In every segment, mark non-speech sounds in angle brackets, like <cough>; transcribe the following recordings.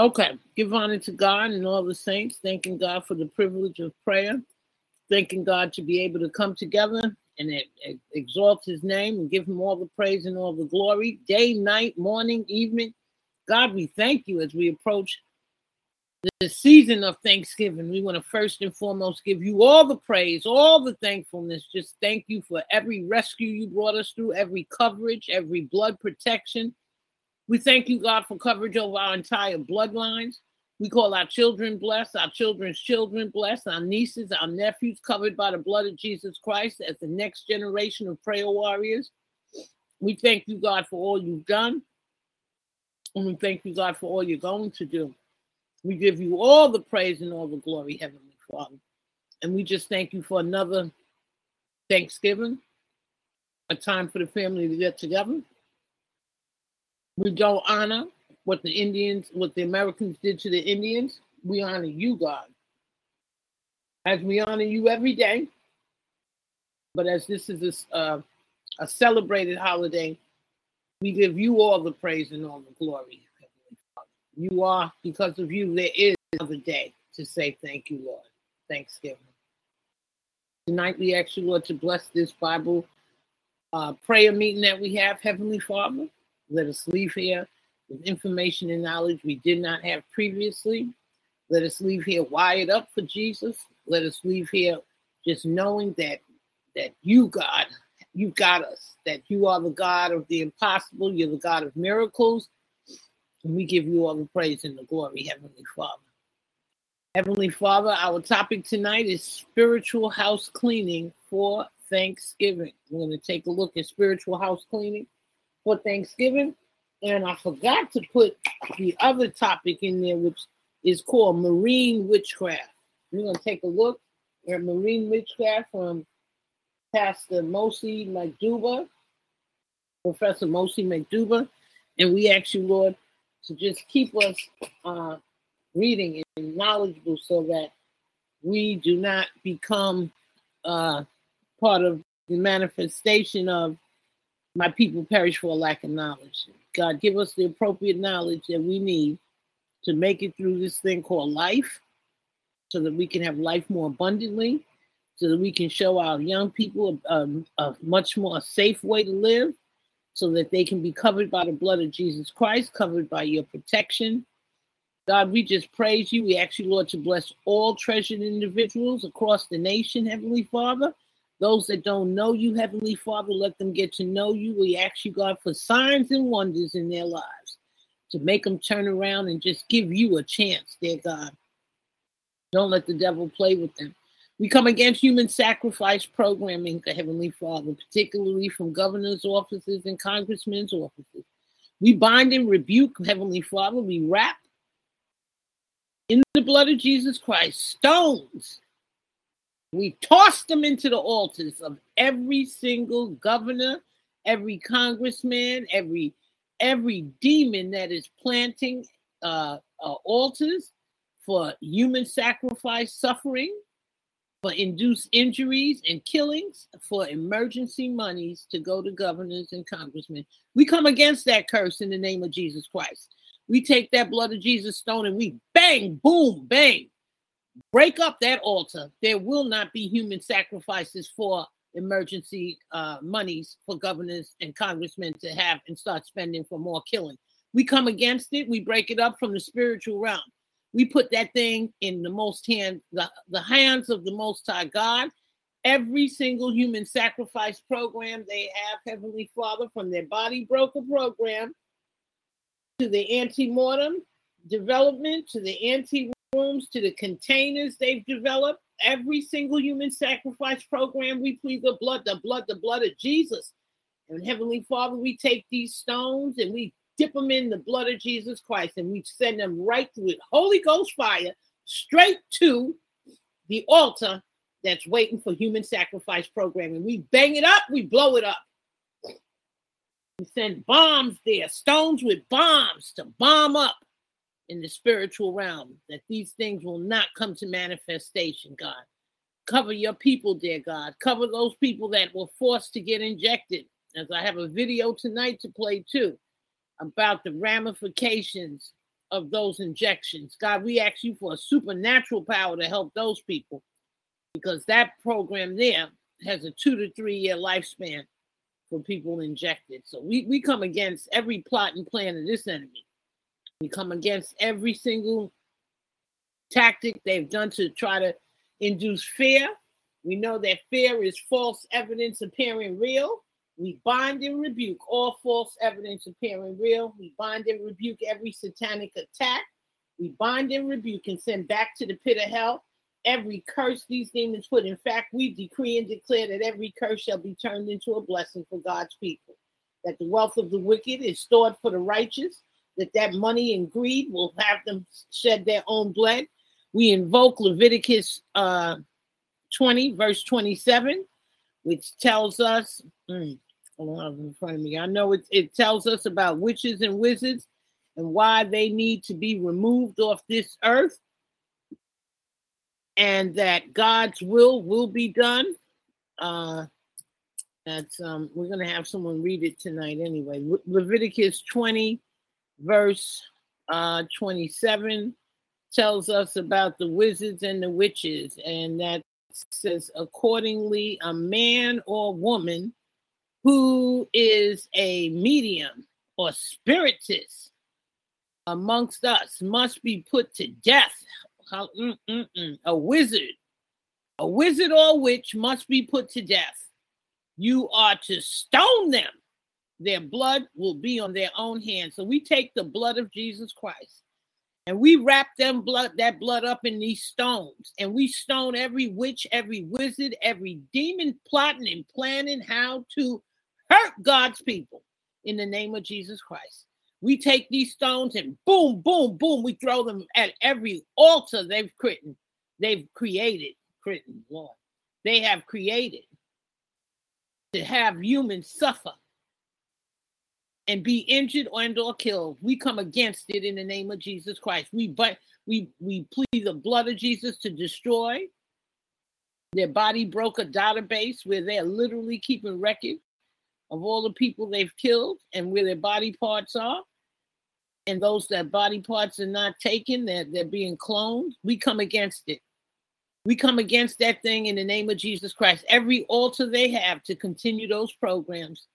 Okay. Give honor to God and all the saints. Thanking God for the privilege of prayer. Thanking God to be able to come together and exalt his name and give him all the praise and all the glory, day, night, morning, evening. God, we thank you as we approach the season of Thanksgiving. We want to first and foremost give you all the praise, all the thankfulness. Just thank you for every rescue you brought us through, every coverage, every blood protection. We thank you, God, for coverage over our entire bloodlines. We call our children blessed, our children's children blessed, our nieces, our nephews covered by the blood of Jesus Christ as the next generation of prayer warriors. We thank you, God, for all you've done. And we thank you, God, for all you're going to do. We give you all the praise and all the glory, Heavenly Father. And we just thank you for another Thanksgiving, a time for the family to get together. We don't honor what the Indians, what the Americans did to the Indians, we honor you, God. As we honor you every day, but as this is a, uh, a celebrated holiday, we give you all the praise and all the glory. You are, because of you, there is another day to say thank you, Lord. Thanksgiving. Tonight, we ask you, Lord, to bless this Bible uh, prayer meeting that we have, Heavenly Father. Let us leave here with information and knowledge we did not have previously. Let us leave here wired up for Jesus. Let us leave here just knowing that that you, God, you got us, that you are the God of the impossible, you're the God of miracles. And we give you all the praise and the glory, Heavenly Father. Heavenly Father, our topic tonight is spiritual house cleaning for Thanksgiving. We're going to take a look at spiritual house cleaning for Thanksgiving. And I forgot to put the other topic in there, which is called marine witchcraft. We're going to take a look at marine witchcraft from Pastor Mosy Madugba, Professor Mosy Madugba. And we ask you, Lord, to just keep us uh, reading and knowledgeable so that we do not become uh, part of the manifestation of my people perish for a lack of knowledge. God, give us the appropriate knowledge that we need to make it through this thing called life so that we can have life more abundantly, so that we can show our young people a, a, much more safe way to live, so that they can be covered by the blood of Jesus Christ, covered by your protection. God, we just praise you. We ask you, Lord, to bless all treasured individuals across the nation, Heavenly Father. Those that don't know you, Heavenly Father, let them get to know you. We ask you, God, for signs and wonders in their lives to make them turn around and just give you a chance, dear God. Don't let the devil play with them. We come against human sacrifice programming, the Heavenly Father, particularly from governors' offices and congressmen's offices. We bind and rebuke, Heavenly Father. We wrap in the blood of Jesus Christ stones we tossed them into the altars of every single governor, every congressman, every every demon that is planting uh, uh, altars for human sacrifice, suffering, for induced injuries and killings, for emergency monies to go to governors and congressmen. We come against that curse in the name of Jesus Christ. We take that blood of Jesus stone and we bang, boom, bang, break up that altar. There will not be human sacrifices for emergency uh, monies for governors and congressmen to have and start spending for more killing. We come against it. We break it up from the spiritual realm. We put that thing in the most hand, the, the hands of the Most High God. Every single human sacrifice program they have, Heavenly Father, from their body broker program to the anti-mortem development to the anti rooms to the containers they've developed. Every single human sacrifice program, we plead the blood, the blood, the blood of Jesus. And Heavenly Father, we take these stones and we dip them in the blood of Jesus Christ and we send them right through it. Holy Ghost fire straight to the altar that's waiting for human sacrifice programming. We bang it up, we blow it up. We send bombs there, stones with bombs to bomb up in the spiritual realm, that these things will not come to manifestation, God. Cover your people, dear God. Cover those people that were forced to get injected. As I have a video tonight to play too about the ramifications of those injections. God, we ask you for a supernatural power to help those people because that program there has a two to three year lifespan for people injected. So we, we come against every plot and plan of this enemy. We come against every single tactic they've done to try to induce fear. We know that fear is false evidence appearing real. We bind and rebuke all false evidence appearing real. We bind and rebuke every satanic attack. We bind and rebuke and send back to the pit of hell every curse these demons put. In fact, we decree and declare that every curse shall be turned into a blessing for God's people. That the wealth of the wicked is stored for the righteous. That that money and greed will have them shed their own blood. We invoke Leviticus uh, 20, verse 27, which tells us, mm, hold on in front of me. I know it, it tells us about witches and wizards and why they need to be removed off this earth and that God's will will be done. Uh, that's um, we're gonna have someone read it tonight anyway. Le- Leviticus 20, verse uh, 27 tells us about the wizards and the witches, and that says, accordingly, a man or woman who is a medium or spiritist amongst us must be put to death mm, mm, mm. A wizard, a wizard or witch must be put to death. You are to stone them. Their blood will be on their own hands. So we take the blood of Jesus Christ and we wrap them blood that blood up in these stones and we stone every witch every wizard every demon plotting and planning how to hurt god's people in the name of jesus christ we take these stones and boom, boom, boom, we throw them at every altar they've created. They've created, Lord. They have created to have humans suffer and be injured and or killed. We come against it in the name of Jesus Christ. We but we we plead the blood of Jesus to destroy their body broker database where they're literally keeping record of all the people they've killed and where their body parts are and those that body parts are not taken, they're, they're being cloned, we come against it. We come against that thing in the name of Jesus Christ. Every altar they have to continue those programs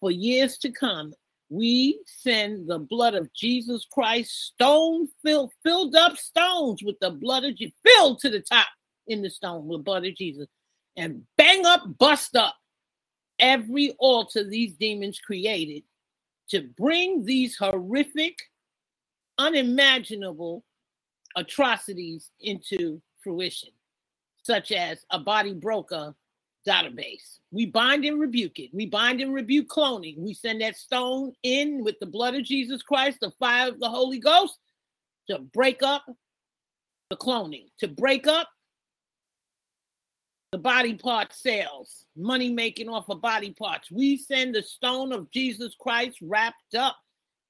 for years to come, we send the blood of Jesus Christ, stone filled, filled up stones with the blood of Jesus, filled to the top in the stone with blood of Jesus, and bang up, bust up every altar these demons created to bring these horrific, unimaginable atrocities into fruition, such as a body broker database. We bind and rebuke it. We bind and rebuke cloning. We send that stone in with the blood of Jesus Christ, the fire of the Holy Ghost, to break up the cloning, to break up the body part sales, money making off of body parts. We send the stone of Jesus Christ wrapped up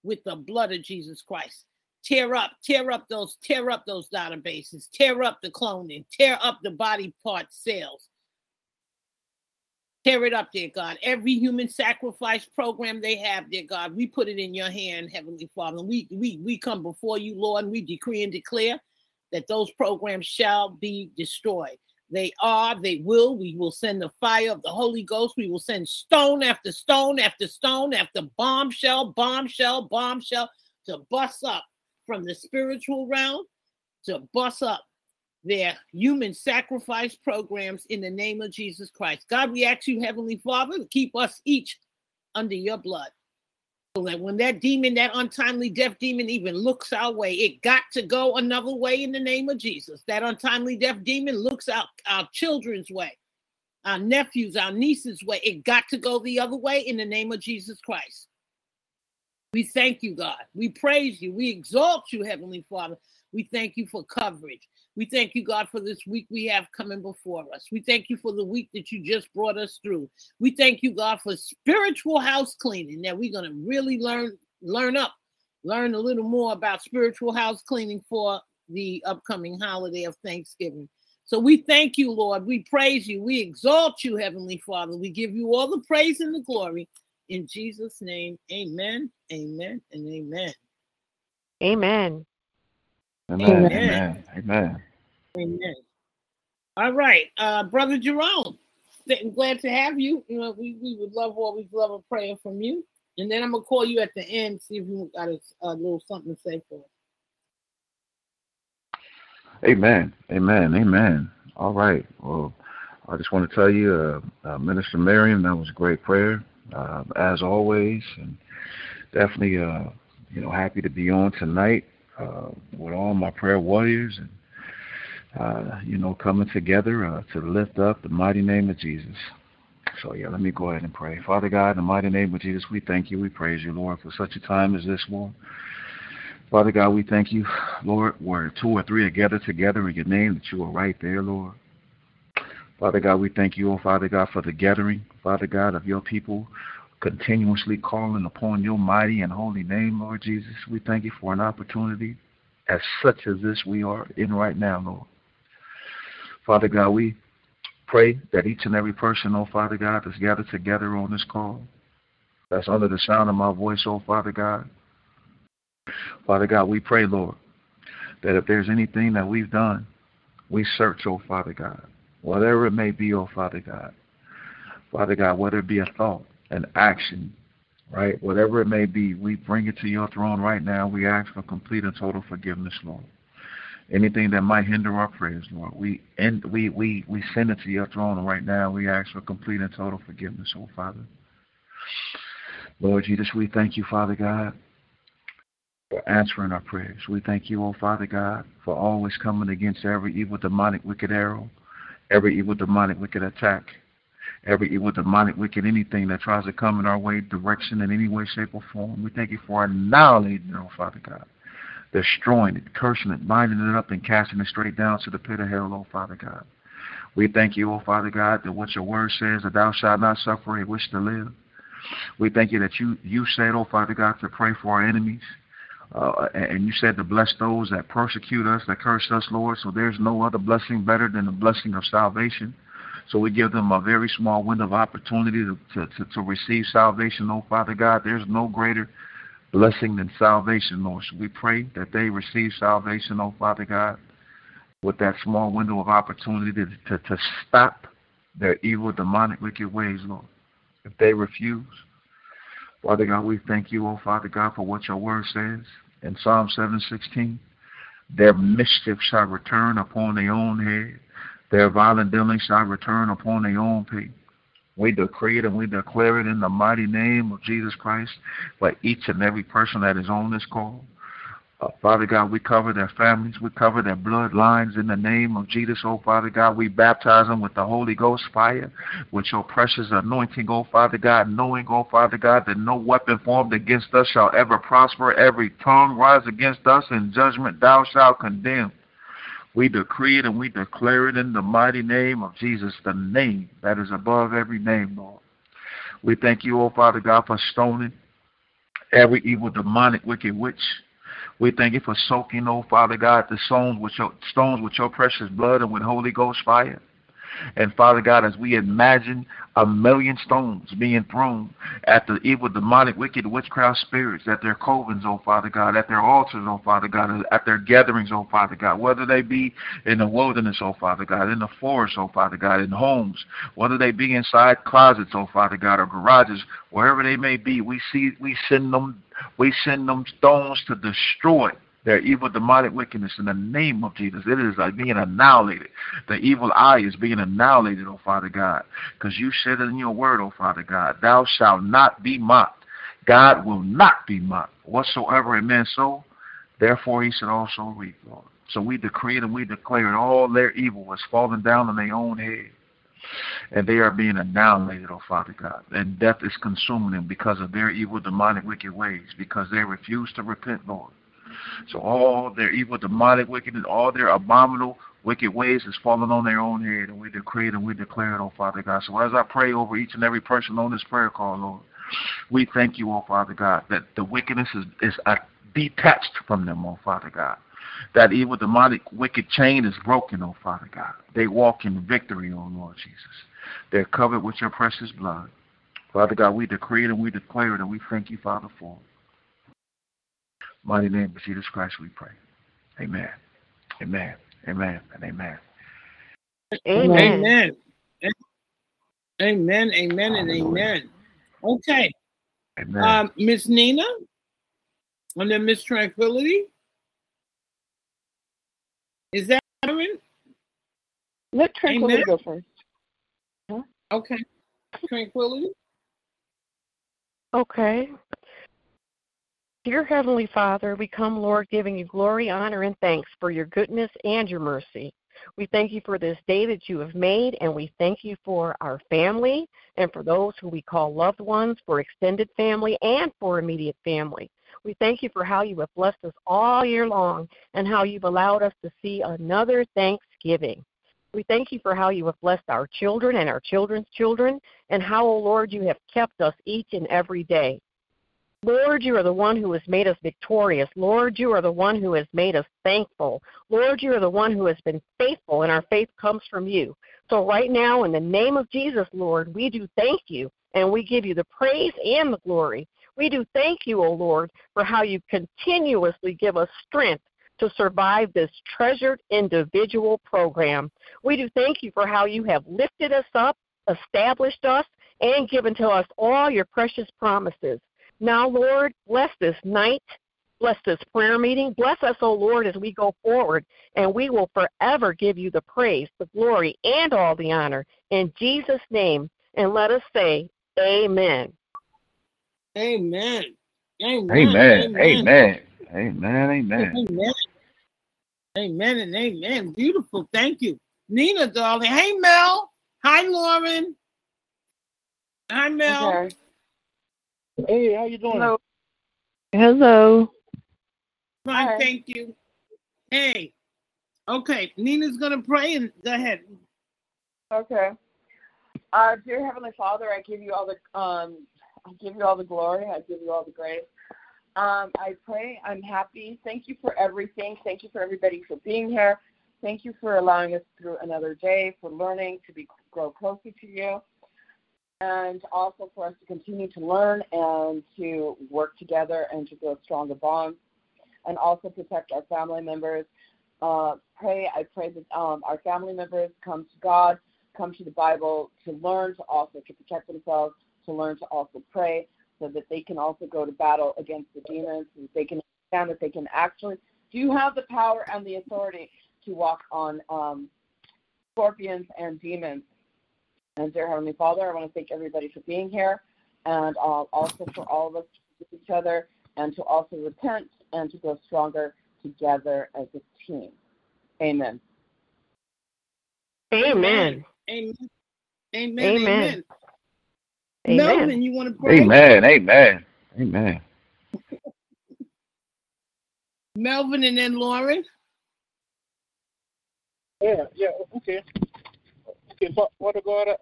with the blood of Jesus Christ. Tear up, tear up those, tear up those databases, tear up the cloning, tear up the body part sales. Tear it up, dear God. Every human sacrifice program they have, dear God, we put it in your hand, Heavenly Father. We we we come before you, Lord, and we decree and declare that those programs shall be destroyed. They are, they will. We will send the fire of the Holy Ghost. We will send stone after stone after stone after bombshell, bombshell, bombshell to bust up from the spiritual realm to bust up their human sacrifice programs in the name of Jesus Christ. God, we ask you, Heavenly Father, to keep us each under your blood that when that demon, that untimely death demon, even looks our way, it got to go another way in the name of Jesus. That untimely death demon looks out our children's way, our nephews, our nieces' way. It got to go the other way in the name of Jesus Christ. We thank you, God. We praise you. We exalt you, Heavenly Father. We thank you for coverage. We thank you, God, for this week we have coming before us. We thank you for the week that you just brought us through. We thank you, God, for spiritual house cleaning that we're going to really learn learn up, learn a little more about spiritual house cleaning for the upcoming holiday of Thanksgiving. So we thank you, Lord. We praise you. We exalt you, Heavenly Father. We give you all the praise and the glory. In Jesus' name, amen, amen, and amen. Amen. Amen. Amen. Amen. Amen. All right, uh, Brother Jerome, glad to have you. You know, we, we would love always love a prayer from you. And then I'm gonna call you at the end, see if you got a, a little something to say for us. Amen. Amen. Amen. All right. Well, I just want to tell you, uh, uh, Minister Miriam, that was a great prayer, uh, as always, and definitely, uh, you know, happy to be on tonight uh, with all my prayer warriors and uh, you know, coming together uh, to lift up the mighty name of Jesus. So, yeah, let me go ahead and pray. Father God, in the mighty name of Jesus, we thank you. We praise you, Lord, for such a time as this, Lord. Father God, we thank you, Lord, where two or three are gathered together in your name, that you are right there, Lord. Father God, we thank you, oh Father God, for the gathering, Father God, of your people continuously calling upon your mighty and holy name, Lord Jesus. We thank you for an opportunity as such as this we are in right now, Lord. Father God, we pray that each and every person, oh Father God, that's gathered together on this call, that's under the sound of my voice, oh Father God. Father God, we pray, Lord, that if there's anything that we've done, we search, oh Father God, whatever it may be, oh Father God. Father God, whether it be a thought, an action, right, whatever it may be, we bring it to your throne right now. We ask for complete and total forgiveness, Lord anything that might hinder our prayers, Lord. We end, we we we send it to your throne right now. We ask for complete and total forgiveness, oh Father. Lord Jesus, we thank you, Father God, for answering our prayers. We thank you, oh Father God, for always coming against every evil, demonic, wicked arrow, every evil, demonic, wicked attack, every evil, demonic, wicked anything that tries to come in our way, direction, in any way, shape, or form. We thank you for annihilating, oh Father God destroying it, cursing it, binding it up, and casting it straight down to the pit of hell, oh Father God. We thank you, oh Father God, that what your word says, that thou shalt not suffer a wish to live. We thank you that you, you said, oh Father God, to pray for our enemies. Uh, and you said to bless those that persecute us, that curse us, Lord. So there's no other blessing better than the blessing of salvation. So we give them a very small window of opportunity to, to, to, to receive salvation, oh Father God. There's no greater blessing and salvation, Lord. We pray that they receive salvation, oh Father God, with that small window of opportunity to, to, to stop their evil, demonic, wicked ways, Lord. If they refuse, Father God, we thank you, oh Father God, for what your word says in Psalm 716. Their mischief shall return upon their own head. Their violent dealings shall return upon their own pay. We decree it and we declare it in the mighty name of Jesus Christ for each and every person that is on this call. Uh, Father God, we cover their families. We cover their bloodlines in the name of Jesus. Oh, Father God, we baptize them with the Holy Ghost fire, with your precious anointing, oh, Father God, knowing, oh, Father God, that no weapon formed against us shall ever prosper. Every tongue rise against us in judgment thou shalt condemn. We decree it and we declare it in the mighty name of Jesus, the name that is above every name, Lord. We thank you, oh Father God, for stoning every evil, demonic, wicked witch. We thank you for soaking, oh Father God, the stones with your stones with your precious blood and with Holy Ghost fire. And Father God, as we imagine a million stones being thrown at the evil, demonic, wicked witchcraft spirits, at their covens, oh Father God, at their altars, oh Father God, at their gatherings, oh Father God, whether they be in the wilderness, oh Father God, in the forest, oh Father God, in homes, whether they be inside closets, oh Father God, or garages, wherever they may be, we see we send them we send them stones to destroy their evil demonic wickedness in the name of Jesus. It is like being annihilated. The evil eye is being annihilated, oh Father God. Because you said in your word, oh Father God, thou shalt not be mocked. God will not be mocked. Whatsoever a man sow, therefore he should also reap, Lord. So we decree and we declare all their evil was falling down on their own head. And they are being annihilated, oh Father God. And death is consuming them because of their evil, demonic, wicked ways, because they refuse to repent, Lord. So all their evil, demonic wickedness, all their abominable wicked ways is falling on their own head, and we decree it and we declare it, oh Father God. So as I pray over each and every person on this prayer call, Lord, we thank you, oh Father God, that the wickedness is, is uh, detached from them, oh Father God. That evil, demonic, wicked chain is broken, oh Father God. They walk in victory, oh Lord Jesus. They're covered with your precious blood. Father God, we decree it and we declare it, and we thank you, Father, for it. Mighty name of Jesus Christ, we pray. Amen. Amen. Amen. And amen. Amen. Amen. Amen. Amen. And amen. Okay. Amen. Um, Miss Nina, and then Miss Tranquility. Is that Aaron? Let Tranquility Amen. go first. Okay. Tranquility. Okay. Dear Heavenly Father, we come, Lord, giving you glory, honor, and thanks for your goodness and your mercy. We thank you for this day that you have made, and we thank you for our family and for those who we call loved ones, for extended family, and for immediate family. We thank you for how you have blessed us all year long and how you've allowed us to see another Thanksgiving. We thank you for how you have blessed our children and our children's children, and how, O Lord, you have kept us each and every day. Lord, you are the one who has made us victorious. Lord, you are the one who has made us thankful. Lord, you are the one who has been faithful, and our faith comes from you. So, right now, in the name of Jesus, Lord, we do thank you, and we give you the praise and the glory. We do thank you, O Lord, for how you continuously give us strength to survive this treasured individual program. We do thank you for how you have lifted us up, established us, and given to us all your precious promises. Now, Lord, bless this night. Bless this prayer meeting. Bless us, O Lord, as we go forward, and we will forever give you the praise, the glory, and all the honor. In Jesus' name, and let us say, Amen. Amen. Amen. Amen. Amen. Amen. Amen. Amen. Amen and amen. Beautiful. Thank you. Nina, darling. Hey, Mel. Hi, Lauren. Hi, Mel. Okay. Hey, how you doing? Hello. Hello. Fine, Hi. thank you. Hey. Okay, Nina's gonna pray and go ahead. Okay. Uh, dear Heavenly Father, I give you all the um, I give you all the glory. I give you all the grace. Um, I pray. I'm happy. Thank you for everything. Thank you for everybody for being here. Thank you for allowing us through another day, for learning to be grow closer to you, and also for us to continue to learn and to work together and to build stronger bonds, and also protect our family members. Uh, pray. I pray that um, our family members come to God come to the Bible to learn to also to protect themselves, to learn to also pray, so that they can also go to battle against the demons, that they can understand that they can actually do have the power and the authority to walk on um, scorpions and demons. And dear Heavenly Father, I want to thank everybody for being here, and uh, also for all of us to with each other, and to also repent and to grow stronger together as a team. Amen. Amen. Amen. Amen. Amen. Amen. Amen. Melvin, you want to pray? Amen. Amen. Amen. Melvin and then Lauren. Yeah, yeah, okay. Fa- Father God, I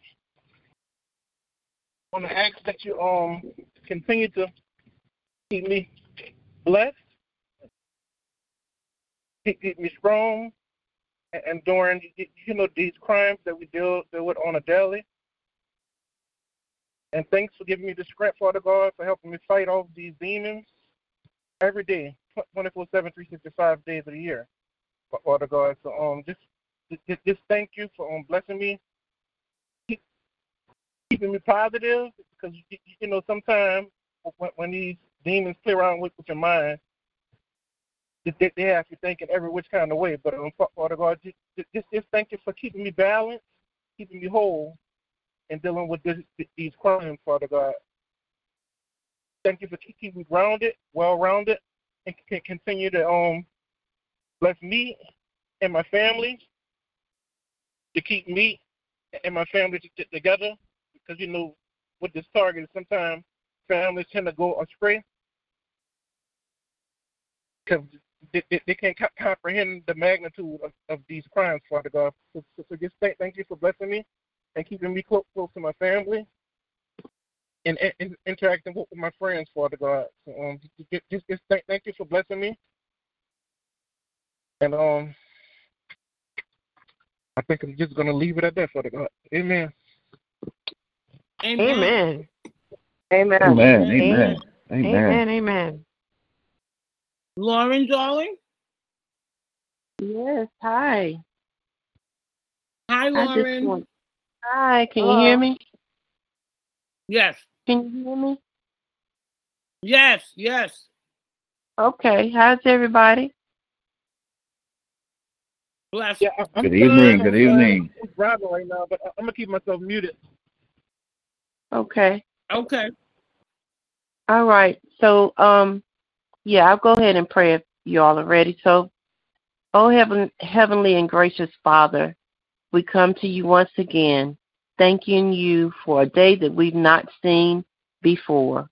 want to ask that you um continue to keep me blessed, keep, keep me strong, and, and during you know these crimes that we deal, deal with on a daily. And thanks for giving me the strength, Father God, for helping me fight off these demons every day, 24 7, 365 days of the year, Fa- Father God. So um, just just, thank you for um, blessing me, keeping me positive, because you, know sometimes when, when these demons play around with, with your mind, they, they have you thinking every which kind of way. But um, Fa- Father God, just, just just thank you for keeping me balanced, keeping me whole, and dealing with this, these crimes, Father God. Thank you for keeping me grounded, well-rounded, and can continue to um bless me and my family to keep me and my family together because you know with this target sometimes families tend to go astray because they, they, they, can't comprehend the magnitude of, of these crimes, Father God. So, so, so just thank, thank you for blessing me and keeping me close, close to my family and, and, and interacting with, my friends, Father God. So, um, just, just, just thank, thank you for blessing me. And um, I think I'm just going to leave it at that for the uh, God. Amen. Amen. Amen. Amen. Amen. Amen. Amen. Lauren, darling? Yes, hi. Hi, Lauren. Hi, can you hear uh, me? Yes. Can you hear me? Yes, yes. Okay, how's everybody? Bless. Yeah, I'm good evening. Good evening. I'm driving right now, but I'm gonna keep myself muted. Okay. Okay. All right. So, um, yeah, I'll go ahead and pray if you all are ready. So, oh heaven, heavenly and gracious Father, we come to you once again, thanking you for a day that we've not seen before.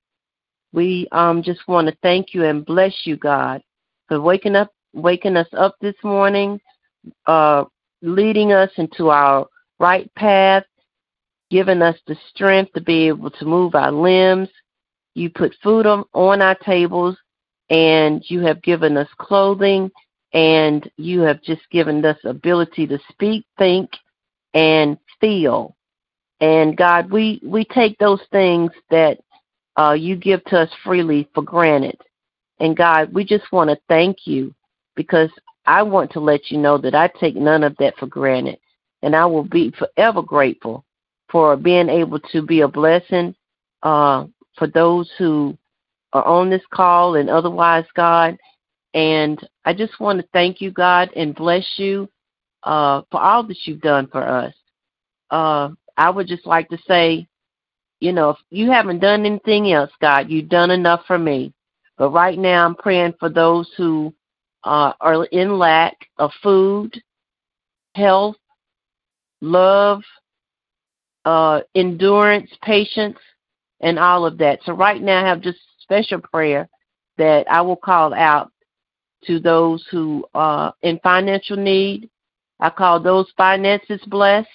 We um, just want to thank you and bless you, God, for waking up, waking us up this morning, uh, leading us into our right path, giving us the strength to be able to move our limbs. You put food on, on our tables and you have given us clothing and you have just given us ability to speak, think, and feel. And God, we, we take those things that uh, you give to us freely for granted. And God, we just want to thank you because I want to let you know that I take none of that for granted. And I will be forever grateful for being able to be a blessing uh, for those who are on this call and otherwise, God. And I just want to thank you, God, and bless you uh, for all that you've done for us. Uh, I would just like to say, you know, if you haven't done anything else, God, you've done enough for me. But right now, I'm praying for those who uh, are in lack of food, health, love, uh, endurance, patience, and all of that. So right now, I have just special prayer that I will call out to those who are in financial need. I call those finances blessed.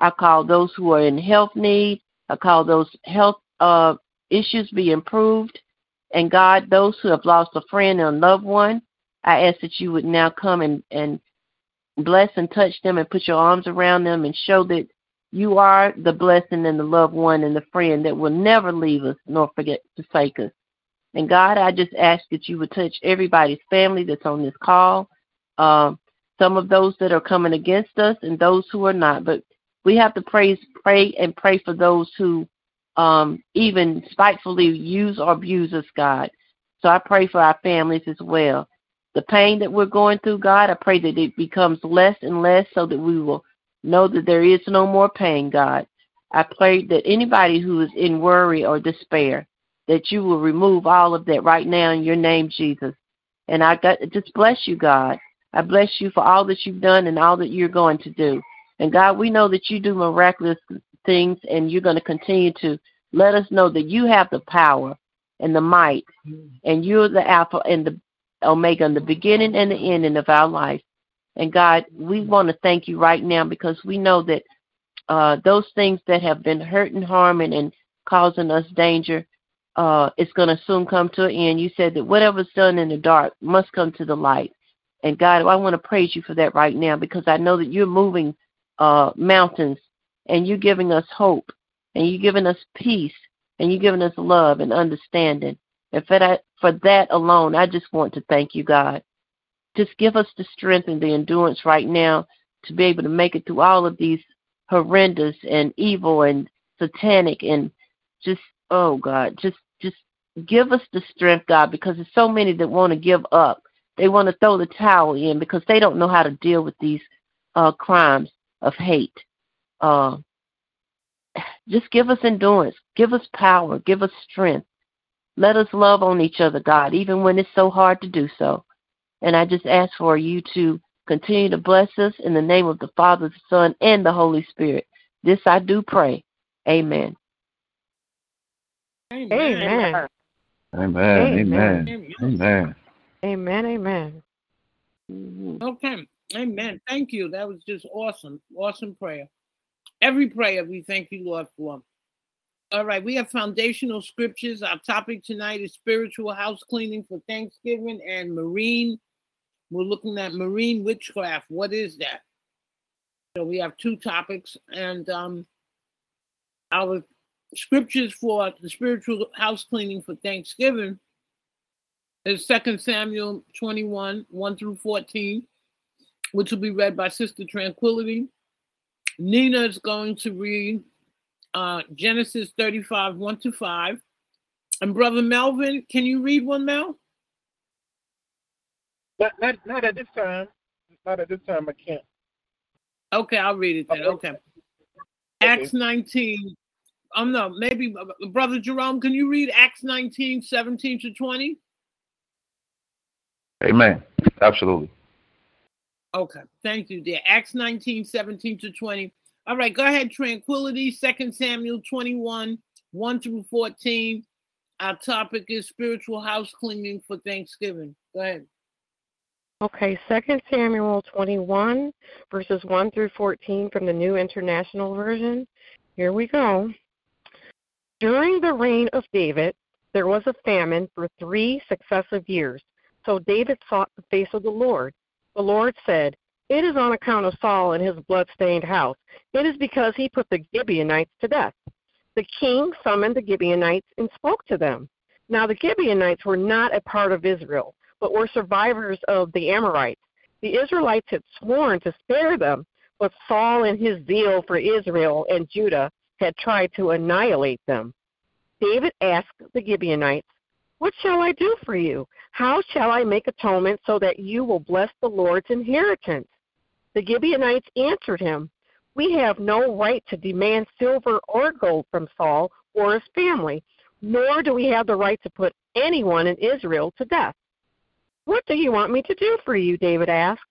I call those who are in health need. I call those health uh, issues be improved. And God, those who have lost a friend and loved one, I ask that you would now come and, and bless and touch them and put your arms around them and show that you are the blessing and the loved one and the friend that will never leave us nor forget forsake us. And God, I just ask that you would touch everybody's family that's on this call, um, some of those that are coming against us and those who are not. But we have to praise, pray and pray for those who um, even spitefully use or abuse us, God. So I pray for our families as well. The pain that we're going through, God, I pray that it becomes less and less so that we will know that there is no more pain, God. I pray that anybody who is in worry or despair, that you will remove all of that right now in your name, Jesus. And I got just bless you, God. I bless you for all that you've done and all that you're going to do. And God, we know that you do miraculous things and you're going to continue to let us know that you have the power and the might and you're the alpha and the omega and the beginning and the ending of our life. And God, we want to thank you right now because we know that uh, those things that have been hurting, harming, and causing us danger, uh, it's going to soon come to an end. You said that whatever's done in the dark must come to the light. And God, I want to praise you for that right now because I know that you're moving uh, mountains and you're giving us hope and you're giving us peace and you're giving us love and understanding. And for that, for that alone, I just want to thank you, God. Just give us the strength and the endurance right now to be able to make it through all of these horrendous and evil and satanic and just oh God, just just give us the strength, God, because there's so many that want to give up. They want to throw the towel in because they don't know how to deal with these uh, crimes of hate. Uh, <sighs> just give us endurance, give us power, give us strength. Let us love on each other, God, even when it's so hard to do so. And I just ask for you to continue to bless us in the name of the Father, the Son, and the Holy Spirit. This I do pray. Amen. Amen. Amen. Amen. Amen. Amen. Amen. Mm-hmm. Okay. Amen. Thank you. That was just awesome. Awesome prayer. Every prayer we thank you, Lord, for. All right. We have foundational scriptures. Our topic tonight is spiritual house cleaning for Thanksgiving and marine. We're looking at marine witchcraft. What is that? So we have two topics. And um, our scriptures for the spiritual house cleaning for Thanksgiving is 2 Samuel 21, 1 through 14, which will be read by Sister Tranquility. Nina is going to read uh, Genesis 35, 1 to 5. And Brother Melvin, can you read one, Mel? Not, not, not at this time. Not at this time. I can't. Okay, I'll read it then. Okay. Acts 19. Um, no, maybe uh, Brother Jerome, can you read Acts 19, 17 to 20? Amen. Absolutely. Okay, thank you, dear. Acts 19, 17 to 20. All right, go ahead, Tranquility, 2 Samuel 21, 1 through 14. Our topic is spiritual house cleaning for Thanksgiving. Go ahead. Okay, Second Samuel 21, verses 1 through 14 from the New International Version. Here we go. During the reign of David, there was a famine for three successive years. So David sought the face of the Lord. The Lord said, It is on account of Saul and his blood-stained house. It is because he put the Gibeonites to death. The king summoned the Gibeonites and spoke to them. Now the Gibeonites were not a part of Israel, but were survivors of the Amorites. The Israelites had sworn to spare them, but Saul, in his zeal for Israel and Judah, had tried to annihilate them. David asked the Gibeonites, What shall I do for you? How shall I make atonement so that you will bless the Lord's inheritance? The Gibeonites answered him, We have no right to demand silver or gold from Saul or his family, nor do we have the right to put anyone in Israel to death. What do you want me to do for you? David asked.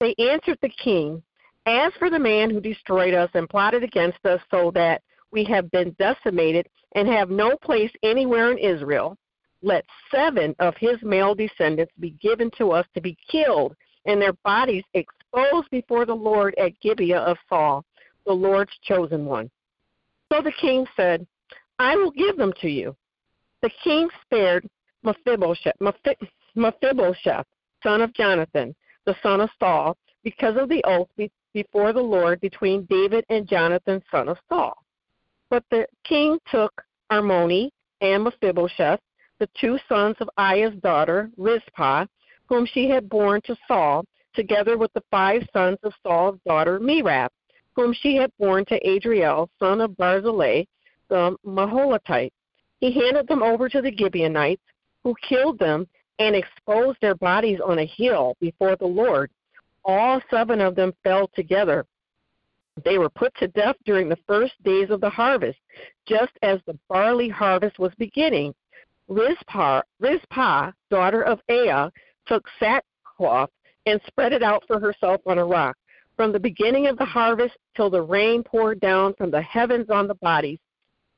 They answered the king, As for the man who destroyed us and plotted against us so that we have been decimated and have no place anywhere in Israel, let seven of his male descendants be given to us to be killed, and their bodies exposed before the Lord at Gibeah of Saul, the Lord's chosen one. So the king said, I will give them to you. The king spared Mephibosheth, son of Jonathan, the son of Saul, because of the oath before the Lord between David and Jonathan, son of Saul. But the king took Armoni and Mephibosheth, the two sons of Aiah's daughter, Rizpah, whom she had borne to Saul, together with the five sons of Saul's daughter, Merab, whom she had borne to Adriel, son of Barzillai, the Meholathite. He handed them over to the Gibeonites, who killed them and exposed their bodies on a hill before the Lord. All seven of them fell together. They were put to death during the first days of the harvest, just as the barley harvest was beginning. Rizpah, Rizpah daughter of Aiah, took sackcloth and spread it out for herself on a rock. From the beginning of the harvest till the rain poured down from the heavens on the bodies,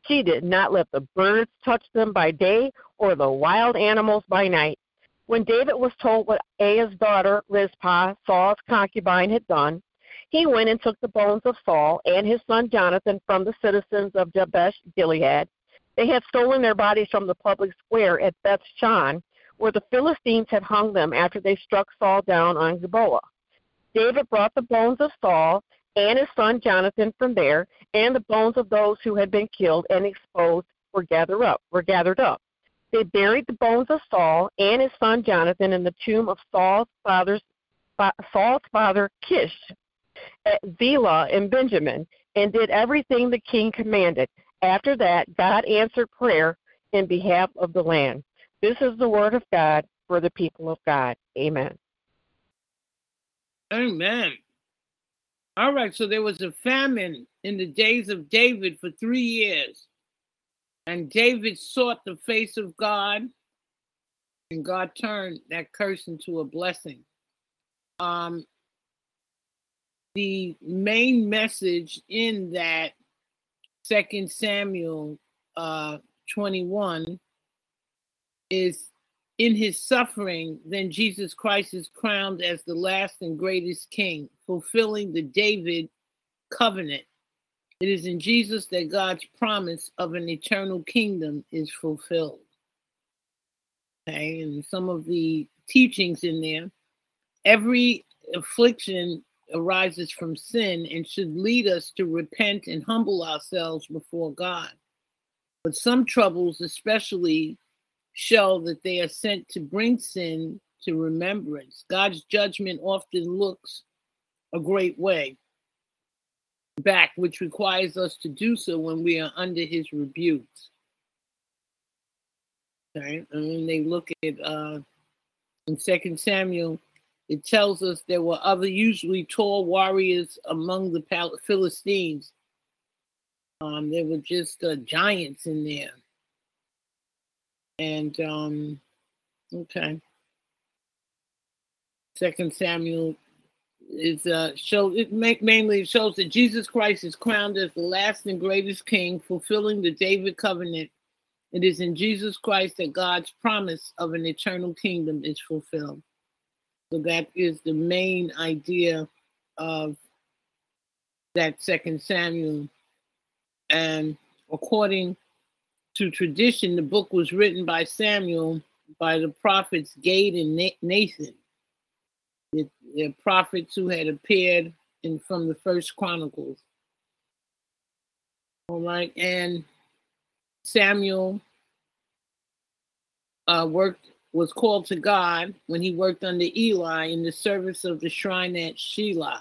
she did not let the birds touch them by day or the wild animals by night. When David was told what Aiah's daughter, Rizpah, Saul's concubine, had done, he went and took the bones of Saul and his son Jonathan from the citizens of Jabesh Gilead. They had stolen their bodies from the public square at Beth Shan, where the Philistines had hung them after they struck Saul down on Gilboa. David brought the bones of Saul and his son Jonathan from there, and the bones of those who had been killed and exposed were gathered up. Were gathered up. They buried the bones of Saul and his son Jonathan in the tomb of Saul's father's Saul's father Kish at Zelah in Benjamin, and did everything the king commanded. After that, God answered prayer in behalf of the land. This is the word of God for the people of God. Amen. Amen. All right, so there was a famine in the days of David for three years. And David sought the face of God, and God turned that curse into a blessing. Um, the main message in that Second Samuel uh, 21 is in his suffering, then Jesus Christ is crowned as the last and greatest king, fulfilling the David covenant. It is in Jesus that God's promise of an eternal kingdom is fulfilled. Okay, and some of the teachings in there. Every affliction arises from sin and should lead us to repent and humble ourselves before God. But some troubles, especially, show that they are sent to bring sin to remembrance. God's judgment often looks a great way back, which requires us to do so when we are under his rebukes. Okay, and when they look at uh, in Second Samuel, it tells us there were other usually tall warriors among the Philistines. Um, there were just uh, giants in there. And um, okay, Second Samuel is uh show it make, mainly shows that Jesus Christ is crowned as the last and greatest king, fulfilling the David covenant. It is in Jesus Christ that God's promise of an eternal kingdom is fulfilled. So that is the main idea of that second Samuel. And according to tradition, the book was written by Samuel by the prophets Gad and Nathan, the, the prophets who had appeared in from the first Chronicles. All right, and Samuel uh, worked was called to God when he worked under Eli in the service of the shrine at Shiloh.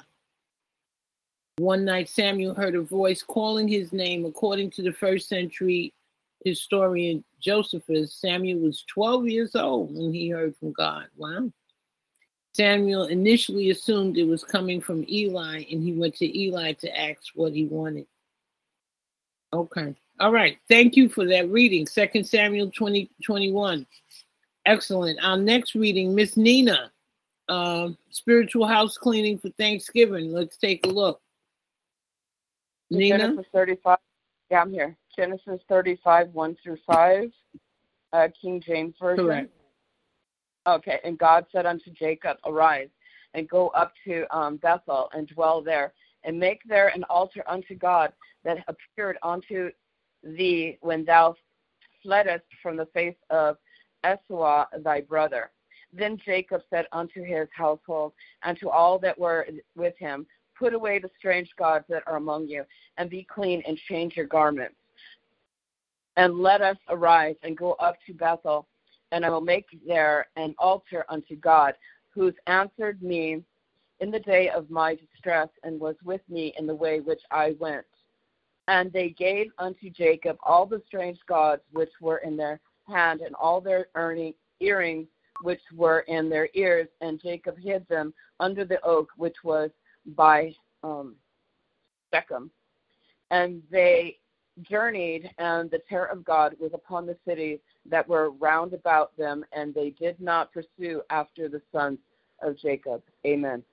One night, Samuel heard a voice calling his name. According to the first century historian Josephus, Samuel was 12 years old when he heard from God. Wow. Samuel initially assumed it was coming from Eli, and he went to Eli to ask what he wanted. Okay. All right. Thank you for that reading. Second Samuel 20, 21. Excellent. Our next reading, Miss Nina, uh, spiritual house cleaning for Thanksgiving. Let's take a look. Nina? 35. Yeah, I'm here. Genesis 35, 1 through 5, uh, King James Version. Correct. Okay, and God said unto Jacob, Arise and go up to um, Bethel and dwell there, and make there an altar unto God that appeared unto thee when thou fleddest from the face of Esau thy brother. Then Jacob said unto his household and to all that were with him, Put away the strange gods that are among you, and be clean and change your garments. And let us arise and go up to Bethel, and I will make there an altar unto God, who's answered me in the day of my distress, and was with me in the way which I went. And they gave unto Jacob all the strange gods which were in their hand and all their earrings which were in their ears, and Jacob hid them under the oak which was by um, Shechem. And they journeyed, and the terror of God was upon the cities that were round about them, and they did not pursue after the sons of Jacob. Amen.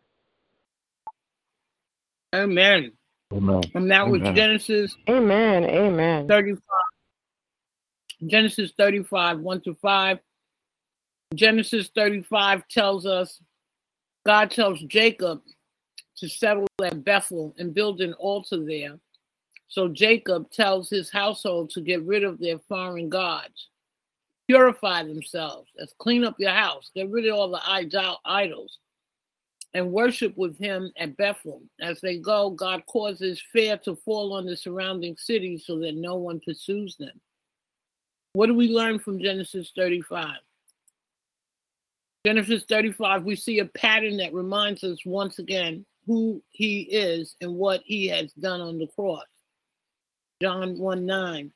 Amen. Amen. And that was Genesis. Amen. Amen. 35. Genesis 35, 1 to 5. Genesis 35 tells us God tells Jacob to settle at Bethel and build an altar there. So Jacob tells his household to get rid of their foreign gods, purify themselves, let's clean up your house, get rid of all the idols, and worship with him at Bethel. As they go, God causes fear to fall on the surrounding cities so that no one pursues them. What do we learn from Genesis 35? Genesis 35, we see a pattern that reminds us once again who he is and what he has done on the cross. John 1 9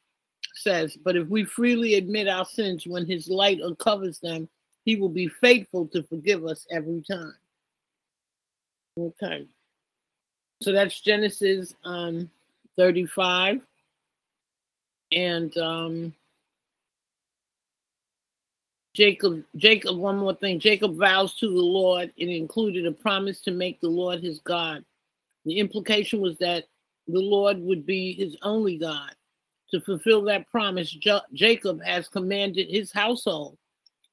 says, But if we freely admit our sins when his light uncovers them, he will be faithful to forgive us every time. Okay. So that's Genesis um, 35. And um, Jacob, Jacob, one more thing. Jacob vows to the Lord. It included a promise to make the Lord his God. The implication was that the Lord would be his only God. To fulfill that promise, jo- Jacob has commanded his household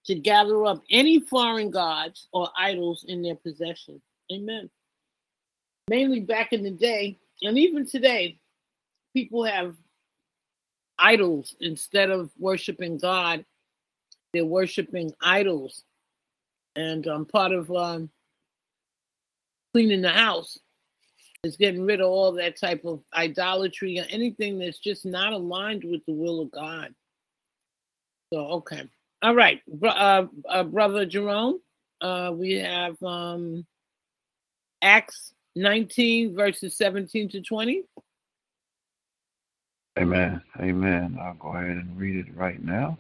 to gather up any foreign gods or idols in their possession. Amen. Mainly back in the day, and even today, people have idols instead of worshiping God. They're worshiping idols, and um, part of um, cleaning the house is getting rid of all that type of idolatry or anything that's just not aligned with the will of God. So, okay. All right. Uh, uh, Brother Jerome, uh, we have um, Acts 19, verses 17 to 20. Amen. Amen. I'll go ahead and read it right now.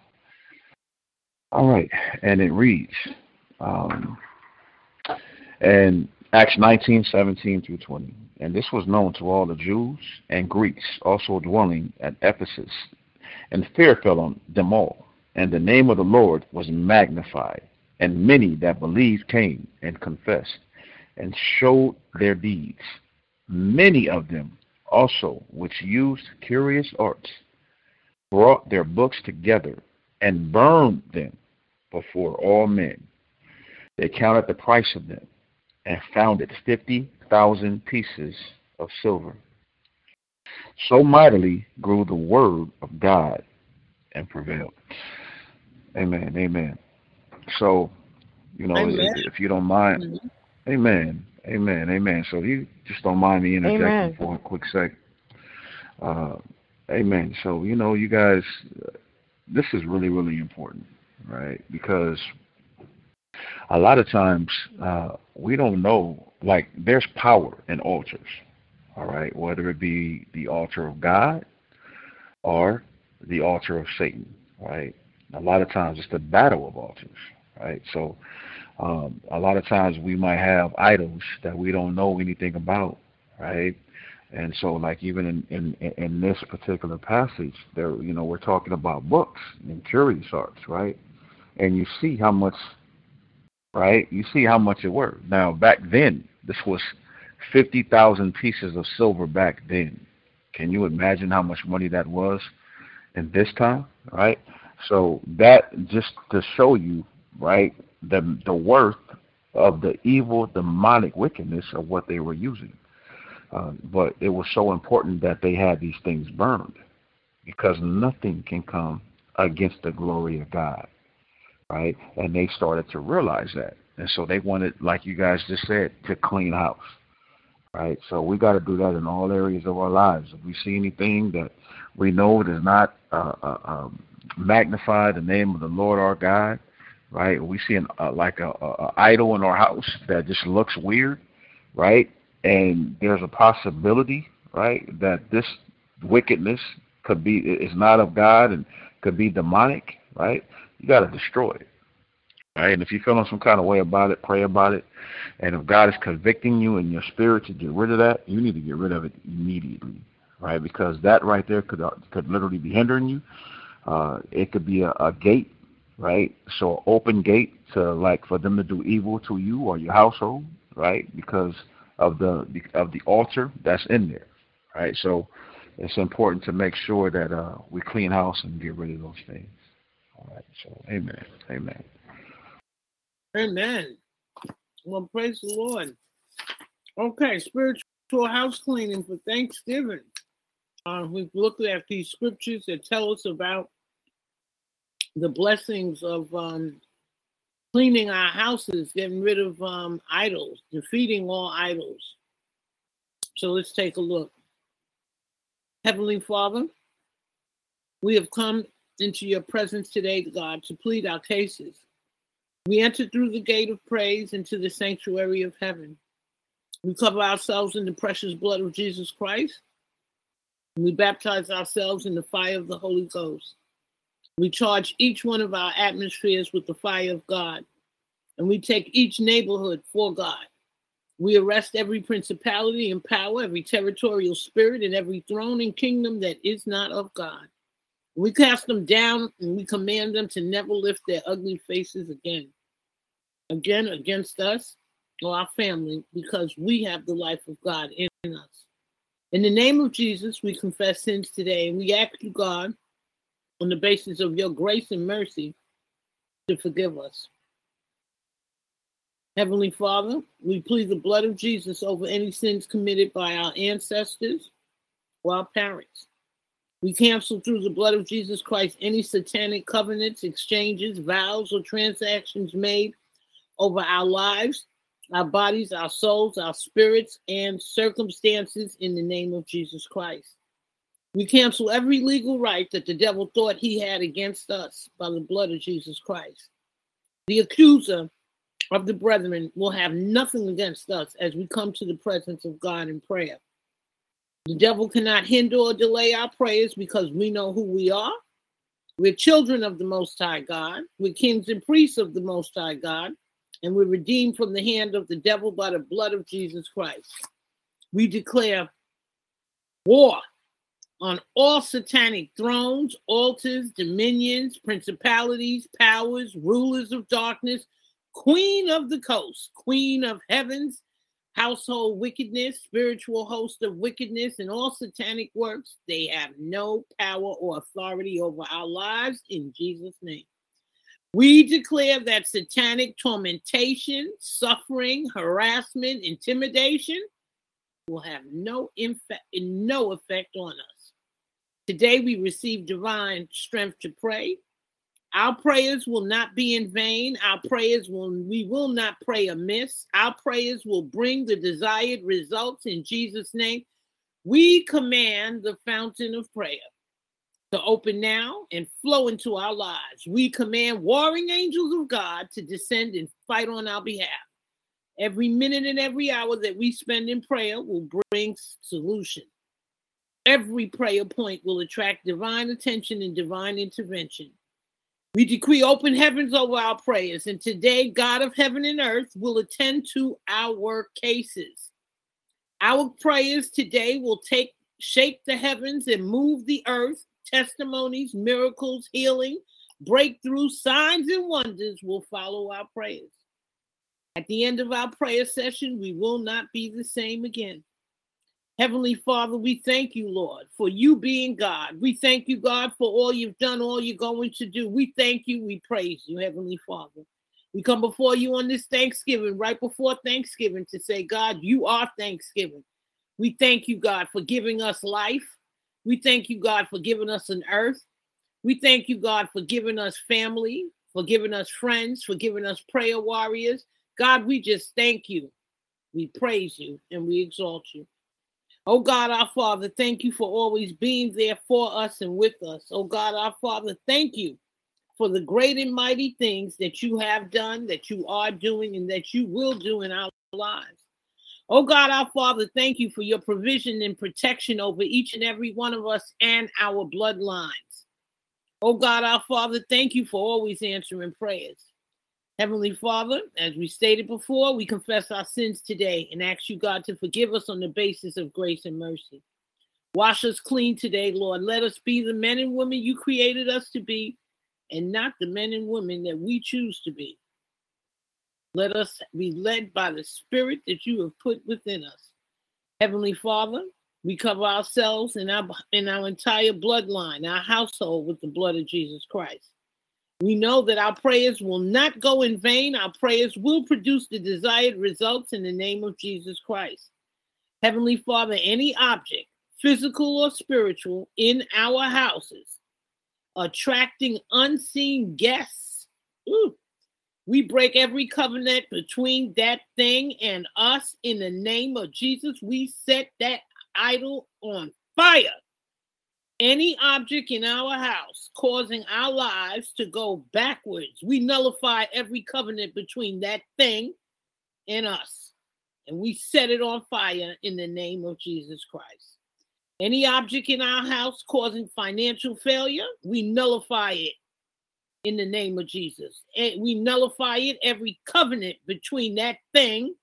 All right. And it reads, um, and Acts 19, 17 through 20. And this was known to all the Jews and Greeks also dwelling at Ephesus. And fear fell on them all. And the name of the Lord was magnified. And many that believed came and confessed and showed their deeds. Many of them also, which used curious arts, brought their books together and burned them before all men. They counted the price of them and found it 50,000 pieces of silver. So mightily grew the word of God and prevailed. Amen. Amen. So, you know, if, if, you don't mind, mm-hmm. amen. Amen. Amen. So you just don't mind me interjecting amen. for a quick sec. Uh, amen. So, you know, you guys, this is really, really important, right? Because a lot of times uh, we don't know, like, there's power in altars, all right? Whether it be the altar of God or the altar of Satan, right? A lot of times it's the battle of altars, right? So um, a lot of times we might have idols that we don't know anything about, right? And so, like even in, in in this particular passage, there, you know, we're talking about books and curious arts, right? And you see how much right? You see how much it worth. Now, back then, this was 50,000 pieces of silver back then. Can you imagine how much money that was in this time, right? So that just to show you, right, the the worth of the evil, demonic wickedness of what they were using. Uh, but it was so important that they had these things burned because nothing can come against the glory of God right? And they started to realize that. And so they wanted, like you guys just said, to clean house, right? So we got to do that in all areas of our lives. If we see anything that we know does not uh, uh, um, magnify the name of the Lord our God, right? We see an, uh, like a, a, a idol in our house that just looks weird, right? And there's a possibility, right, that this wickedness could be is not of God and could be demonic, right? You got to destroy it. Right? And if you're feeling some kind of way about it, pray about it. And if God is convicting you in your spirit to get rid of that, you need to get rid of it immediately. Right? Because that right there could uh, could literally be hindering you. Uh, it could be a, a gate, right? So open gate to like for them to do evil to you or your household, right? Because of the of the altar that's in there, right? So it's important to make sure that uh, we clean house and get rid of those things. All right. So, amen. Amen. Amen. Well, praise the Lord. Okay, spiritual house cleaning for Thanksgiving. Uh, we've looked at these scriptures that tell us about the blessings of um, cleaning our houses, getting rid of um, idols, defeating all idols. So let's take a look. Heavenly Father, we have come into your presence today, God, to plead our cases. We enter through the gate of praise into the sanctuary of heaven. We cover ourselves in the precious blood of Jesus Christ. We baptize ourselves in the fire of the Holy Ghost. We charge each one of our atmospheres with the fire of God. And we take each neighborhood for God. We arrest every principality and power, every territorial spirit, and every throne and kingdom that is not of God. We cast them down and we command them to never lift their ugly faces again. Again against us or our family because we have the life of God in us. In the name of Jesus, we confess sins today and we ask you, God, on the basis of your grace and mercy, to forgive us. Heavenly Father, we plead the blood of Jesus over any sins committed by our ancestors or our parents. We cancel through the blood of Jesus Christ any satanic covenants, exchanges, vows, or transactions made over our lives, our bodies, our souls, our spirits, and circumstances in the name of Jesus Christ. We cancel every legal right that the devil thought he had against us by the blood of Jesus Christ. The accuser of the brethren will have nothing against us as we come to the presence of God in prayer. The devil cannot hinder or delay our prayers because we know who we are. We're children of the Most High God. We're kings and priests of the Most High God. And we're redeemed from the hand of the devil by the blood of Jesus Christ. We declare war on all satanic thrones, altars, dominions, principalities, powers, rulers of darkness, queen of the coast, queen of heavens, household wickedness, spiritual host of wickedness, and all satanic works. They have no power or authority over our lives in Jesus' name. We declare that satanic tormentation, suffering, harassment, intimidation will have no, infa- no effect on us. Today we receive divine strength to pray. Our prayers will not be in vain. Our prayers will we will not pray amiss. Our prayers will bring the desired results in Jesus' name. We command the fountain of prayer to open now and flow into our lives. We command warring angels of God to descend and fight on our behalf. Every minute and every hour that we spend in prayer will bring solution. Every prayer point will attract divine attention and divine intervention. We decree open heavens over our prayers, and today, God of heaven and earth will attend to our cases. Our prayers today will take shake the heavens and move the earth. Testimonies, miracles, healing, breakthrough, signs, and wonders will follow our prayers. At the end of our prayer session, we will not be the same again. Heavenly Father, we thank you, Lord, for you being God. We thank you, God, for all you've done, all you're going to do. We thank you. We praise you, Heavenly Father. We come before you on this Thanksgiving, right before Thanksgiving, to say, God, you are Thanksgiving. We thank you, God, for giving us life. We thank you, God, for giving us an earth. We thank you, God, for giving us family, for giving us friends, for giving us prayer warriors. God, we just thank you. We praise you and we exalt you. Oh God, our Father, thank you for always being there for us and with us. Oh God, our Father, thank you for the great and mighty things that you have done, that you are doing, and that you will do in our lives. Oh God, our Father, thank you for your provision and protection over each and every one of us and our bloodlines. Oh God, our Father, thank you for always answering prayers. Heavenly Father, as we stated before, we confess our sins today and ask you, God, to forgive us on the basis of grace and mercy. Wash us clean today, Lord. Let us be the men and women you created us to be and not the men and women that we choose to be. Let us be led by the Spirit that you have put within us. Heavenly Father, we cover ourselves and our, and our entire bloodline, our household with the blood of Jesus Christ. We know that our prayers will not go in vain. Our prayers will produce the desired results in the name of Jesus Christ. Heavenly Father, any object, physical or spiritual, in our houses, attracting unseen guests, ooh, we break every covenant between that thing and us in the name of Jesus. We set that idol on fire any object in our house causing our lives to go backwards, we nullify every covenant between that thing and us. And we set it on fire in the name of Jesus Christ. Any object in our house causing financial failure, we nullify it in the name of Jesus. And we nullify it, every covenant between that thing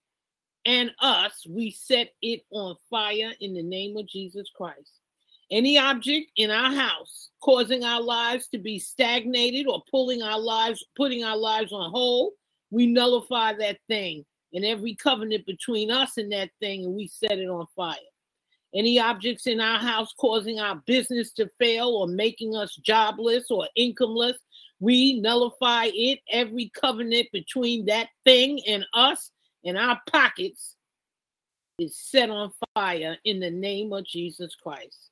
and us, we set it on fire in the name of Jesus Christ. Any object in our house causing our lives to be stagnated or pulling our lives, putting our lives on hold, we nullify that thing and every covenant between us and that thing, and we set it on fire. Any objects in our house causing our business to fail or making us jobless or incomeless, we nullify it, every covenant between that thing and us and our pockets is set on fire in the name of Jesus Christ.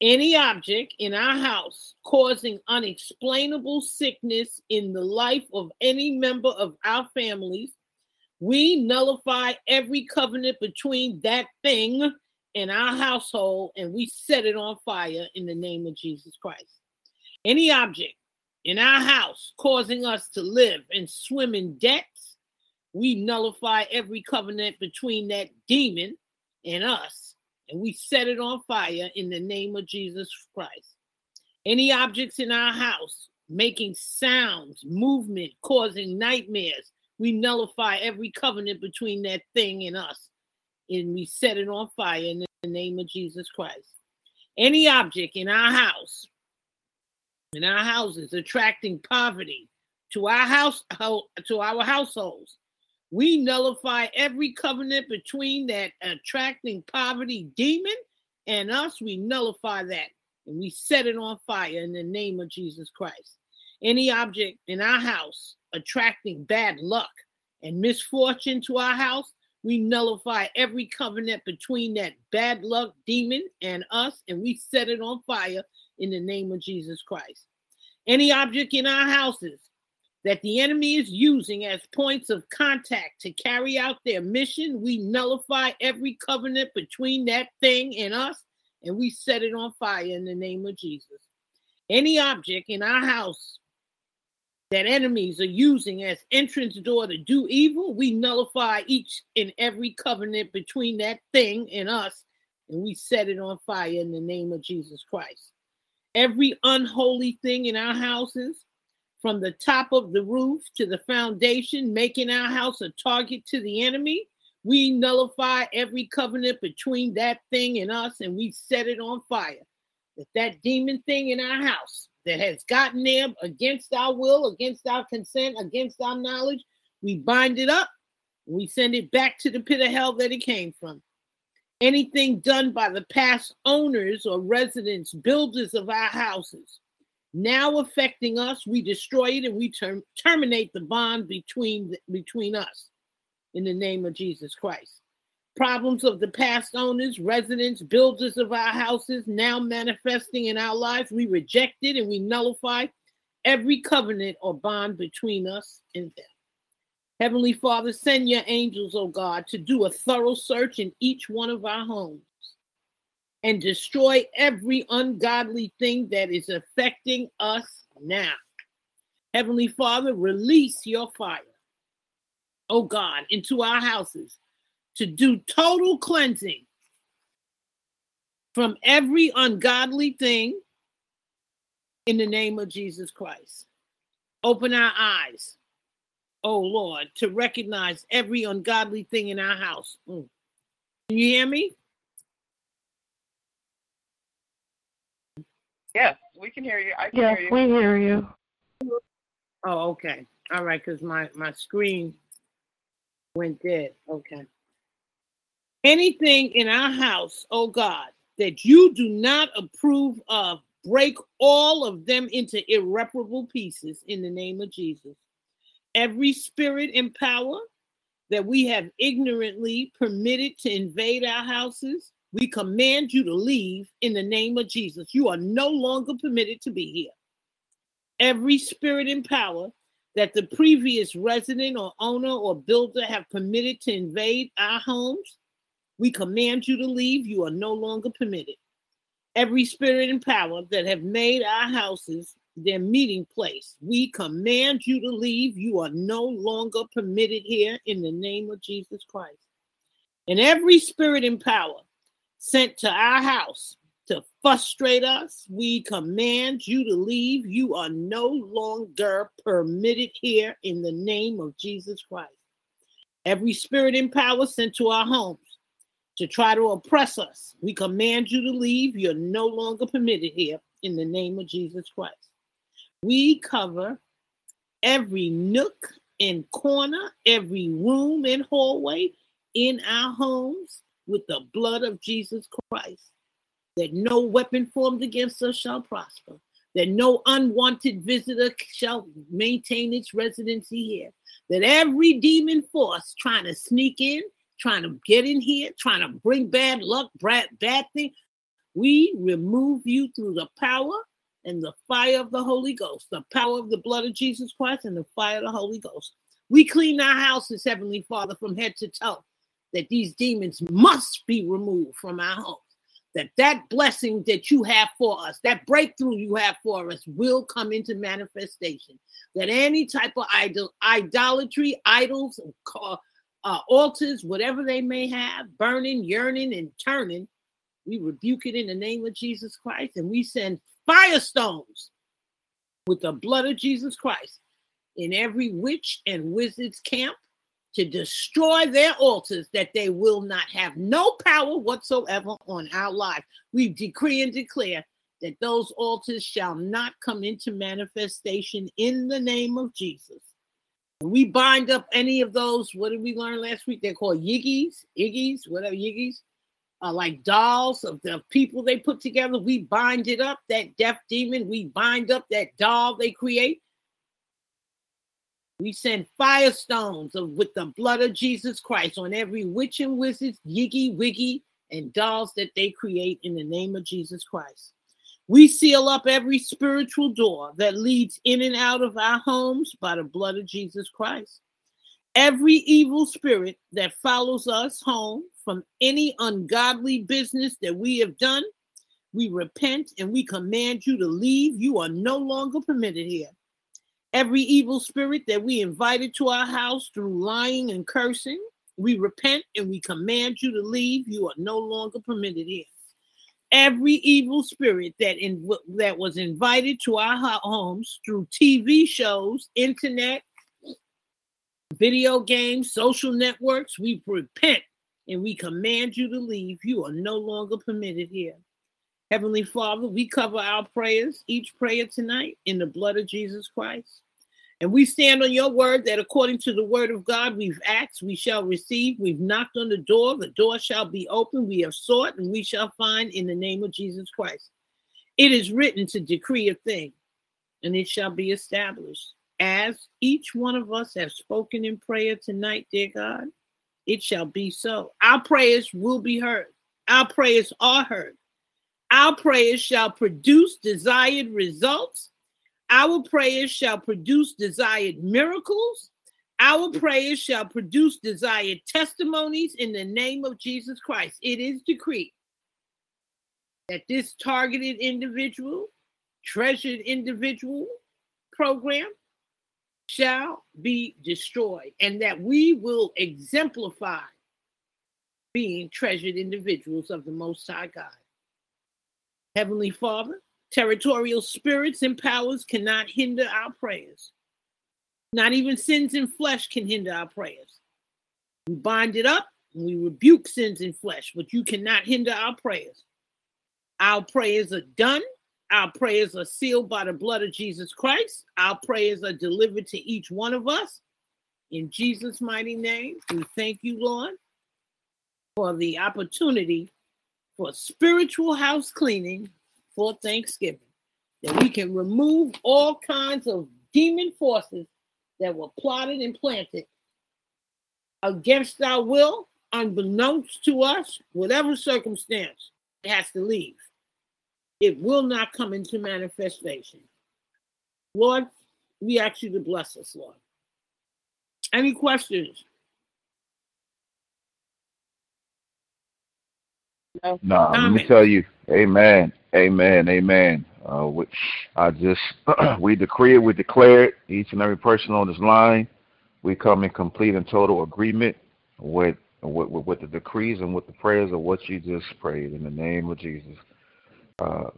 Any object in our house causing unexplainable sickness in the life of any member of our families, we nullify every covenant between that thing and our household and we set it on fire in the name of Jesus Christ. Any object in our house causing us to live and swim in debts, we nullify every covenant between that demon and us, and we set it on fire in the name of Jesus Christ. Any objects in our house making sounds, movement, causing nightmares, we nullify every covenant between that thing and us, and we set it on fire in the name of Jesus Christ. Any object in our house in our houses, attracting poverty to our house to our households. We nullify every covenant between that attracting poverty demon and us. We nullify that and we set it on fire in the name of Jesus Christ. Any object in our house attracting bad luck and misfortune to our house, we nullify every covenant between that bad luck demon and us, and we set it on fire in the name of Jesus Christ. Any object in our houses that the enemy is using as points of contact to carry out their mission, we nullify every covenant between that thing and us, and we set it on fire in the name of Jesus. Any object in our house that enemies are using as entrance door to do evil, we nullify each and every covenant between that thing and us, and we set it on fire in the name of Jesus Christ. Every unholy thing in our houses, from the top of the roof to the foundation, making our house a target to the enemy, we nullify every covenant between that thing and us, and we set it on fire. That that demon thing in our house that has gotten there against our will, against our consent, against our knowledge, we bind it up. We send it back to the pit of hell that it came from anything done by the past owners or residents, builders of our houses. Now affecting us, we destroy it and we term- terminate the bond between, between us in the name of Jesus Christ. Problems of the past owners, residents, builders of our houses now manifesting in our lives, we reject it and we nullify every covenant or bond between us and them. Heavenly Father, send your angels, oh God, to do a thorough search in each one of our homes and destroy every ungodly thing that is affecting us now. Heavenly Father, release your fire, oh God, into our houses to do total cleansing from every ungodly thing in the name of Jesus Christ. Open our eyes oh Lord, to recognize every ungodly thing in our house. Mm. Can you hear me? Yes, we can hear you. I can yes, hear you. we hear you. Oh, okay. All right, because my, my screen went dead. Okay. Anything in our house, oh God, that you do not approve of, break all of them into irreparable pieces in the name of Jesus every spirit and power that we have ignorantly permitted to invade our houses, we command you to leave in the name of Jesus. You are no longer permitted to be here. Every spirit and power that the previous resident or owner or builder have permitted to invade our homes, we command you to leave. You are no longer permitted. Every spirit and power that have made our houses their meeting place. We command you to leave. You are no longer permitted here in the name of Jesus Christ. And every spirit and power sent to our house to frustrate us, we command you to leave. You are no longer permitted here in the name of Jesus Christ. Every spirit in power sent to our homes to try to oppress us, we command you to leave. You're no longer permitted here in the name of Jesus Christ. We cover every nook and corner, every room and hallway in our homes with the blood of Jesus Christ. That no weapon formed against us shall prosper. That no unwanted visitor shall maintain its residency here. That every demon force trying to sneak in, trying to get in here, trying to bring bad luck, bad, bad thing, we remove you through the power and the fire of the Holy Ghost, the power of the blood of Jesus Christ and the fire of the Holy Ghost. We clean our houses, Heavenly Father, from head to toe, that these demons must be removed from our homes. That that blessing that you have for us, that breakthrough you have for us, will come into manifestation. That any type of idol, idolatry, idols, uh, altars, whatever they may have, burning, yearning, and turning, we rebuke it in the name of Jesus Christ, and we send firestones with the blood of Jesus Christ in every witch and wizard's camp to destroy their altars that they will not have no power whatsoever on our lives. We decree and declare that those altars shall not come into manifestation in the name of Jesus. We bind up any of those. What did we learn last week? They're called yiggies, iggies, whatever yiggies uh, like dolls of the people they put together. We bind it up, that deaf demon. We bind up that doll they create. We send firestones of, with the blood of Jesus Christ on every witch and wizard, yiggy wiggy, and dolls that they create in the name of Jesus Christ. We seal up every spiritual door that leads in and out of our homes by the blood of Jesus Christ. Every evil spirit that follows us home from any ungodly business that we have done, we repent and we command you to leave. You are no longer permitted here. Every evil spirit that we invited to our house through lying and cursing, we repent and we command you to leave. You are no longer permitted here. Every evil spirit that in, that was invited to our homes through TV shows, internet, video games, social networks, we repent and we command you to leave. You are no longer permitted here. Heavenly Father, we cover our prayers, each prayer tonight, in the blood of Jesus Christ. And we stand on your word that according to the word of God, we've asked, we shall receive. We've knocked on the door, the door shall be open. We have sought, and we shall find in the name of Jesus Christ. It is written to decree a thing, and it shall be established as each one of us have spoken in prayer tonight, dear God, it shall be so. Our prayers will be heard. Our prayers are heard. Our prayers shall produce desired results. Our prayers shall produce desired miracles. Our prayers shall produce desired testimonies in the name of Jesus Christ. It is decreed that this targeted individual, treasured individual program shall be destroyed, and that we will exemplify being treasured individuals of the Most High God. Heavenly Father, territorial spirits and powers cannot hinder our prayers. Not even sins in flesh can hinder our prayers. We bind it up and we rebuke sins in flesh, but you cannot hinder our prayers. Our prayers are done our prayers are sealed by the blood of Jesus Christ. Our prayers are delivered to each one of us. In Jesus' mighty name, we thank you, Lord, for the opportunity for spiritual house cleaning for Thanksgiving. That we can remove all kinds of demon forces that were plotted and planted against our will, unbeknownst to us, whatever circumstance, it has to leave it will not come into manifestation. Lord, we ask you to bless us, Lord. Any questions? No, nah, let me tell you, Amen, Amen, Amen. Uh, we, I just <clears throat> we decree it, we declare it. Each and every person on this line, we come in complete and total agreement with with, with the decrees and with the prayers of what you just prayed in the name of Jesus. Uh,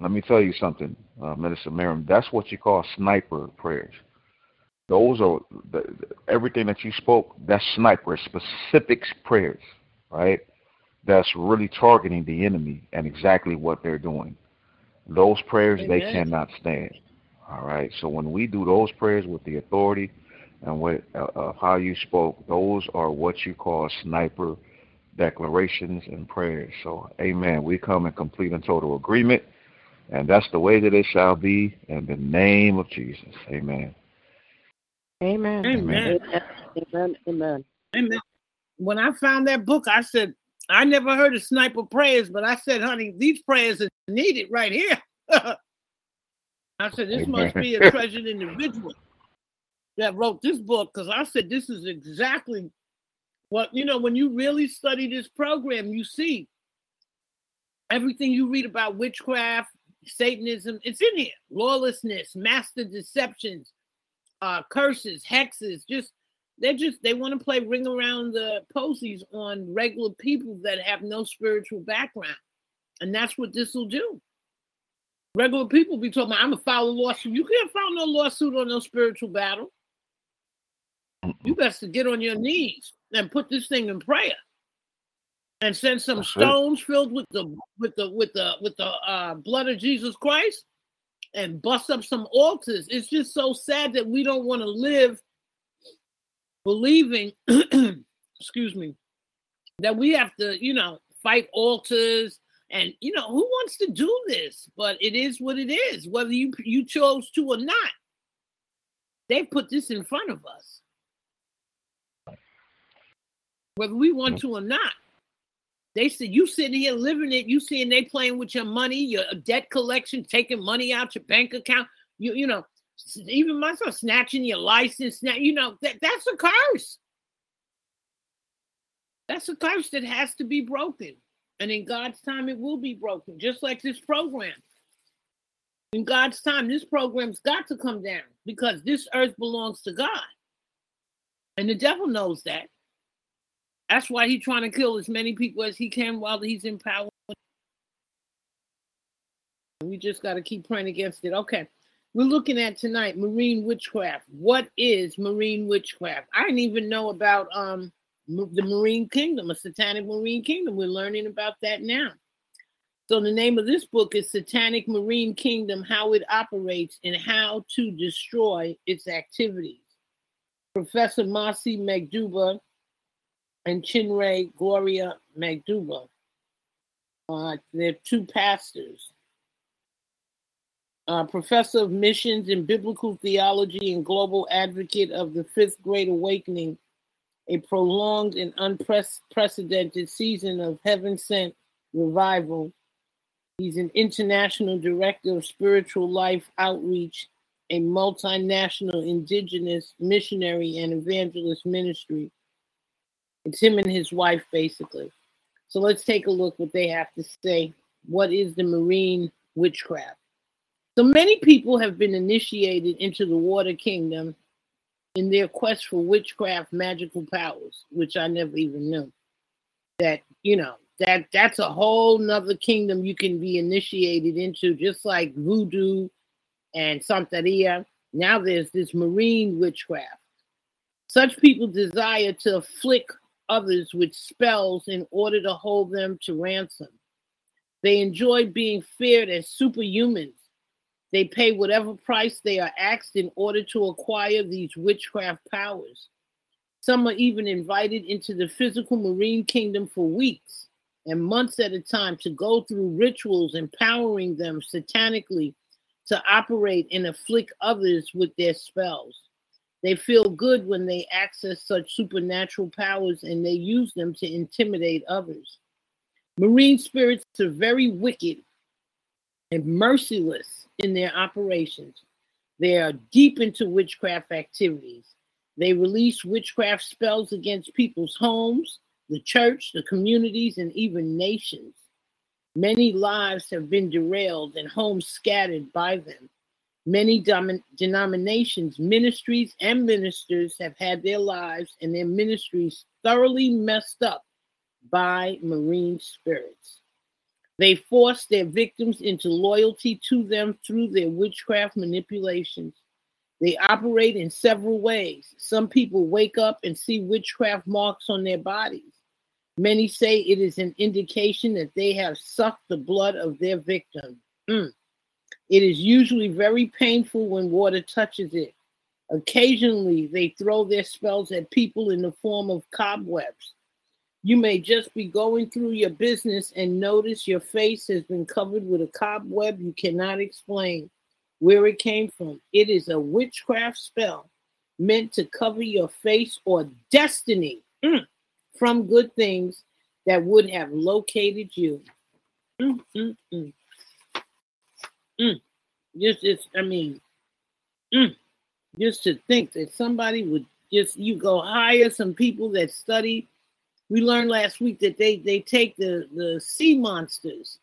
let me tell you something, uh, Minister Miriam. That's what you call sniper prayers. Those are the, everything that you spoke. That's sniper, specific prayers, right? That's really targeting the enemy and exactly what they're doing. Those prayers Amen. they cannot stand. All right. So when we do those prayers with the authority and with uh, uh, how you spoke. Those are what you call sniper declarations and prayers. So, Amen. We come in complete and total agreement, and that's the way that it shall be in the name of Jesus. Amen. Amen. Amen. Amen. Amen. Amen. When I found that book, I said, I never heard a sniper prayers, but I said, honey, these prayers are needed right here. <laughs> I said, this must be a <laughs> treasured individual that wrote this book because I said, this is exactly what, you know, when you really study this program, you see everything you read about witchcraft, Satanism, it's in here. Lawlessness, master deceptions, uh, curses, hexes, just they just they want to play ring around the posies on regular people that have no spiritual background. And that's what this will do. Regular people be talking about, I'm gonna file a lawsuit. You can't file no lawsuit on no spiritual battle. You best to get on your knees and put this thing in prayer. And send some That's it. stones filled with the with the with the with the uh, blood of Jesus Christ and bust up some altars. It's just so sad that we don't want to live believing, <clears throat> excuse me, that we have to, you know, fight altars and you know who wants to do this? But it is what it is, whether you you chose to or not. They put this in front of us, whether we want to or not. They said you sitting here living it, you seeing they playing with your money, your debt collection, taking money out your bank account. You you know, even myself snatching your license. Now you know that that's a curse. That's a curse that has to be broken, and in God's time it will be broken, just like this program. In God's time, this program's got to come down because this earth belongs to God, and the devil knows that. That's why he's trying to kill as many people as he can while he's in power. We just got to keep praying against it. Okay. We're looking at tonight marine witchcraft. What is marine witchcraft? I didn't even know about um the marine kingdom, a satanic marine kingdom. We're learning about that now. So the name of this book is Satanic Marine Kingdom: How It Operates and How to Destroy Its Activities. Professor Mosy Madugba and Chinray Gloria Madugba. Uh, they're two pastors. Uh, professor of missions and biblical theology and global advocate of the Fifth Great Awakening, a prolonged and unprecedented season of heaven sent revival. He's an international director of spiritual life outreach, a multinational indigenous missionary and evangelist ministry. It's him and his wife, basically. So let's take a look what they have to say. What is the marine witchcraft? So many people have been initiated into the water kingdom in their quest for witchcraft magical powers, which I never even knew. That, you know, that that's a whole nother kingdom you can be initiated into, just like voodoo and Santeria. Now there's this marine witchcraft. Such people desire to afflict others with spells in order to hold them to ransom. They enjoy being feared as superhumans. They pay whatever price they are asked in order to acquire these witchcraft powers. Some are even invited into the physical marine kingdom for weeks and months at a time to go through rituals empowering them satanically to operate and afflict others with their spells. They feel good when they access such supernatural powers and they use them to intimidate others. Marine spirits are very wicked and merciless in their operations. They are deep into witchcraft activities. They release witchcraft spells against people's homes, the church, the communities, and even nations. Many lives have been derailed and homes scattered by them. Many denominations, ministries, and ministers have had their lives and their ministries thoroughly messed up by marine spirits. They force their victims into loyalty to them through their witchcraft manipulations. They operate in several ways. Some people wake up and see witchcraft marks on their bodies. Many say it is an indication that they have sucked the blood of their victim. Mm. It is usually very painful when water touches it. Occasionally, they throw their spells at people in the form of cobwebs. You may just be going through your business and notice your face has been covered with a cobweb you cannot explain where it came from. It is a witchcraft spell meant to cover your face or destiny mm, from good things that would have located you. Mm, mm, mm. mm. Just, it's, I mean, mm. just to think that somebody would just, you go hire some people that study we learned last week that they they take the the sea monsters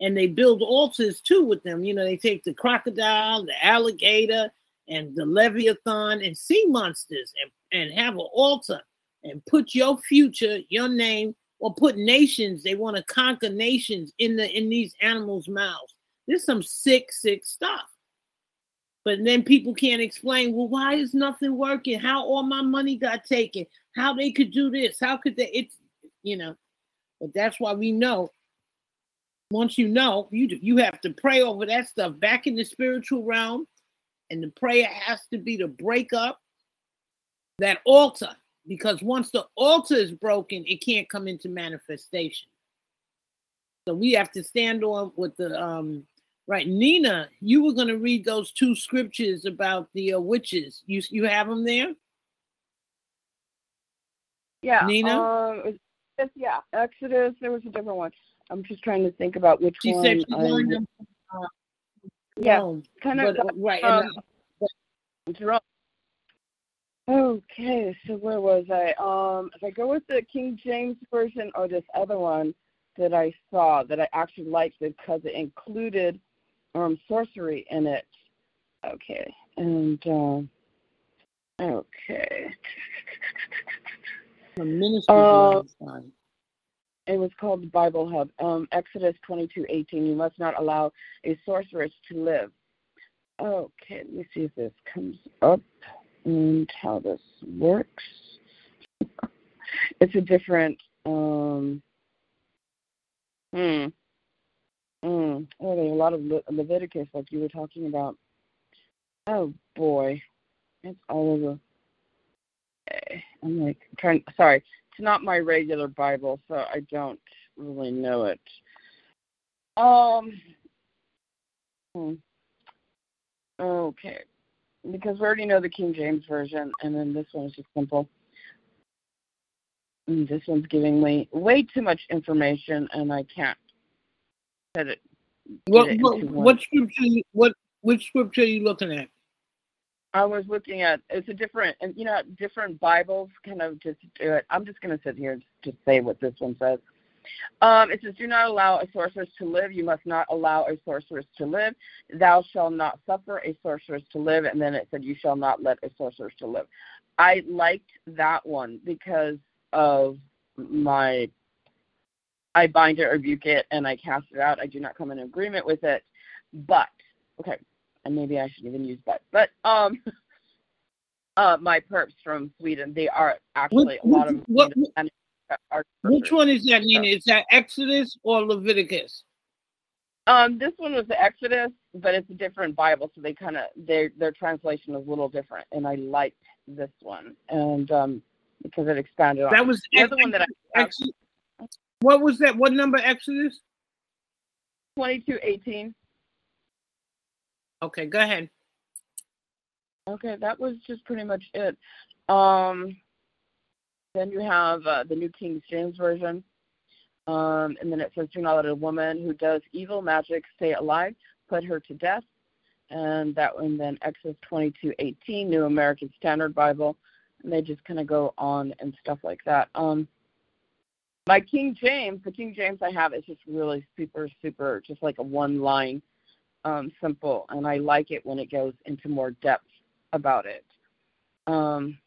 and they build altars too with them. You know, they take the crocodile, the alligator, and the leviathan and sea monsters and and have an altar and put your future, your name, or put nations. They want to conquer nations in the in these animals' mouths. There's some sick, sick stuff. But then people can't explain, well, why is nothing working? How all my money got taken? How they could do this? How could they? It's, you know, but that's why we know. Once you know, you you have to pray over that stuff back in the spiritual realm, and the prayer has to be to break up that altar because once the altar is broken, it can't come into manifestation. So we have to stand on with the um Right, Nina, you were going to read those two scriptures about the uh, witches. You you have them there? Yeah, Nina. Um, yeah, Exodus. There was a different one. I'm just trying to think about which she one. Said she learned them uh, yeah, kind of but, uh, right. Um, okay, so where was I? Um, if I go with the King James version or this other one that I saw that I actually liked because it included um, sorcery in it. Okay, and uh, okay. The ministry uh, it was called the Bible Hub. Um, Exodus twenty-two eighteen. You must not allow a sorceress to live. Okay, let me see if this comes up and how this works. <laughs> It's a different. Um, hmm. Mm. Oh, there's a lot of Le- Leviticus, like you were talking about. Oh boy, it's all over. Okay. I'm like trying. Sorry, it's not my regular Bible, so I don't really know it. Um. Hmm. Okay, because we already know the King James version, and then this one is just simple. And this one's giving me way too much information, and I can't set it. What what, what scripture? What which scripture are you looking at? I was looking at it's a different and you know different Bibles kind of just do it. I'm just going to sit here and just say what this one says. Um, it says, "Do not allow a sorceress to live. You must not allow a sorceress to live. Thou shalt not suffer a sorceress to live." And then it said, "You shall not let a sorceress to live." I liked that one because of my I bind it, rebuke it, and I cast it out. I do not come in agreement with it. But okay, and maybe I shouldn't even use but. But um, <laughs> uh, my perps from Sweden, they are actually what, a lot of. What, what, which one is that, Nina? Is that Exodus or Leviticus? Um, this one was the Exodus, but it's a different Bible, so they kind of their their translation is a little different, and I liked this one, and um, because it expanded on. That was the other one that I. Have, what was that? What number Exodus? 2218. Okay, go ahead. Okay, that was just pretty much it. Um, then you have uh, the New King James Version. Um, and then it says, Do not let a woman who does evil magic stay alive, put her to death. And that one, then Exodus 22:18, New American Standard Bible. And they just kind of go on and stuff like that. Um, my King James, the King James I have is just really super, super, just like a one line, um, simple, and I like it when it goes into more depth about it. Um,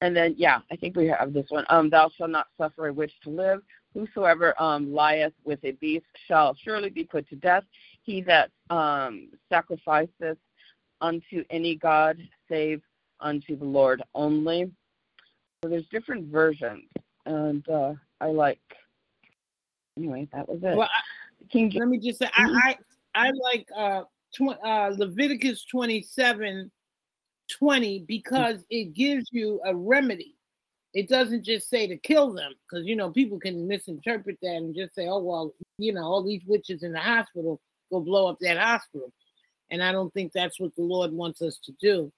and then, yeah, I think we have this one. Um, Thou shalt not suffer a witch to live. Whosoever um, lieth with a beast shall surely be put to death. He that um, sacrificeth unto any god save unto the Lord only. So there's different versions and uh, I like. Anyway, that was it. Well, I, King Let me just say, mm-hmm. I, I I like uh, tw- uh, Leviticus 27 20 because it gives you a remedy. It doesn't just say to kill them because you know people can misinterpret that and just say, oh well, you know, all these witches in the hospital go blow up that hospital. And I don't think that's what the Lord wants us to do.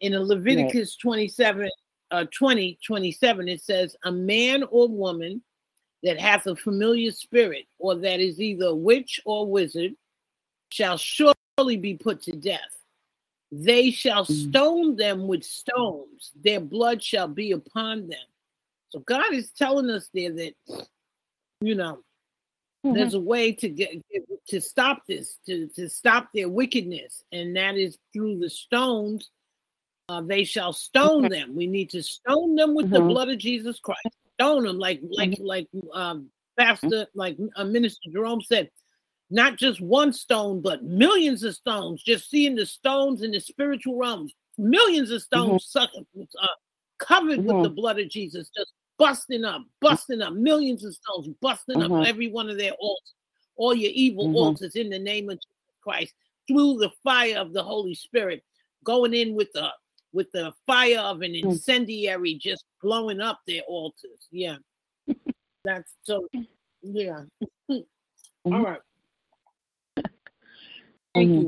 In Leviticus right. 27, uh, 20, 27, it says, A man or woman that hath a familiar spirit, or that is either witch or wizard, shall surely be put to death. They shall mm. stone them with stones, their blood shall be upon them. So God is telling us there that, you know, mm-hmm. there's a way to get to stop this, to, to stop their wickedness, and that is through the stones. Uh, they shall stone them. We need to stone them with mm-hmm. the blood of Jesus Christ. Stone them like like mm-hmm. like um, Pastor, like uh, Minister Jerome said not just one stone, but millions of stones. Just seeing the stones in the spiritual realms, millions of stones mm-hmm. sucking, uh, covered mm-hmm. with the blood of Jesus, just busting up, busting up, millions of stones, busting mm-hmm. up every one of their altars, all your evil mm-hmm. altars in the name of Jesus Christ, through the fire of the Holy Spirit, going in with the with the fire of an mm. incendiary, just blowing up their altars. Yeah, that's so. Yeah. <laughs> All mm-hmm. right. Thank mm-hmm.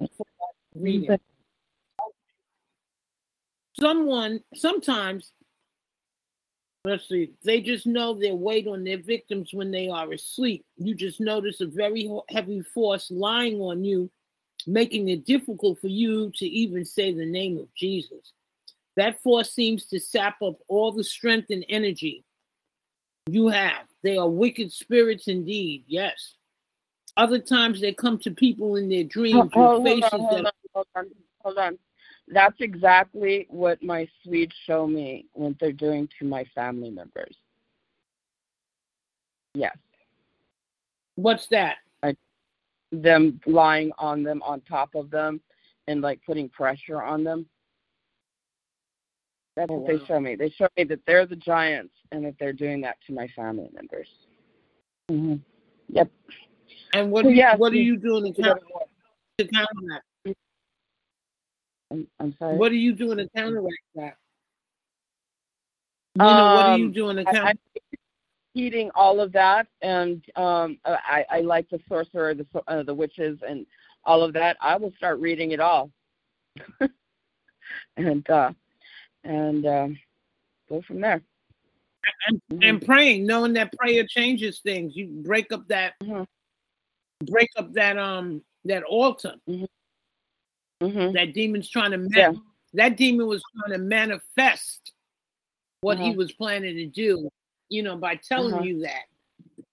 you for reading. Someone, sometimes, let's see, they just know their weight on their victims when they are asleep. You just notice a very heavy force lying on you, making it difficult for you to even say the name of Jesus. That force seems to sap up all the strength and energy you have. They are wicked spirits indeed, yes. Other times they come to people in their dreams hold, with faces on, hold that. On, hold on, hold on. That's exactly what my Swedes show me when they're doing to my family members. Yes. What's that? I, them lying on them, on top of them, and like putting pressure on them. That's oh, what wow. they show me. They show me that they're the giants and that they're doing that to my family members. Mm-hmm. Yep. And what, so, yeah, what are you doing to counter, to counter that? I'm, I'm, sorry. What are you doing to counteract that? You know, um, what are you um, doing to counter? Eating all of that, and um, I, I like the sorcerer, the uh, the witches, and all of that. I will start reading it all, <laughs> and uh, and um, go from there. And, mm-hmm. and, praying, knowing that prayer changes things. You break up that mm-hmm break up that um that altar. Mm-hmm. Mm-hmm. That demon's trying to man- yeah. that demon was trying to manifest what he uh-huh. was planning to do, you know, by telling uh-huh. you that.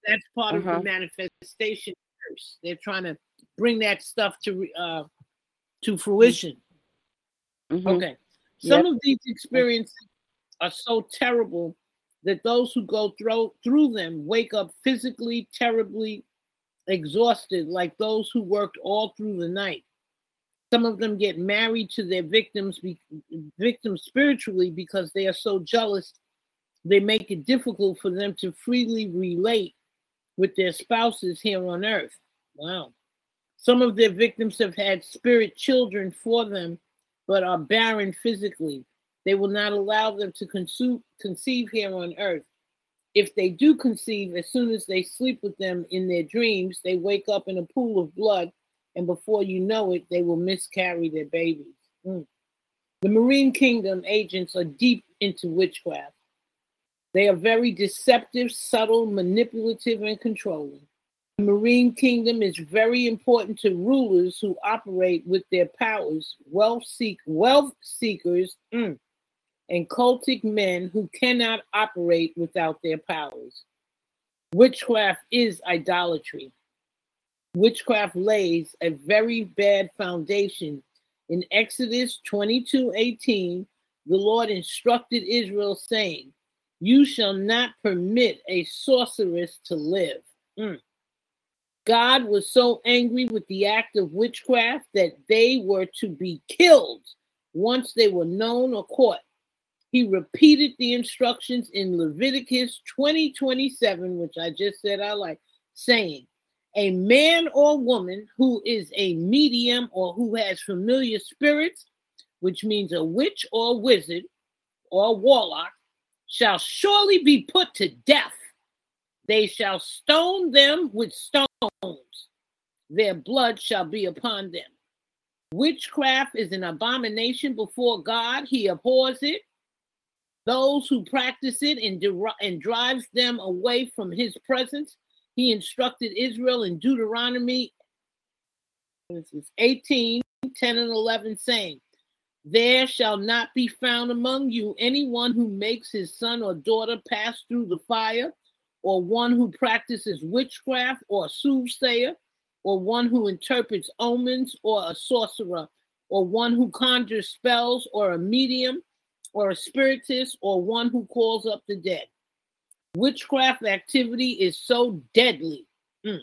That's part uh-huh. of the uh-huh. manifestation curse. They're trying to bring that stuff to uh to fruition. Mm-hmm. Okay. Some yep. of these experiences are so terrible that those who go through through them wake up physically terribly exhausted like those who worked all through the night. Some of them get married to their victims, be, victims spiritually because they are so jealous. They make it difficult for them to freely relate with their spouses here on earth. Wow. Some of their victims have had spirit children for them, but are barren physically. They will not allow them to consume, conceive here on earth if they do conceive, as soon as they sleep with them in their dreams, they wake up in a pool of blood, and before you know it, they will miscarry their babies. Mm. The Marine Kingdom agents are deep into witchcraft. They are very deceptive, subtle, manipulative, and controlling. The Marine Kingdom is very important to rulers who operate with their powers, wealth seek wealth seekers, mm, and cultic men who cannot operate without their powers. Witchcraft is idolatry. Witchcraft lays a very bad foundation. In Exodus 22 18, the Lord instructed Israel, saying, You shall not permit a sorceress to live. Mm. God was so angry with the act of witchcraft that they were to be killed once they were known or caught. He repeated the instructions in Leviticus 20 27, which I just said I like, saying, A man or woman who is a medium or who has familiar spirits which means a witch or wizard or warlock, shall surely be put to death. They shall stone them with stones. Their blood shall be upon them. Witchcraft is an abomination before God. He abhors it. Those who practice it and, and drives them away from his presence. He instructed Israel in Deuteronomy this is 18, 10, and 11, saying, There shall not be found among you anyone who makes his son or daughter pass through the fire, or one who practices witchcraft or a soothsayer, or one who interprets omens, or a sorcerer, or one who conjures spells, or a medium, or a spiritist, or one who calls up the dead. Witchcraft activity is so deadly mm,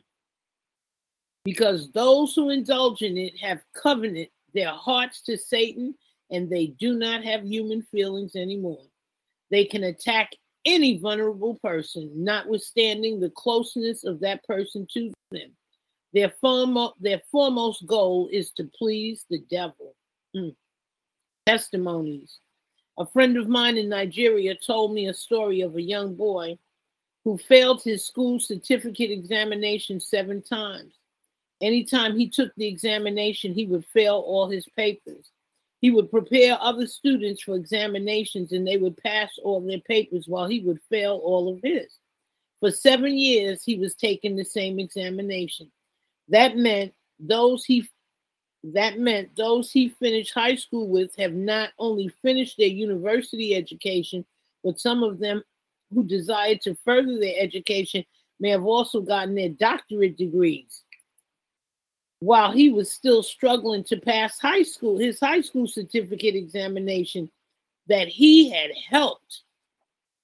because those who indulge in it have covenanted their hearts to Satan and they do not have human feelings anymore. They can attack any vulnerable person, notwithstanding the closeness of that person to them. Their, foremost, their foremost goal is to please the devil. Mm. Testimonies. A friend of mine in Nigeria told me a story of a young boy who failed his school certificate examination seven times. Anytime he took the examination, he would fail all his papers. He would prepare other students for examinations and they would pass all their papers while he would fail all of his. For seven years, he was taking the same examination. That meant those he that meant those he finished high school with have not only finished their university education, but some of them who desired to further their education may have also gotten their doctorate degrees while he was still struggling to pass high school, his high school certificate examination that he had helped.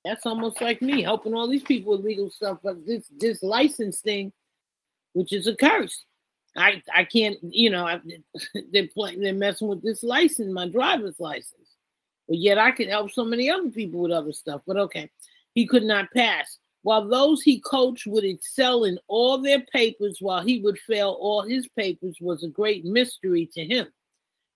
That's almost like me helping all these people with legal stuff, but this this license thing, which is a curse. I I can't, you know, I, <laughs> they're playing, they're messing with this license, my driver's license, but yet I could help so many other people with other stuff. But okay, he could not pass while those he coached would excel in all their papers while he would fail all his papers was a great mystery to him.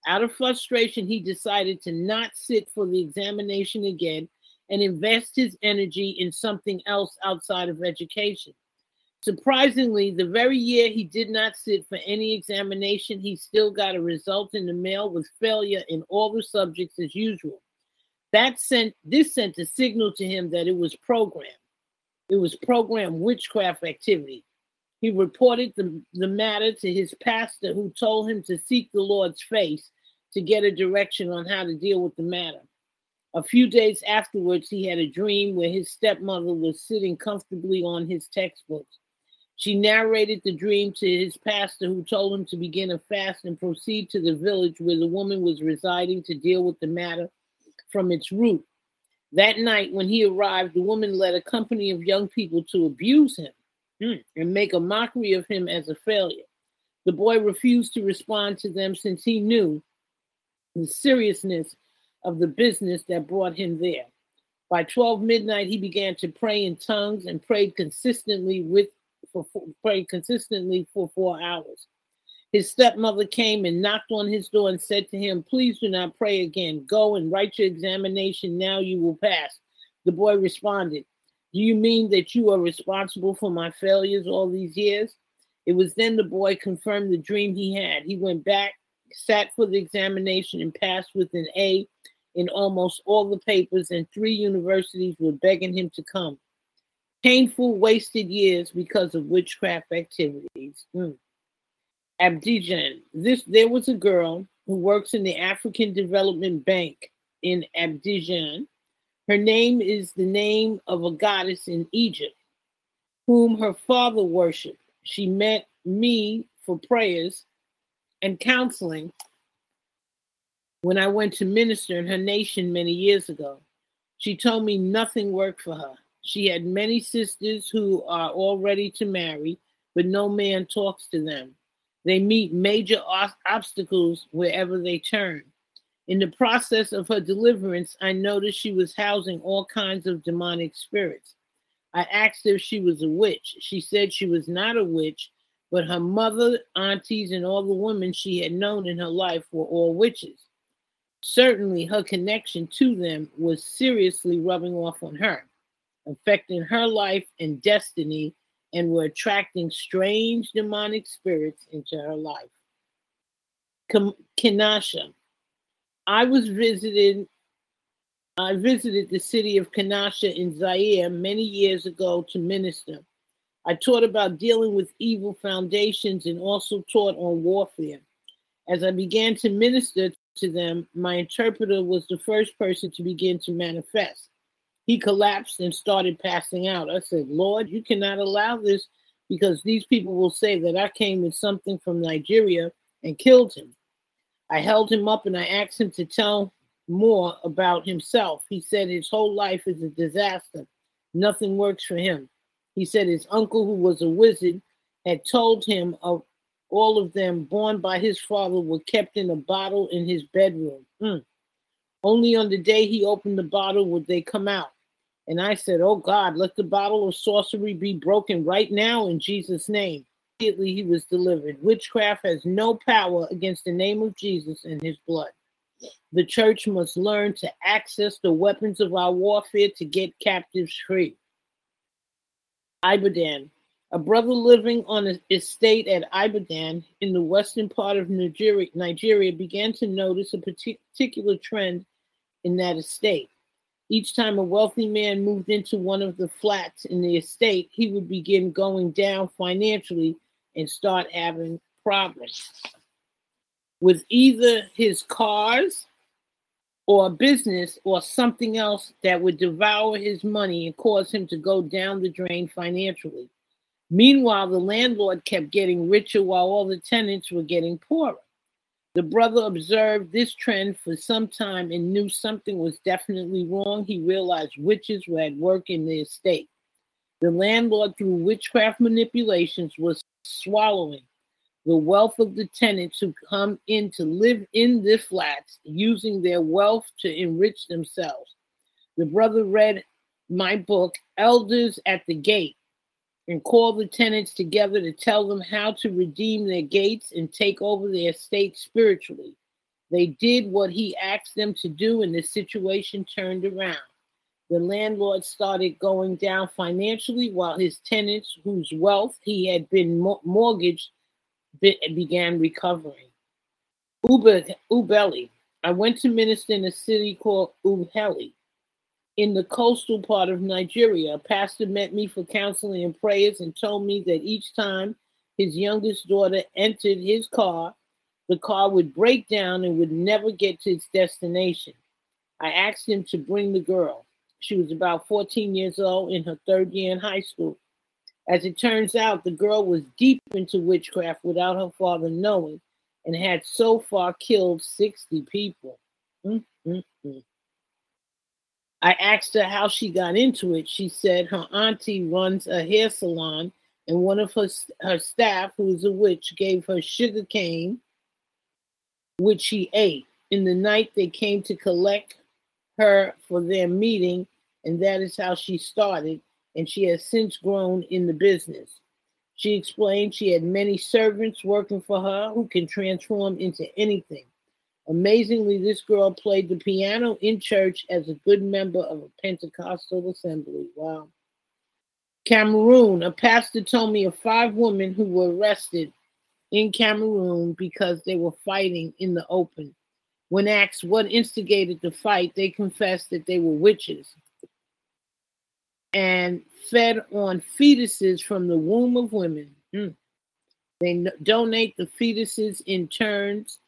Out of frustration, he decided to not sit for the examination again and invest his energy in something else outside of education. Surprisingly, the very year he did not sit for any examination, he still got a result in the mail with failure in all the subjects as usual. That sent this sent a signal to him that it was programmed. It was programmed witchcraft activity. He reported the, the matter to his pastor, who told him to seek the Lord's face to get a direction on how to deal with the matter. A few days afterwards, he had a dream where his stepmother was sitting comfortably on his textbooks. She narrated the dream to his pastor, who told him to begin a fast and proceed to the village where the woman was residing to deal with the matter from its root. That night, when he arrived, the woman led a company of young people to abuse him hmm, and make a mockery of him as a failure. The boy refused to respond to them since he knew the seriousness of the business that brought him there. By 12 midnight, he began to pray in tongues and prayed consistently with for prayed consistently for four hours. His stepmother came and knocked on his door and said to him, Please do not pray again. Go and write your examination. Now you will pass. The boy responded, Do you mean that you are responsible for my failures all these years? It was then the boy confirmed the dream he had. He went back, sat for the examination, and passed with an A in almost all the papers, and three universities were begging him to come. Painful, wasted years because of witchcraft activities. Mm. Abidjan. This there was a girl who works in the African Development Bank in Abidjan. Her name is the name of a goddess in Egypt, whom her father worshipped. She met me for prayers and counseling when I went to minister in her nation many years ago. She told me nothing worked for her. She had many sisters who are all ready to marry, but no man talks to them. They meet major obstacles wherever they turn. In the process of her deliverance, I noticed she was housing all kinds of demonic spirits. I asked if she was a witch. She said she was not a witch, but her mother, aunties, and all the women she had known in her life were all witches. Certainly, her connection to them was seriously rubbing off on her, affecting her life and destiny, and were attracting strange demonic spirits into her life. Kinshasa. I was visited. I visited the city of Kinshasa in Zaire many years ago to minister. I taught about dealing with evil foundations and also taught on warfare. As I began to minister to them, my interpreter was the first person to begin to manifest. He collapsed and started passing out. I said, Lord, you cannot allow this because these people will say that I came with something from Nigeria and killed him. I held him up and I asked him to tell more about himself. He said his whole life is a disaster. Nothing works for him. He said his uncle, who was a wizard, had told him of all of them born by his father were kept in a bottle in his bedroom. Mm. Only on the day he opened the bottle would they come out. And I said, Oh God, let the bottle of sorcery be broken right now in Jesus' name. Immediately he was delivered. Witchcraft has no power against the name of Jesus and his blood. The church must learn to access the weapons of our warfare to get captives free. Ibadan, a brother living on an estate at Ibadan in the western part of Nigeria, Nigeria began to notice a particular trend in that estate. Each time a wealthy man moved into one of the flats in the estate, he would begin going down financially and start having problems with either his cars or business or something else that would devour his money and cause him to go down the drain financially. Meanwhile, the landlord kept getting richer while all the tenants were getting poorer. The brother observed this trend for some time and knew something was definitely wrong. He realized witches were at work in the estate. The landlord, through witchcraft manipulations, was swallowing the wealth of the tenants who come in to live in the flats, using their wealth to enrich themselves. The brother read my book, Elders at the Gate, and called the tenants together to tell them how to redeem their gates and take over their estate spiritually. They did what he asked them to do, and the situation turned around. The landlord started going down financially while his tenants, whose wealth he had been mortgaged, began recovering. Ubeli. I went to minister in a city called Ubeli in the coastal part of Nigeria. A pastor met me for counseling and prayers and told me that each time his youngest daughter entered his car, the car would break down and would never get to its destination. I asked him to bring the girl. She was about 14 years old in her third year in high school. As it turns out, the girl was deep into witchcraft without her father knowing and had so far killed 60 people. Mm-hmm. I asked her how she got into it. She said her auntie runs a hair salon, and one of her, her staff, who is a witch, gave her sugar cane, which she ate. In the night, they came to collect her for their meeting, and that is how she started. And she has since grown in the business. She explained she had many servants working for her who can transform into anything. Amazingly, this girl played the piano in church as a good member of a Pentecostal assembly. Wow. Cameroon, a pastor told me of five women who were arrested in Cameroon because they were fighting in the open. When asked what instigated the fight, they confessed that they were witches and fed on fetuses from the womb of women. Mm. They donate the fetuses in turns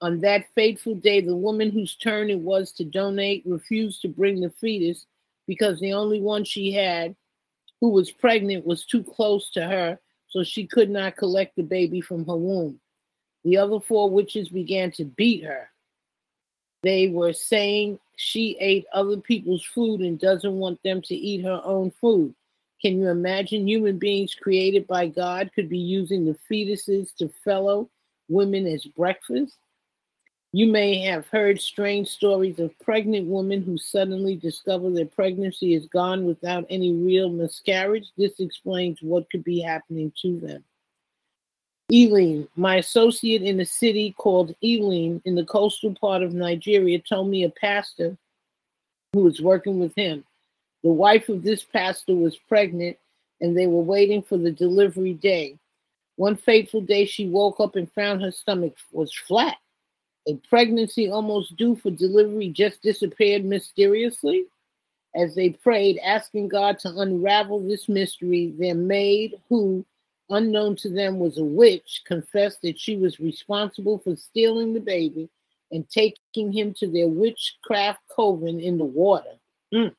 on that fateful day, the woman whose turn it was to donate refused to bring the fetus because the only one she had who was pregnant was too close to her, so she could not collect the baby from her womb. The other four witches began to beat her. They were saying she ate other people's food and doesn't want them to eat her own food. Can you imagine human beings created by God could be using the fetuses to fellow women as breakfast? You may have heard strange stories of pregnant women who suddenly discover their pregnancy is gone without any real miscarriage. This explains what could be happening to them. Elim, my associate in a city called Elim in the coastal part of Nigeria, told me a pastor who was working with him. The wife of this pastor was pregnant and they were waiting for the delivery day. One fateful day, she woke up and found her stomach was flat. A pregnancy almost due for delivery just disappeared mysteriously. As they prayed, asking God to unravel this mystery, their maid, who, unknown to them, was a witch, confessed that she was responsible for stealing the baby and taking him to their witchcraft coven in the water. Mm.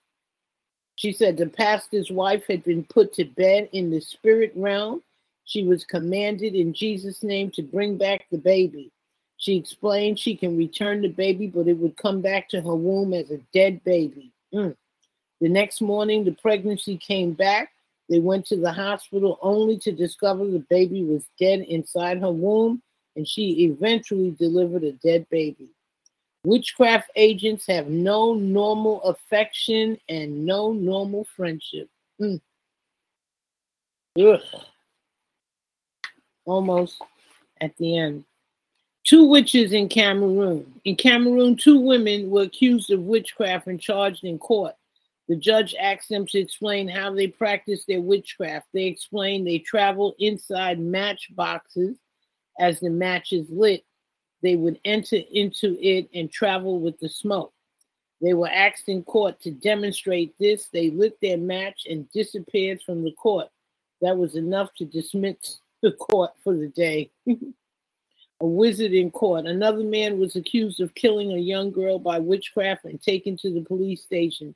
She said the pastor's wife had been put to bed in the spirit realm. She was commanded in Jesus' name to bring back the baby. She explained she can return the baby, but it would come back to her womb as a dead baby. Mm. The next morning, the pregnancy came back. They went to the hospital only to discover the baby was dead inside her womb, and she eventually delivered a dead baby. Witchcraft agents have no normal affection and no normal friendship. Mm. Ugh. Almost at the end. Two witches in Cameroon. In Cameroon, two women were accused of witchcraft and charged in court. The judge asked them to explain how they practiced their witchcraft. They explained they travel inside matchboxes as the match is lit they would enter into it and travel with the smoke. They were asked in court to demonstrate this. They lit their match and disappeared from the court. That was enough to dismiss the court for the day. <laughs> a wizard in court. Another man was accused of killing a young girl by witchcraft and taken to the police station.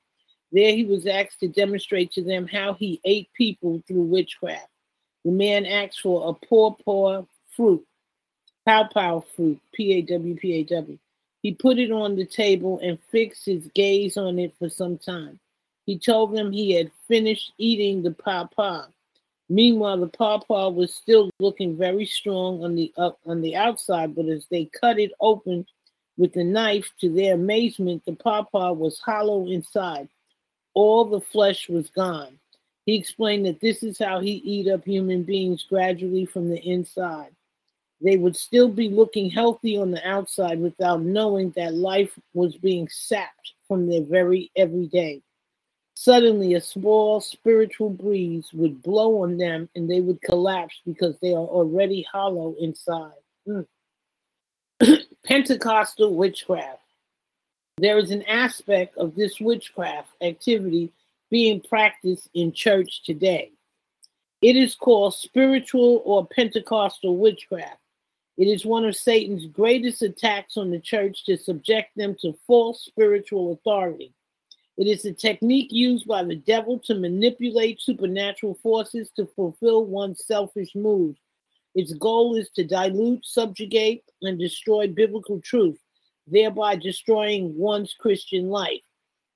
There he was asked to demonstrate to them how he ate people through witchcraft. The man asked for a pawpaw fruit Pow Pow fruit, P A W P A W. He put it on the table and fixed his gaze on it for some time. He told them he had finished eating the pawpaw. Meanwhile, the pawpaw was still looking very strong on the uh, on the outside, but as they cut it open with the knife, to their amazement, the pawpaw was hollow inside. All the flesh was gone. He explained that this is how he eat up human beings gradually from the inside they would still be looking healthy on the outside without knowing that life was being sapped from their very everyday. Suddenly, a small spiritual breeze would blow on them and they would collapse because they are already hollow inside. Mm. <clears throat> Pentecostal witchcraft. There is an aspect of this witchcraft activity being practiced in church today. It is called spiritual or Pentecostal witchcraft. It is one of Satan's greatest attacks on the church to subject them to false spiritual authority. It is a technique used by the devil to manipulate supernatural forces to fulfill one's selfish moves. Its goal is to dilute, subjugate, and destroy biblical truth, thereby destroying one's Christian life.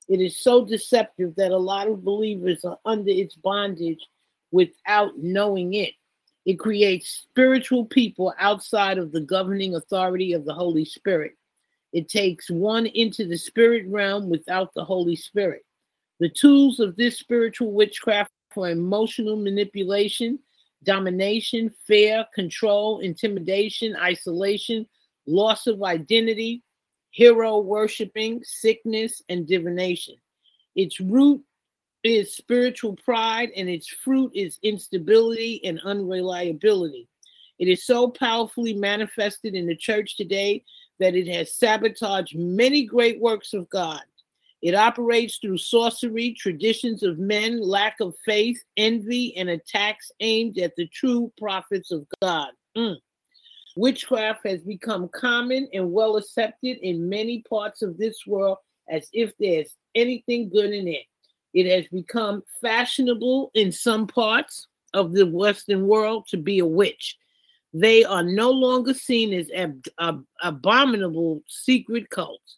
It is so deceptive that a lot of believers are under its bondage without knowing it. It creates spiritual people outside of the governing authority of the Holy Spirit. It takes one into the spirit realm without the Holy Spirit. The tools of this spiritual witchcraft for emotional manipulation, domination, fear, control, intimidation, isolation, loss of identity, hero worshiping, sickness, and divination. Its root is spiritual pride, and its fruit is instability and unreliability. It is so powerfully manifested in the church today that it has sabotaged many great works of God. It operates through sorcery, traditions of men, lack of faith, envy, and attacks aimed at the true prophets of God. Mm. Witchcraft has become common and well accepted in many parts of this world as if there's anything good in it. It has become fashionable in some parts of the Western world to be a witch. They are no longer seen as ab- ab- abominable secret cults.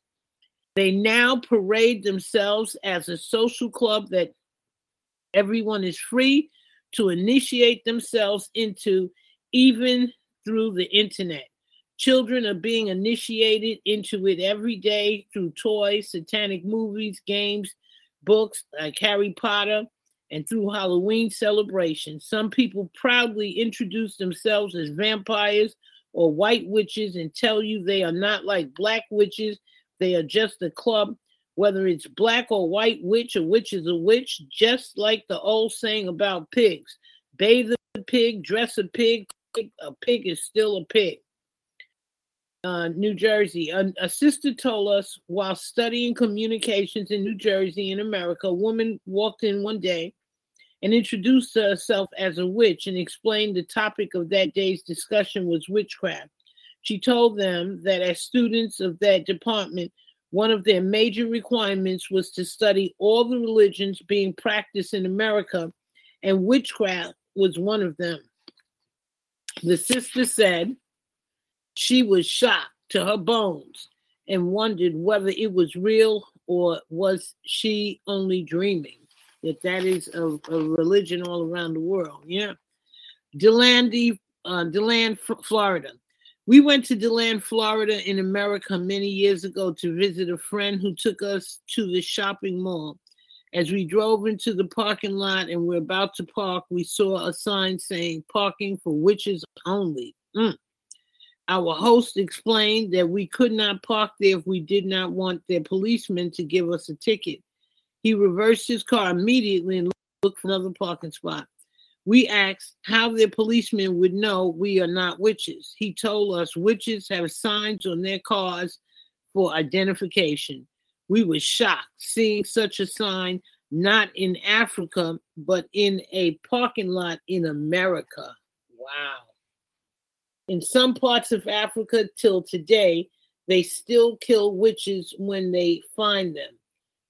They now parade themselves as a social club that everyone is free to initiate themselves into, even through the internet. Children are being initiated into it every day through toys, satanic movies, games, books like Harry Potter, and through Halloween celebrations. Some people proudly introduce themselves as vampires or white witches and tell you they are not like black witches, they are just a club. Whether it's black or white witch, a witch is a witch, just like the old saying about pigs. Bathe a pig, dress a pig, a pig is still a pig. Uh, New Jersey. A, a, sister told us while studying communications in New Jersey in America, a woman walked in one day and introduced herself as a witch and explained the topic of that day's discussion was witchcraft. She told them that as students of that department, one of their major requirements was to study all the religions being practiced in America, and witchcraft was one of them. The sister said she was shocked to her bones and wondered whether it was real or was she only dreaming that that is a, a religion all around the world yeah deland uh, deland florida we went to DeLand, Florida in America many years ago to visit a friend who took us to the shopping mall. As we drove into the parking lot and we're about to park, we saw a sign saying parking for witches only. Mm. Our host explained that we could not park there if we did not want their policeman to give us a ticket. He reversed his car immediately and looked for another parking spot. We asked how the policeman would know we are not witches. He told us witches have signs on their cars for identification. We were shocked seeing such a sign not in Africa, but in a parking lot in America. Wow. In some parts of Africa till today, they still kill witches when they find them.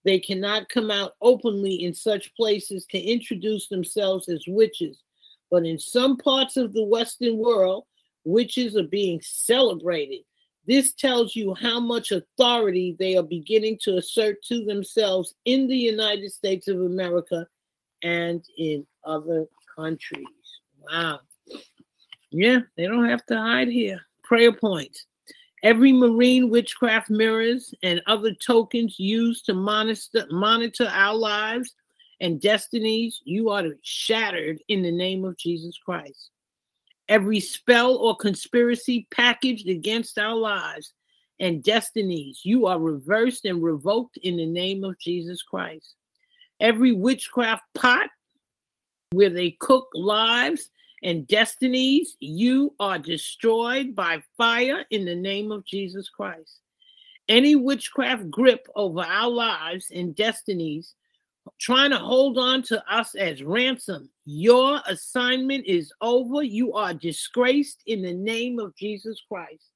They cannot come out openly in such places to introduce themselves as witches. But in some parts of the Western world, witches are being celebrated. This tells you how much authority they are beginning to assert to themselves in the United States of America and in other countries. Wow. Yeah, they don't have to hide here. Prayer points. Every marine witchcraft mirrors and other tokens used to monitor, monitor our lives and destinies, you are shattered in the name of Jesus Christ. Every spell or conspiracy packaged against our lives and destinies, you are reversed and revoked in the name of Jesus Christ. Every witchcraft pot where they cook lives and destinies, you are destroyed by fire in the name of Jesus Christ. Any witchcraft grip over our lives and destinies, trying to hold on to us as ransom, your assignment is over. You are disgraced in the name of Jesus Christ.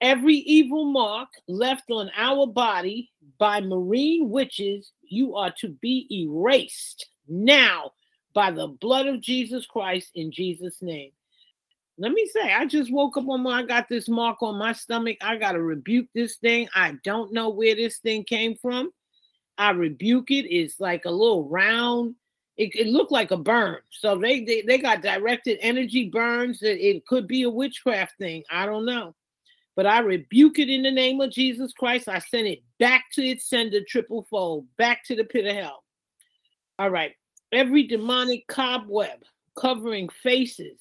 Every evil mark left on our body by marine witches, you are to be erased now by the blood of Jesus Christ in Jesus' name. Let me say, I just woke up on my, I got this mark on my stomach. I got to rebuke this thing. I don't know where this thing came from. I rebuke it. It's like a little round. It, it looked like a burn. So they, they they got directed energy burns. It, it could be a witchcraft thing. I don't know. But I rebuke it in the name of Jesus Christ. I send it back to its sender triple fold, back to the pit of hell. All right every demonic cobweb covering faces,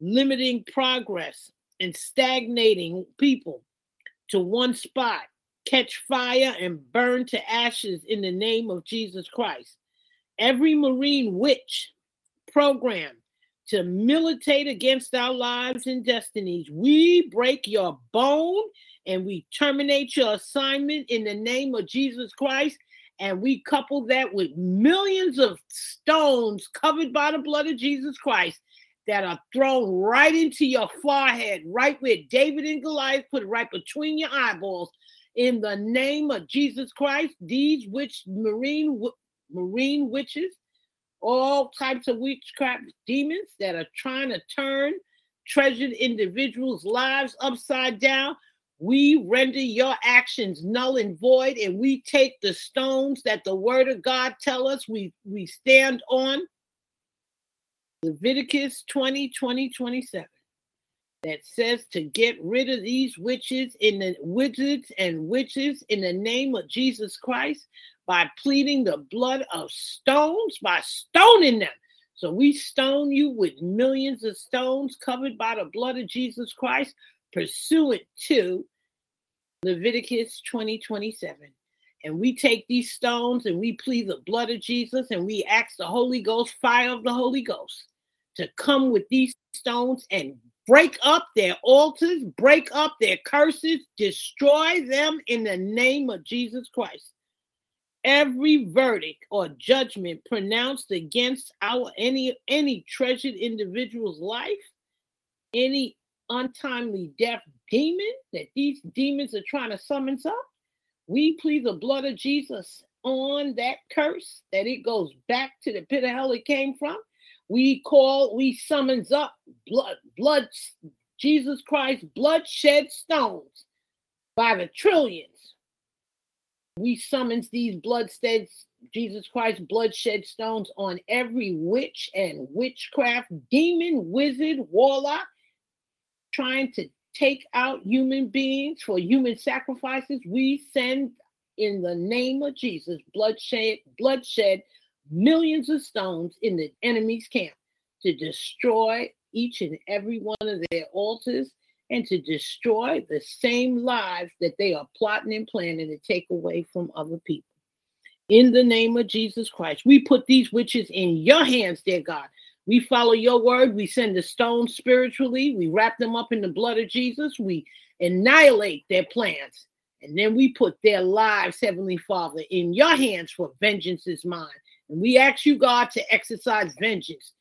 limiting progress, and stagnating people to one spot catch fire and burn to ashes in the name of Jesus Christ. Every Marine witch program to militate against our lives and destinies, we break your bone and we terminate your assignment in the name of Jesus Christ and we couple that with millions of stones covered by the blood of Jesus Christ that are thrown right into your forehead, right where David and Goliath put it, right between your eyeballs. In the name of Jesus Christ, these witch marine marine witches, all types of witchcraft demons that are trying to turn treasured individuals' lives upside down. We render your actions null and void, and we take the stones that the word of God tell us we, we stand on. Leviticus 20, 20, 27. that says to get rid of these witches in the wizards and witches in the name of Jesus Christ by pleading the blood of stones, by stoning them. So we stone you with millions of stones covered by the blood of Jesus Christ, pursuant to Leviticus 20 27. And we take these stones and we plead the blood of Jesus and we ask the Holy Ghost, fire of the Holy Ghost, to come with these stones and break up their altars, break up their curses, destroy them in the name of Jesus Christ. Every verdict or judgment pronounced against our any any treasured individual's life, any untimely death demon that these demons are trying to summons up, we plead the blood of Jesus on that curse that it goes back to the pit of hell it came from. We call, we summons up blood, blood, Jesus Christ, bloodshed stones by the trillions. We summons these bloodshed, Jesus Christ, bloodshed stones on every witch and witchcraft, demon, wizard, warlock, trying to take out human beings for human sacrifices. We send in the name of Jesus bloodshed, bloodshed, millions of stones in the enemy's camp to destroy each and every one of their altars and to destroy the same lives that they are plotting and planning to take away from other people. In the name of Jesus Christ, we put these witches in your hands, dear God. We follow your word. We send the stones spiritually. We wrap them up in the blood of Jesus. We annihilate their plans. And then we put their lives, Heavenly Father, in your hands for vengeance is mine. And we ask you, God, to exercise vengeance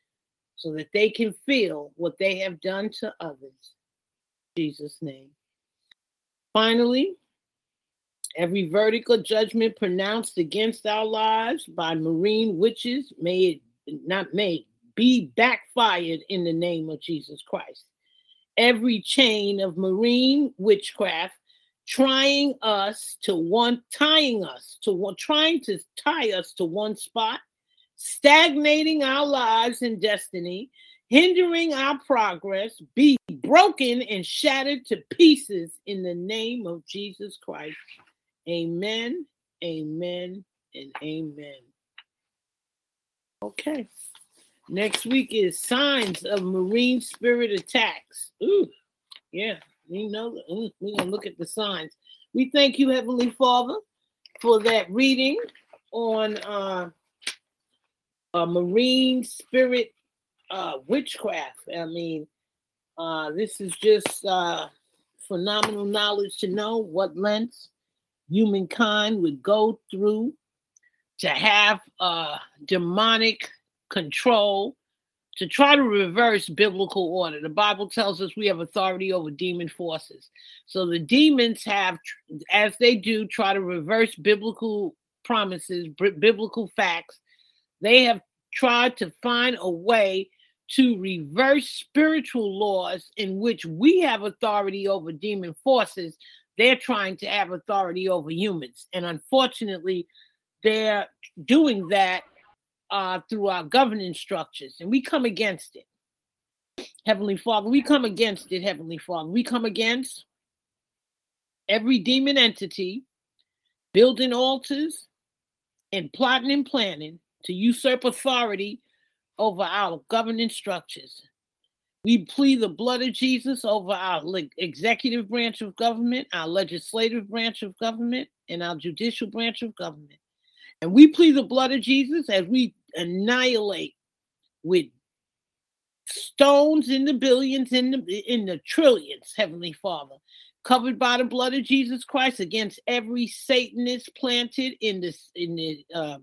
so that they can feel what they have done to others. In Jesus' name. Finally, every verdict or judgment pronounced against our lives by marine witches, may it not may be backfired in the name of Jesus Christ. Every chain of marine witchcraft trying us to one, tying us to one, trying to tie us to one spot, stagnating our lives and destiny, hindering our progress, be broken and shattered to pieces in the name of Jesus Christ. Amen, amen, and amen. Okay. Next week is signs of marine spirit attacks. Ooh, yeah, we know. We're gonna look at the signs. We thank you, Heavenly Father, for that reading on uh, marine spirit uh, witchcraft. I mean, uh, this is just uh, phenomenal knowledge to know what lengths humankind would go through to have uh, demonic control to try to reverse biblical order. The Bible tells us we have authority over demon forces. So the demons have, as they do, try to reverse biblical promises, biblical facts. They have tried to find a way to reverse spiritual laws in which we have authority over demon forces. They're trying to have authority over humans. And unfortunately, they're doing that uh, through our governing structures, and we come against it. Heavenly Father, we come against it, Heavenly Father. We come against every demon entity building altars and plotting and planning to usurp authority over our governing structures. We plead the blood of Jesus over our executive branch of government, our legislative branch of government, and our judicial branch of government. And we plead the blood of Jesus as we annihilate with stones in the billions, in the in the trillions, Heavenly Father, covered by the blood of Jesus Christ against every Satanist planted in this in the uh,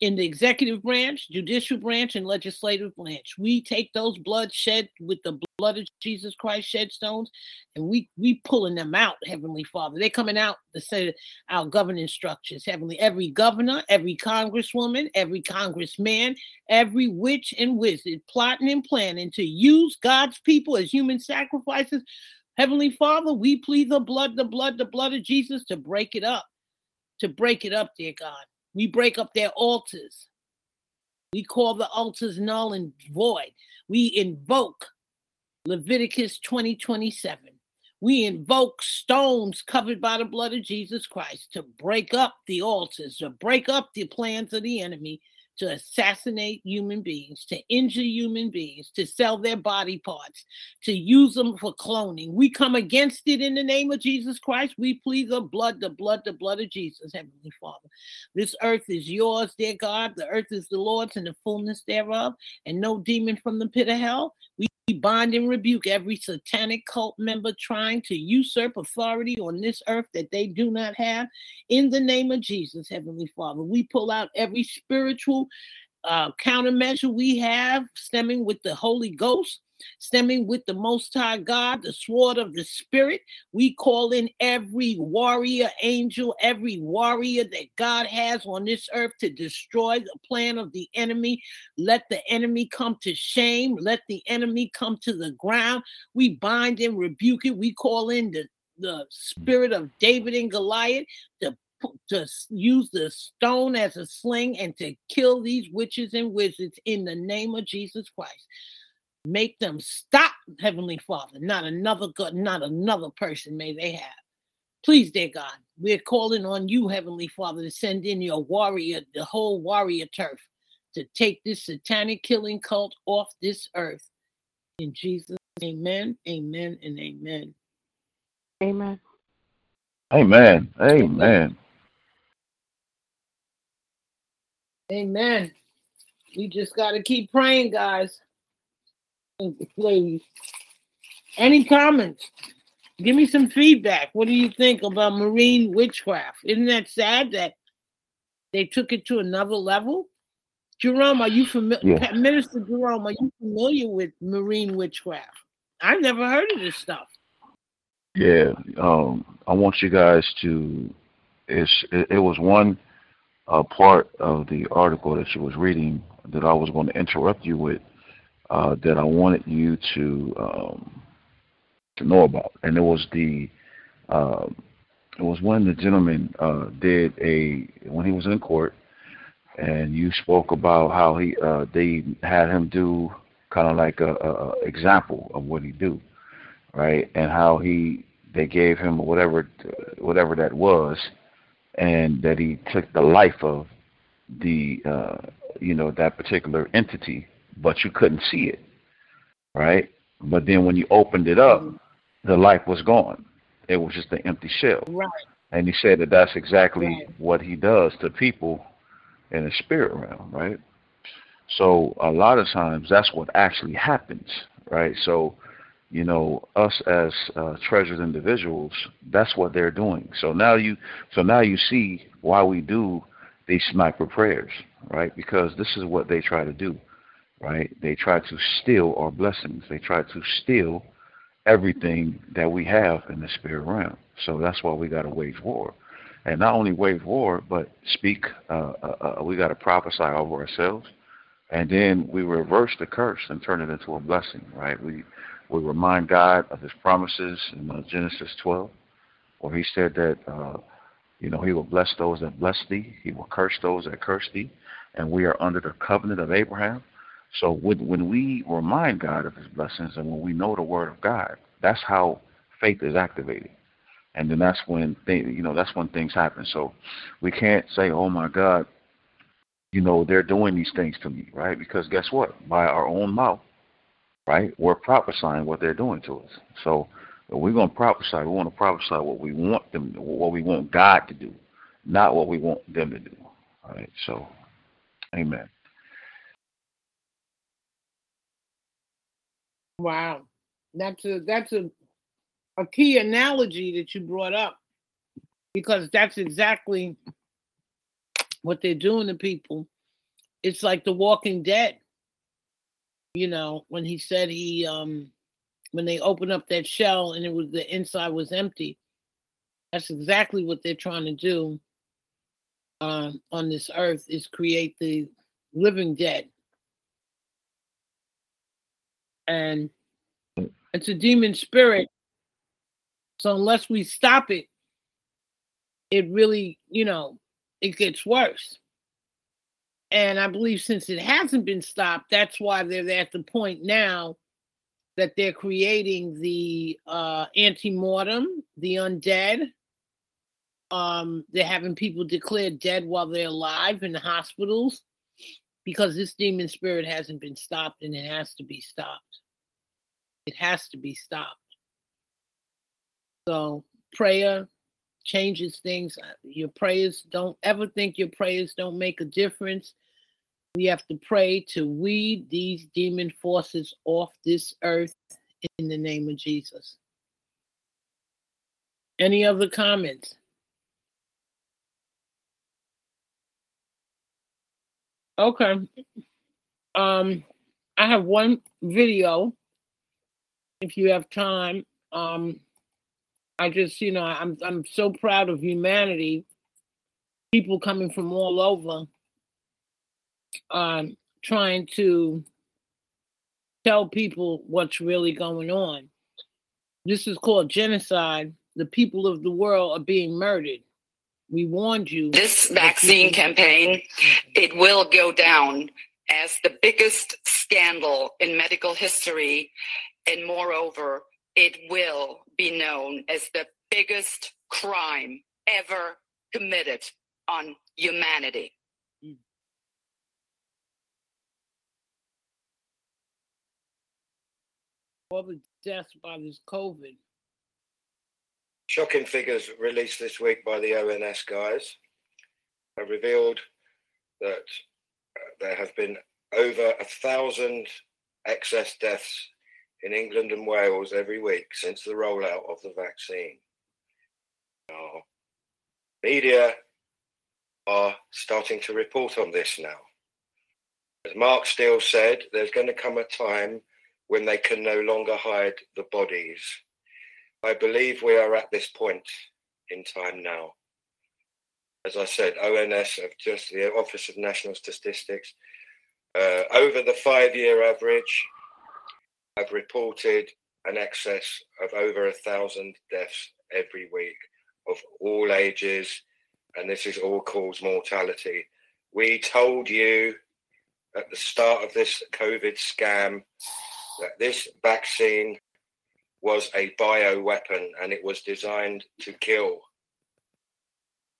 in the executive branch, judicial branch, and legislative branch. We take those blood shed with the blood of Jesus Christ shed stones, and we we pulling them out, Heavenly Father. They're coming out to say our governing structures, Heavenly. Every governor, every congresswoman, every congressman, every witch and wizard plotting and planning to use God's people as human sacrifices. Heavenly Father, we plead the blood, the blood, the blood of Jesus to break it up, to break it up, dear God. We break up their altars. We call the altars null and void. We invoke Leviticus 20 27. We invoke stones covered by the blood of Jesus Christ to break up the altars, to break up the plans of the enemy, to assassinate human beings, to injure human beings, to sell their body parts, to use them for cloning. We come against it in the name of Jesus Christ. We plead the blood, the blood, the blood of Jesus, Heavenly Father. This earth is yours, dear God. The earth is the Lord's and the fullness thereof, and no demon from the pit of hell. We bind and rebuke every satanic cult member trying to usurp authority on this earth that they do not have. In the name of Jesus, Heavenly Father, we pull out every spiritual uh, countermeasure we have stemming with the Holy Ghost stemming with the Most High God, the sword of the Spirit. We call in every warrior angel, every warrior that God has on this earth to destroy the plan of the enemy. Let the enemy come to shame. Let the enemy come to the ground. We bind and rebuke it. We call in the, the spirit of David and Goliath to to use the stone as a sling and to kill these witches and wizards in the name of Jesus Christ. Make them stop, Heavenly Father. Not another God, not another person may they have. Please, dear God, we're calling on you, Heavenly Father, to send in your warrior, the whole warrior turf, to take this satanic killing cult off this earth. In Jesus' amen, amen, and amen. Amen. Amen. Amen. Amen. We just got to keep praying, guys. Please. Any comments? Give me some feedback. What do you think about marine witchcraft? Isn't that sad that they took it to another level? Jerome, are you familiar? Yeah. Minister Jerome, are you familiar with marine witchcraft? I've never heard of this stuff. Yeah. Um, I want you guys to. It's it, it was one uh, part of the article that you was reading that I was going to interrupt you with uh, that I wanted you to um, to know about, and it was the uh, it was when the gentleman uh, did a when he was in court, and you spoke about how he uh, they had him do kind of like a, a example of what he do, right, and how he they gave him whatever whatever that was, and that he took the life of the uh, you know that particular entity but you couldn't see it, right? But then when you opened it up, the life was gone. It was just an empty shell. Right. And he said that that's exactly Right. what he does to people in the spirit realm, right? So a lot of times that's what actually happens, right? So, you know, us as uh, treasured individuals, that's what they're doing. So now you, so now you see why we do these sniper prayers, right? Because this is what they try to do right? They try to steal our blessings. They try to steal everything that we have in the spirit realm. So that's why we got to wage war. And not only wage war, but speak. Uh, uh, uh, we got to prophesy over ourselves. And then we reverse the curse and turn it into a blessing, right? We we remind God of his promises in uh, Genesis 12, where he said that, uh, you know, he will bless those that bless thee. He will curse those that curse thee. And we are under the covenant of Abraham. So when, when we remind God of his blessings and when we know the word of God, that's how faith is activated. And then that's when they, you know, that's when things happen. So we can't say, "Oh my God, you know, they're doing these things to me," right? Because guess what? By our own mouth, right? We're prophesying what they're doing to us. So we're going to prophesy. We want to prophesy what we want them, what we want God to do, not what we want them to do. All right. So, Amen. Wow. That's a that's a a key analogy that you brought up because that's exactly what they're doing to people. It's like the walking dead. You know, when he said he um when they opened up that shell and it was the inside was empty. That's exactly what they're trying to do um, on this earth is create the living dead. And it's a demon spirit. So unless we stop it, it really, you know, it gets worse. And I believe since it hasn't been stopped, that's why they're at the point now that they're creating the uh, anti-mortem, the undead. Um, they're having people declared dead while they're alive in the hospitals because this demon spirit hasn't been stopped and it has to be stopped. It has to be stopped. So prayer changes things. Uh, your prayers don't ever think your prayers don't make a difference. We have to pray to weed these demon forces off this earth in the name of Jesus. Any other comments? Okay. Um, I have one video. If you have time, um, I just, you know, I'm I'm so proud of humanity. People coming from all over, um, trying to tell people what's really going on. This is called genocide. The people of the world are being murdered. We warned you. This vaccine campaign, it will go down as the biggest scandal in medical history. And moreover, it will be known as the biggest crime ever committed on humanity. Mm. All the deaths by this COVID. Shocking figures released this week by the ONS guys have revealed that uh, there have been over a thousand excess deaths in England and Wales every week since the rollout of the vaccine. Now, media are starting to report on this now. As Mark Steele said, there's going to come a time when they can no longer hide the bodies. I believe we are at this point in time now. As I said, ONS of just the Office of National Statistics, uh, over the five-year average, have reported an excess of over a thousand deaths every week of all ages, and this is all cause mortality. We told you at the start of this COVID scam that this vaccine was a bio weapon and it was designed to kill.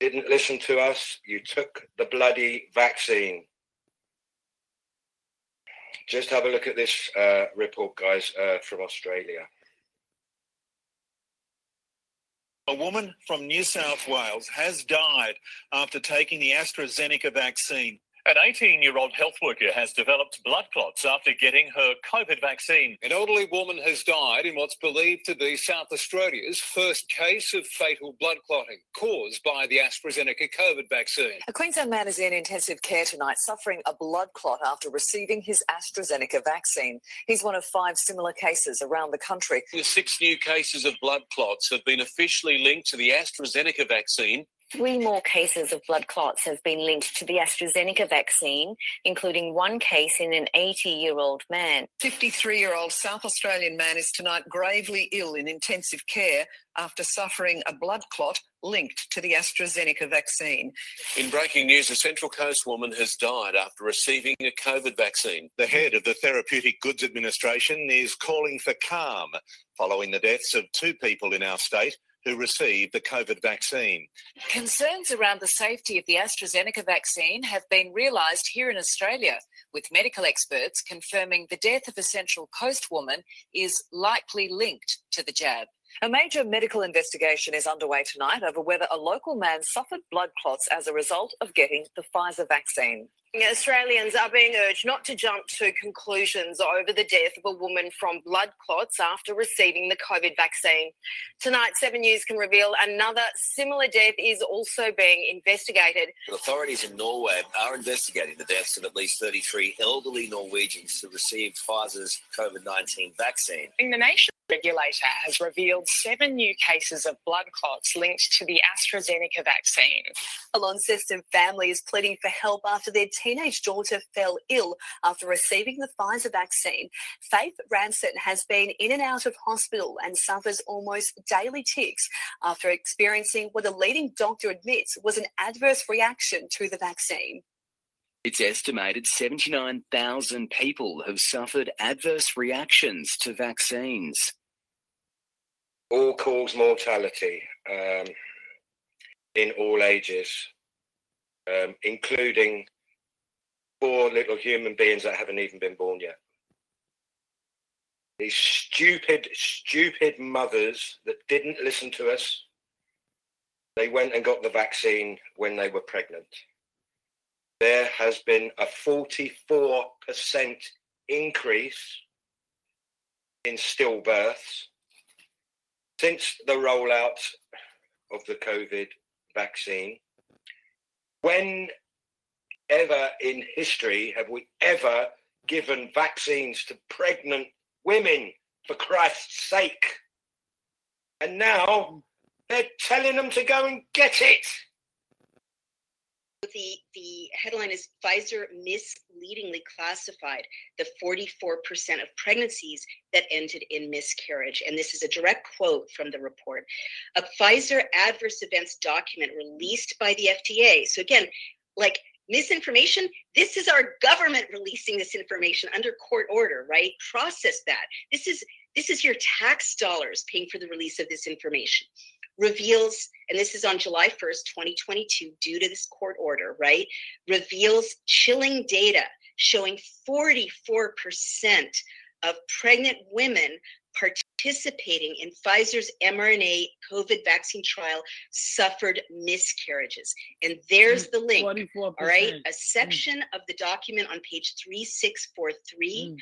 Didn't listen to us, you took the bloody vaccine. Just have a look at this uh, report, guys, uh, from Australia. A woman from New South Wales has died after taking the AstraZeneca vaccine. An 18 year old health worker has developed blood clots after getting her COVID vaccine. An elderly woman has died in what's believed to be South Australia's first case of fatal blood clotting caused by the AstraZeneca COVID vaccine. A Queensland man is in intensive care tonight suffering a blood clot after receiving his AstraZeneca vaccine. He's one of five similar cases around the country. The six new cases of blood clots have been officially linked to the AstraZeneca vaccine Three more cases of blood clots have been linked to the AstraZeneca vaccine, including one case in an 80 year old man. 53 year old South Australian man is tonight gravely ill in intensive care after suffering a blood clot linked to the AstraZeneca vaccine. In breaking news, a Central Coast woman has died after receiving a COVID vaccine. The head of the Therapeutic Goods Administration is calling for calm following the deaths of two people in our state who received the COVID vaccine. Concerns around the safety of the AstraZeneca vaccine have been realised here in Australia, with medical experts confirming the death of a Central Coast woman is likely linked to the jab. A major medical investigation is underway tonight over whether a local man suffered blood clots as a result of getting the Pfizer vaccine. Australians are being urged not to jump to conclusions over the death of a woman from blood clots after receiving the COVID vaccine. Tonight, 7 News can reveal another similar death is also being investigated. Authorities in Norway are investigating the deaths of at least 33 elderly Norwegians who received Pfizer's COVID 19 vaccine. The nation regulator has revealed seven new cases of blood clots linked to the AstraZeneca vaccine. A Launceston family is pleading for help after their teenage daughter fell ill after receiving the Pfizer vaccine. Faith Ranson has been in and out of hospital and suffers almost daily tics after experiencing what a leading doctor admits was an adverse reaction to the vaccine. It's estimated 79,000 people have suffered adverse reactions to vaccines. All cause mortality um, in all ages, um, including poor little human beings that haven't even been born yet. These stupid, stupid mothers that didn't listen to us, they went and got the vaccine when they were pregnant. There has been a 44% increase in stillbirths since the rollout of the COVID vaccine. When ever in history have we ever given vaccines to pregnant women, for Christ's sake? And now they're telling them to go and get it. The, the headline is Pfizer misleadingly classified the 44% of pregnancies that ended in miscarriage. And this is a direct quote from the report. A Pfizer adverse events document released by the FDA. So, again, like misinformation this is our government releasing this information under court order right? Process that. This is this is your tax dollars paying for the release of this information. Reveals and this is on july 1st 2022 due to this court order right? Reveals chilling data showing 44% of pregnant women participating in Pfizer's mRNA COVID vaccine trial suffered miscarriages. And there's mm, the link. 44%. All right. A section of the document on page 3643 mm.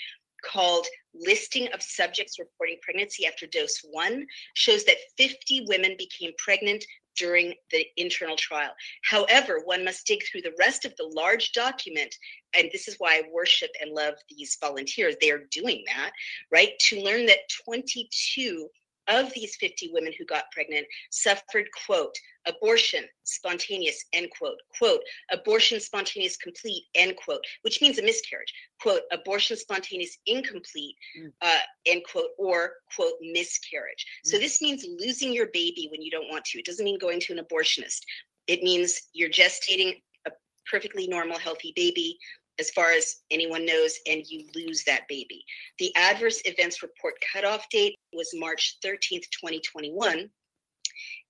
called Listing of Subjects Reporting Pregnancy After Dose One shows that 50 women became pregnant during the internal trial. However, one must dig through the rest of the large document, and this is why I worship and love these volunteers. They are doing that, right? To learn that 22 of these 50 women who got pregnant suffered, quote, abortion spontaneous, end quote, quote, abortion spontaneous complete, end quote, which means a miscarriage, quote, abortion spontaneous incomplete, uh, end quote, or quote, miscarriage. So this means losing your baby when you don't want to. It doesn't mean going to an abortionist. It means you're gestating a perfectly normal, healthy baby as far as anyone knows, and you lose that baby. The adverse events report cutoff date was March 13th, 2021.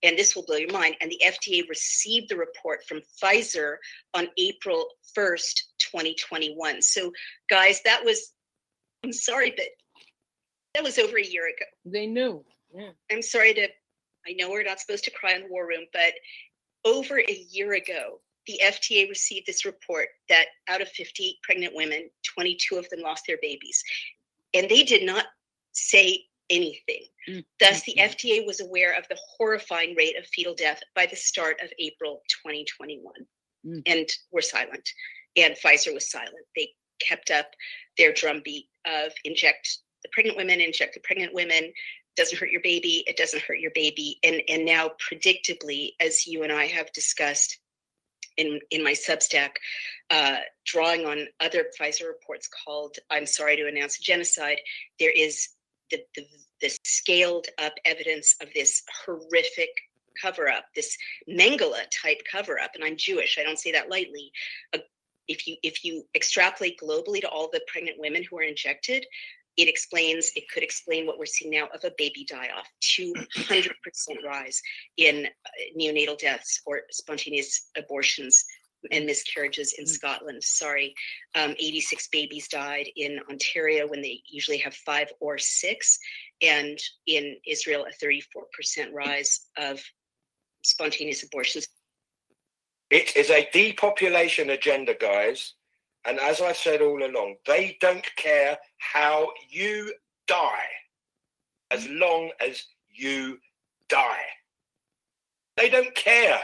And this will blow your mind. And the FDA received the report from Pfizer on April 1st, 2021. So, guys, that was, I'm sorry, but that was over a year ago. They knew. Yeah. I'm sorry to, I know we're not supposed to cry in the war room, but over a year ago, the FDA received this report that out of 50 pregnant women, 22 of them lost their babies. And they did not say anything. Mm, Thus, the FDA was aware of the horrifying rate of fetal death by the start of April 2021 mm. and were silent. And Pfizer was silent. They kept up their drumbeat of inject the pregnant women, inject the pregnant women. Doesn't hurt your baby. It doesn't hurt your baby. And and now, predictably, as you and I have discussed, in in my Substack, uh, drawing on other Pfizer reports called "I'm sorry to announce genocide." There is the the, the scaled up evidence of this horrific cover up, this Mengele type cover up, and I'm Jewish. I don't say that lightly. Uh, if you if you extrapolate globally to all the pregnant women who are injected, it explains it could explain what we're seeing now of a baby die off 200% <coughs> rise in uh, neonatal deaths or spontaneous abortions and miscarriages in scotland. Sorry um, 86 babies died in ontario when they usually have five or six and in israel a 34% rise of spontaneous abortions. It is a depopulation agenda, guys. And as I've said all along, they don't care how you die as long as you die. They don't care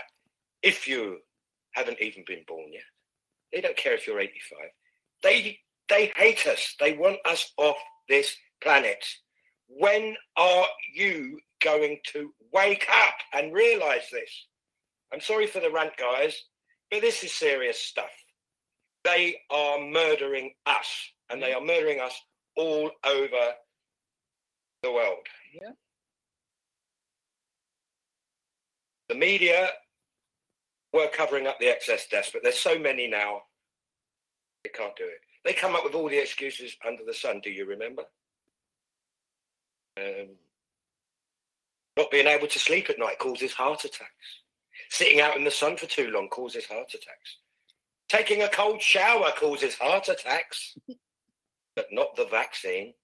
if you haven't even been born yet. They don't care if you're 85. They they hate us. They want us off this planet. When are you going to wake up and realize this? I'm sorry for the rant, guys, but this is serious stuff. They are murdering us, and they are murdering us all over the world. Yeah. The media were covering up the excess deaths, but there's so many now. They can't do it. They come up with all the excuses under the sun. Do you remember? Um, not being able to sleep at night causes heart attacks. Sitting out in the sun for too long causes heart attacks. Taking a cold shower causes heart attacks, <laughs> but not the vaccine.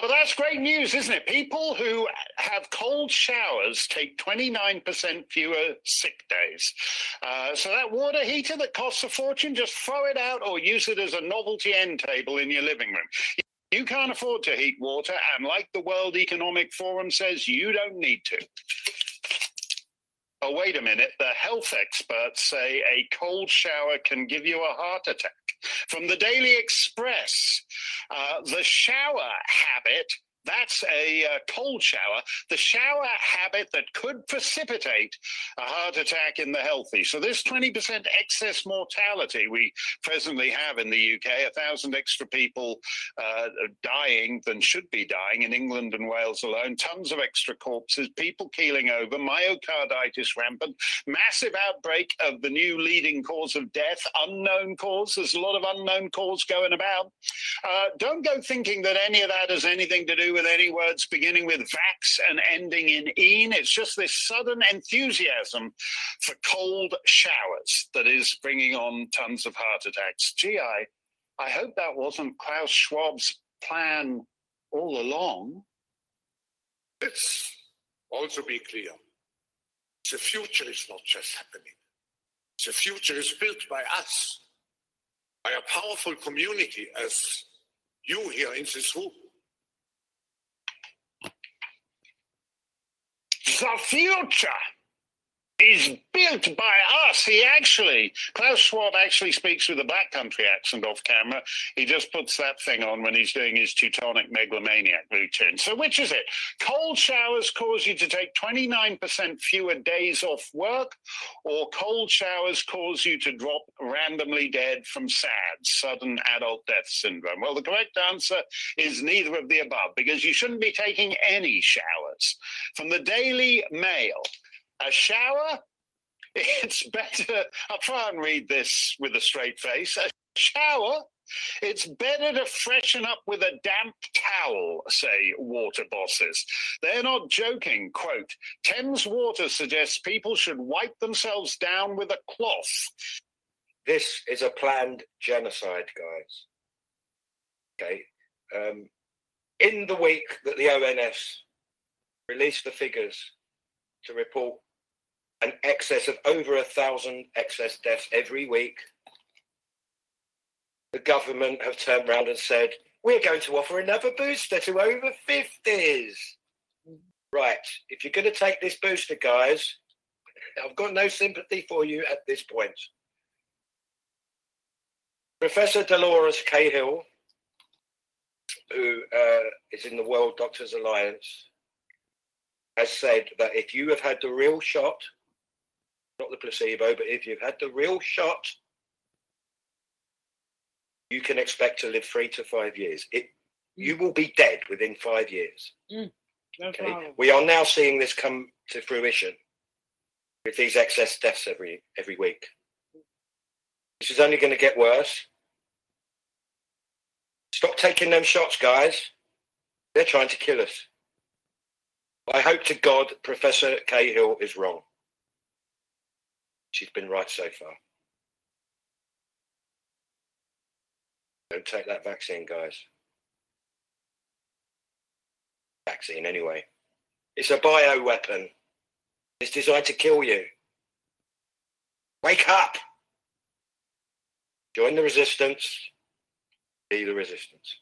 But that's great news, isn't it? People who have cold showers take 29% fewer sick days. Uh, so that water heater that costs a fortune, just throw it out or use it as a novelty end table in your living room. You can't afford to heat water, and like the World Economic Forum says, you don't need to. Oh, wait a minute. The health experts say a cold shower can give you a heart attack. From the Daily Express, uh, the shower habit. That's a uh, cold shower, the shower habit that could precipitate a heart attack in the healthy. So, this 20% excess mortality we presently have in the UK, a thousand extra people uh, dying than should be dying in England and Wales alone, tons of extra corpses, people keeling over, myocarditis rampant, massive outbreak of the new leading cause of death, unknown cause. There's a lot of unknown cause going about. Uh, don't go thinking that any of that has anything to do with any words beginning with vax and ending in een. It's just this sudden enthusiasm for cold showers that is bringing on tons of heart attacks. Gee, I, I hope that wasn't Klaus Schwab's plan all along. Let's also be clear. The future is not just happening. The future is built by us, by a powerful community as you here in this room. The future is built by us. He actually, Klaus Schwab actually speaks with a black country accent off camera. He just puts that thing on when he's doing his Teutonic megalomaniac routine. So, which is it? Cold showers cause you to take 29% fewer days off work, or cold showers cause you to drop randomly dead from SAD, sudden adult death syndrome? Well, the correct answer is neither of the above, because you shouldn't be taking any showers. From the Daily Mail, a shower? <laughs> It's better i'll try and read this with a straight face. A shower? It's better to freshen up with a damp towel say water bosses. They're not joking. Quote thames water suggests people should wipe themselves down with a cloth. This is a planned genocide, guys. Okay. Um, in the week that the ONS released the figures to report an excess of over a thousand excess deaths every week, the government have turned around and said, we're going to offer another booster to over 50s. Right. If you're going to take this booster, guys, I've got no sympathy for you at this point. Professor Dolores Cahill, who uh, is in the World Doctors Alliance, has said that if you have had the real shot, not the placebo, but if you've had the real shot, you can expect to live three to five years. It, you will be dead within five years. Mm, Okay, we are now seeing this come to fruition with these excess deaths every every week. This is only going to get worse. Stop taking them shots, guys. They're trying to kill us. I hope to God Professor Cahill is wrong. She's been right so far. Don't take that vaccine, guys. Vaccine, anyway. It's a bio weapon. It's designed to kill you. Wake up! Join the resistance. Be the resistance.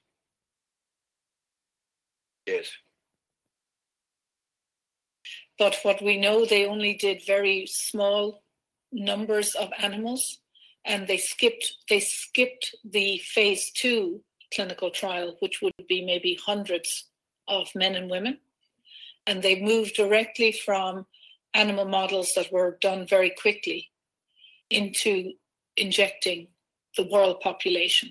Cheers. But what we know, they only did very small numbers of animals, and they skipped they skipped the phase two clinical trial, which would be maybe hundreds of men and women, and they moved directly from animal models that were done very quickly into injecting the world population,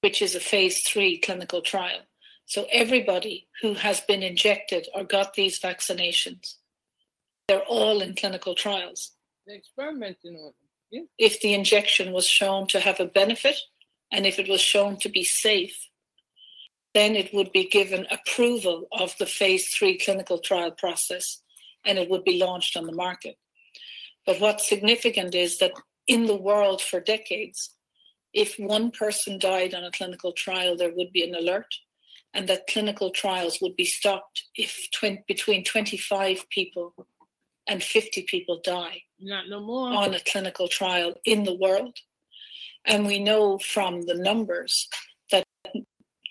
which is a phase three clinical trial. So everybody who has been injected or got these vaccinations, they're all in clinical trials. They're experimenting on them. Yeah. if the injection was shown to have a benefit and if it was shown to be safe, then it would be given approval of the phase three clinical trial process and it would be launched on the market. But what's significant is that in the world for decades, if one person died on a clinical trial, there would be an alert and that clinical trials would be stopped if 20, between 25 people and 50 people die Not no more. on a clinical trial in the world. And we know from the numbers that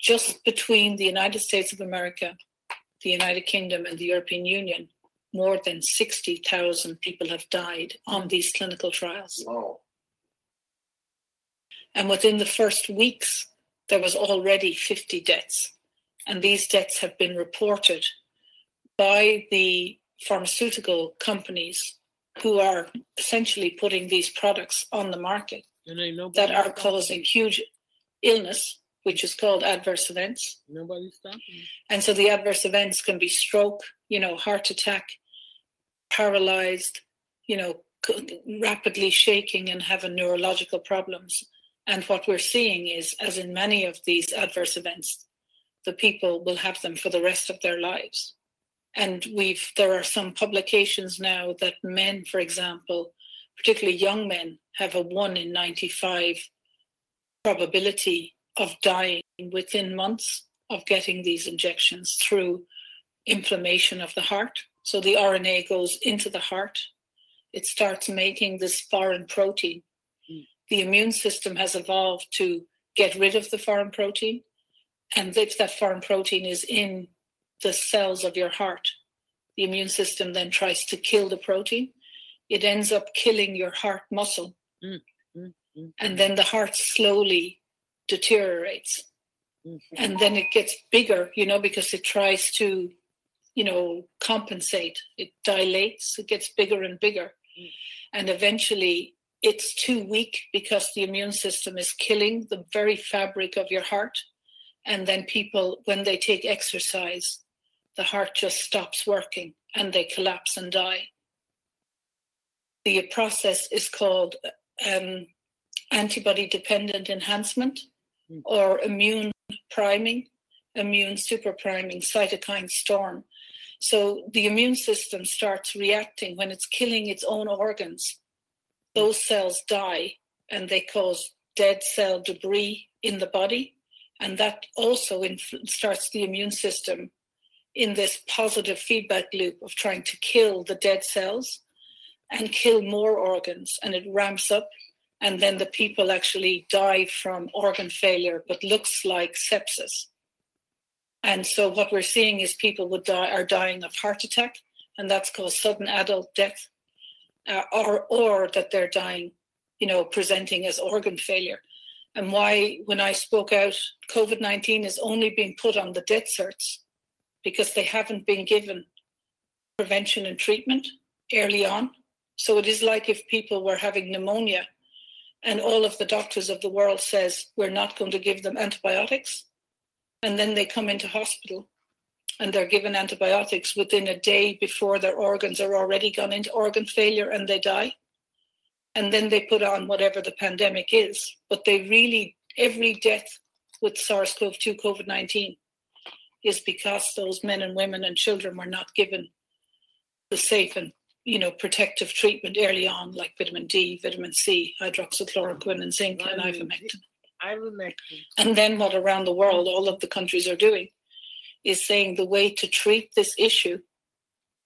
just between the United States of America, the United Kingdom, and the European Union, more than 60,000 people have died on these clinical trials. Wow. And within the first weeks, there was already 50 deaths. And these deaths have been reported by the pharmaceutical companies who are essentially putting these products on the market And ain't nobody that are causing huge illness, which is called adverse events. Nobody's stopping. And so the adverse events can be stroke, you know, heart attack, paralyzed, you know, rapidly shaking and having neurological problems. And what we're seeing is, as in many of these adverse events, the people will have them for the rest of their lives. And we've there are some publications now that men, for example, particularly young men, have a one in 95 probability of dying within months of getting these injections through inflammation of the heart. So the RNA goes into the heart, it starts making this foreign protein. Hmm. The immune system has evolved to get rid of the foreign protein. And if that foreign protein is in the cells of your heart, the immune system then tries to kill the protein. It ends up killing your heart muscle. Mm, mm, mm, and then the heart slowly deteriorates. Mm-hmm. And then it gets bigger, you know, because it tries to, you know, compensate. It dilates, it gets bigger and bigger. And eventually it's too weak because the immune system is killing the very fabric of your heart. And then people, when they take exercise, the heart just stops working and they collapse and die. The process is called um, antibody dependent enhancement or immune priming, immune super priming, cytokine storm. So the immune system starts reacting when it's killing its own organs. Those cells die and they cause dead cell debris in the body. And that also influ- starts the immune system in this positive feedback loop of trying to kill the dead cells and kill more organs. And it ramps up. And then the people actually die from organ failure, but looks like sepsis. And so what we're seeing is people would die are dying of heart attack, and that's called sudden adult death, uh, or or that they're dying, you know, presenting as organ failure. And why, when I spoke out, COVID nineteen is only being put on the death certs because they haven't been given prevention and treatment early on. So it is like if people were having pneumonia, and all of the doctors of the world says we're not going to give them antibiotics and then they come into hospital and they're given antibiotics within a day before their organs are already gone into organ failure and they die. And then they put on whatever the pandemic is. But they really, every death with SARS CoV 2 COVID 19 is because those men and women and children were not given the safe and you know protective treatment early on like vitamin d vitamin c hydroxychloroquine and zinc and ivermectin Ivermectin. and then what around the world, all of the countries are doing, is saying the way to treat this issue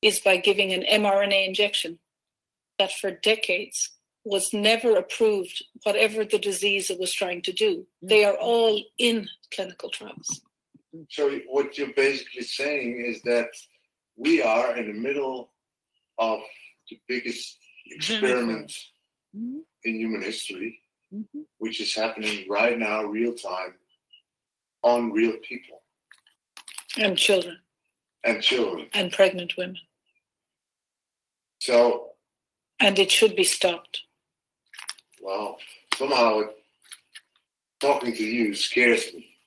is by giving an mRNA injection that for decades was never approved, whatever the disease it was trying to do. They mm. are all in clinical trials. So what you're basically saying is that we are in the middle of the biggest experiment mm-hmm. in human history, mm-hmm. which is happening right now, real time, on real people And children and children. and pregnant women. So, And it should be stopped. Well, somehow talking to you scares me,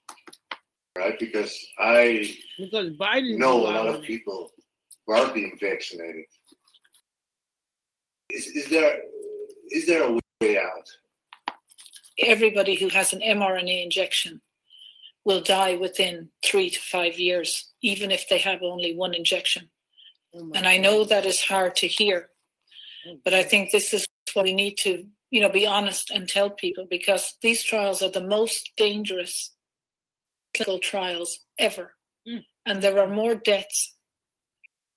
right? Because I Because Biden know a lot of people who are being vaccinated. is, is there is there a way out? Everybody who has an mRNA injection will die within three to five years, even if they have only one injection. Oh and I know that is hard to hear, oh. but I think this is what we need to, you know, be honest and tell people because these trials are the most dangerous clinical trials ever. Mm. And there are more deaths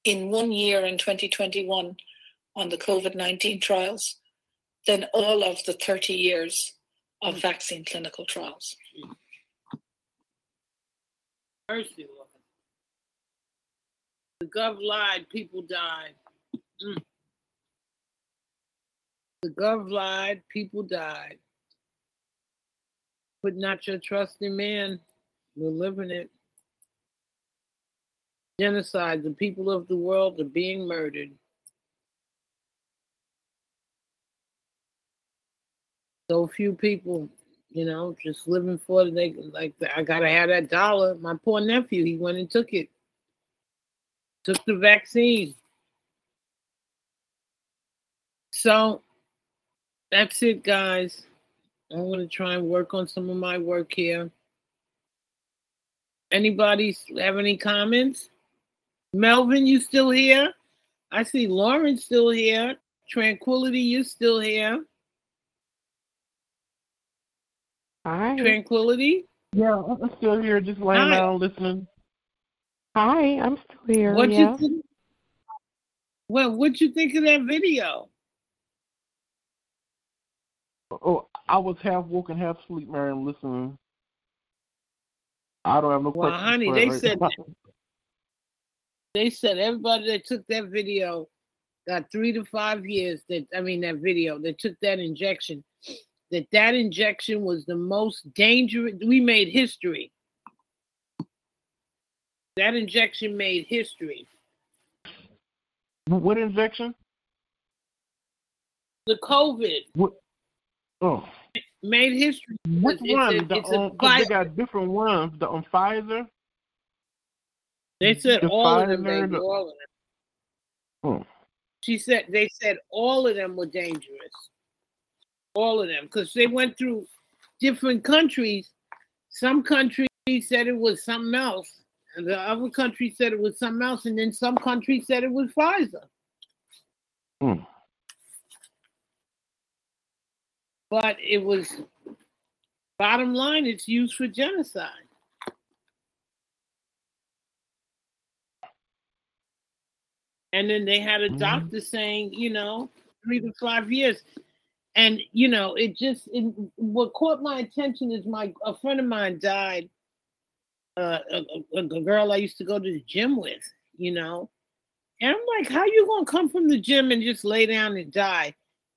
in one year in 2021 on the COVID 19 trials than all of the 30 years of vaccine clinical trials. Mercy, Lord. The gov lied, people died. Mm. The gov lied, people died. Put not your trust in man. We're living it. Genocide. The people of the world are being murdered. So few people, you know, just living for it. They like, I gotta have that dollar. My poor nephew, he went and took it. Took the vaccine. So that's it, guys. I'm gonna try and work on some of my work here. Anybody have any comments? Melvin, you still here? I see Lauren still here. Tranquility, you still here? Hi. Tranquility? Yeah, I'm still here, just laying Hi. down listening. Hi, I'm still here. What yeah. you think? Well, what you think of that video? Oh, I was half woke and half asleep, Miriam, listening. I don't have no Well, honey, they right said they said everybody that took that video got three to five years. That I mean, that video that took that injection. That that injection was the most dangerous. We made history. That injection made history. What injection? The COVID What? Oh, made history. which It's- one? It's, the, a, it's a um, they got different ones. The um, Pfizer. They said the all of them, Pfizer, the- all of them. Oh. She said they said all of them were dangerous. All of them, because they went through different countries. Some countries said it was something else, and the other countries said it was something else, and then some countries said it was Pfizer. Hmm. But it was bottom line, it's used for genocide. And then they had a Mhm. doctor saying, you know, three to five years. And you know, it just it, what caught my attention is my a friend of mine died. Uh, a, a, a girl I used to go to the gym with, you know, and I'm like, how you gonna come from the gym and just lay down and die?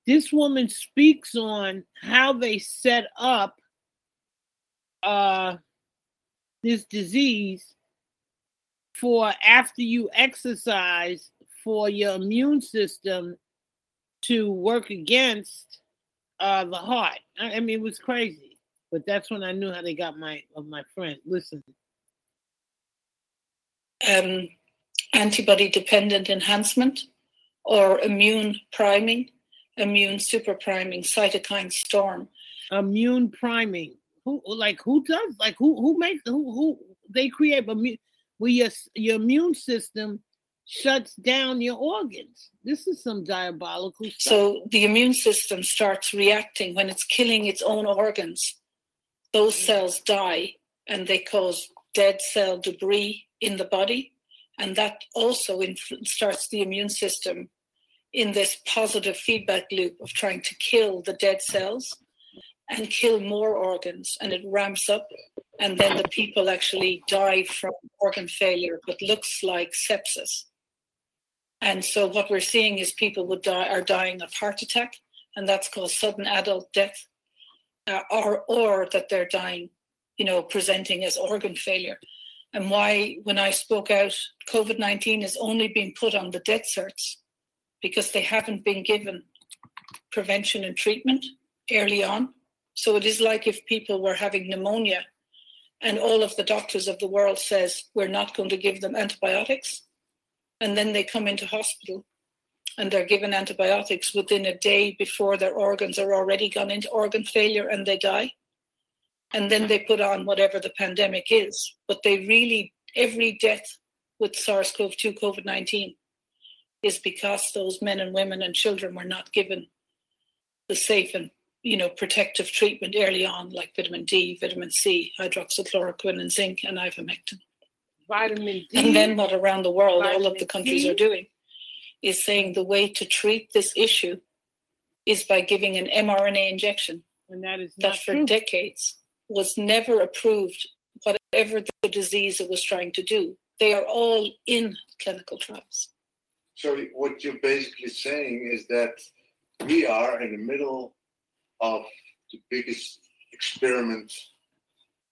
This woman speaks on how they set up uh this disease for after you exercise for your immune system to work against uh the heart. I, mean, it was crazy, but that's when I knew how they got my of my friend. Listen, um, antibody dependent enhancement or immune priming, immune super priming, cytokine storm. immune priming. Who like who does like who who makes who who they create immune where your your immune system shuts down your organs. This is some diabolical stuff. So the immune system starts reacting when it's killing its own organs. Those mm. cells die and they cause dead cell debris in the body. And that also influ- starts the immune system in this positive feedback loop of trying to kill the dead cells and kill more organs. And it ramps up. And then the people actually die from organ failure, but looks like sepsis. And so what we're seeing is people would die are dying of heart attack, and that's called sudden adult death, uh, or or that they're dying, you know, presenting as organ failure. And why, when I spoke out, COVID nineteen is only being put on the death certs because they haven't been given prevention and treatment early on. So it is like if people were having pneumonia, and all of the doctors of the world says we're not going to give them antibiotics and then they come into hospital and they're given antibiotics within a day before their organs are already gone into organ failure and they die. And then they put on whatever the pandemic is. But they really, every death with SARS CoV 2, COVID 19 is because those men and women and children were not given the safe and you know protective treatment early on, like vitamin D, vitamin C, hydroxychloroquine, and zinc, and ivermectin. Vitamin D. And then what around the world, all of the countries C. are doing is saying the way to treat this issue is by giving an mRNA injection And that is that for true. decades was never approved, whatever the disease it was trying to do. They are all in clinical trials. So what you're basically saying is that we are in the middle of the biggest experiment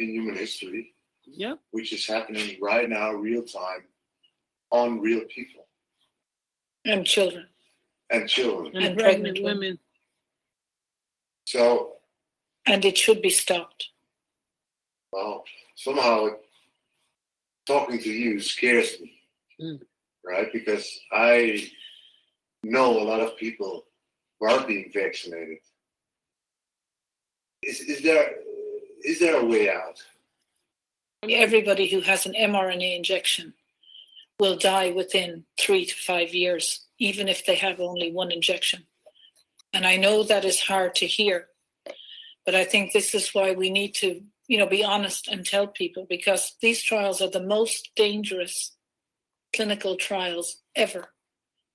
in human history, Yep. which is happening right now, real time, on real people And children. and children. And, And pregnant, pregnant women. women. So, And it should be stopped. well, somehow talking to you scares me, Mm. Right? Because I know a lot of people who are being vaccinated. Is, is there is there a way out? Everybody who has an mRNA injection will die within three to five years, even if they have only one injection. And I know that is hard to hear, but I think this is why we need to, you know, be honest and tell people because these trials are the most dangerous clinical trials ever.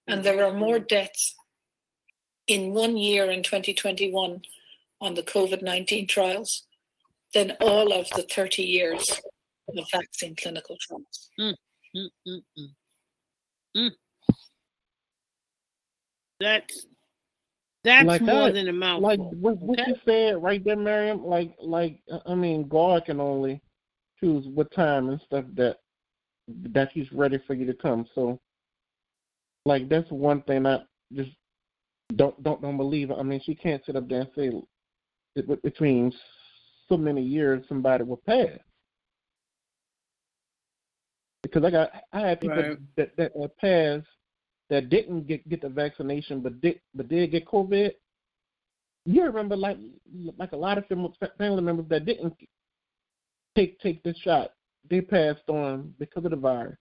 And there are more deaths in one year in 2021 on the COVID 19 trials than all of the 30 years of vaccine clinical trials. Mm, mm, mm, mm. Mm. That's that's like more that, than a mouthful. Like what, what okay? you said right there, Miriam. Like, like I mean, God can only choose what time and stuff that that He's ready for you to come. So, like, that's one thing I just don't don't don't believe. I mean, she can't sit up there and say it, between so many years somebody will pass. Because I got I had people Right. that that uh, passed that didn't get get the vaccination but did but did get COVID. You remember like like a lot of family members that didn't take take this shot, they passed on because of the virus.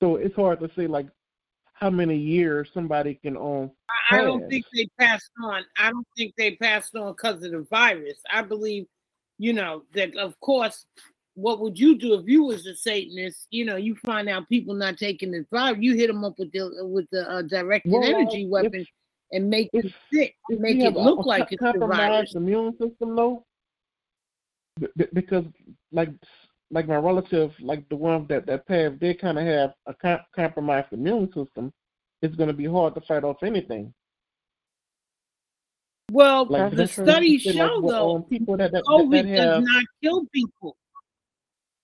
So it's hard to say like how many years somebody can own. I I don't think they passed on. I don't think they passed on because of the virus. I believe, you know, that of course, what would you do if you was a Satanist? You know, you find out people not taking the virus, you hit them up with the with the uh, directed Well, energy if- weapon and make it sick, make it look a like co- it's the virus. immune system though, b- because like like my relative, like the one that that passed, they kind of have a com- compromised immune system. It's going to be hard to fight off anything. Well, Like the studies say, like, show though, um, people that that, COVID that does not kill people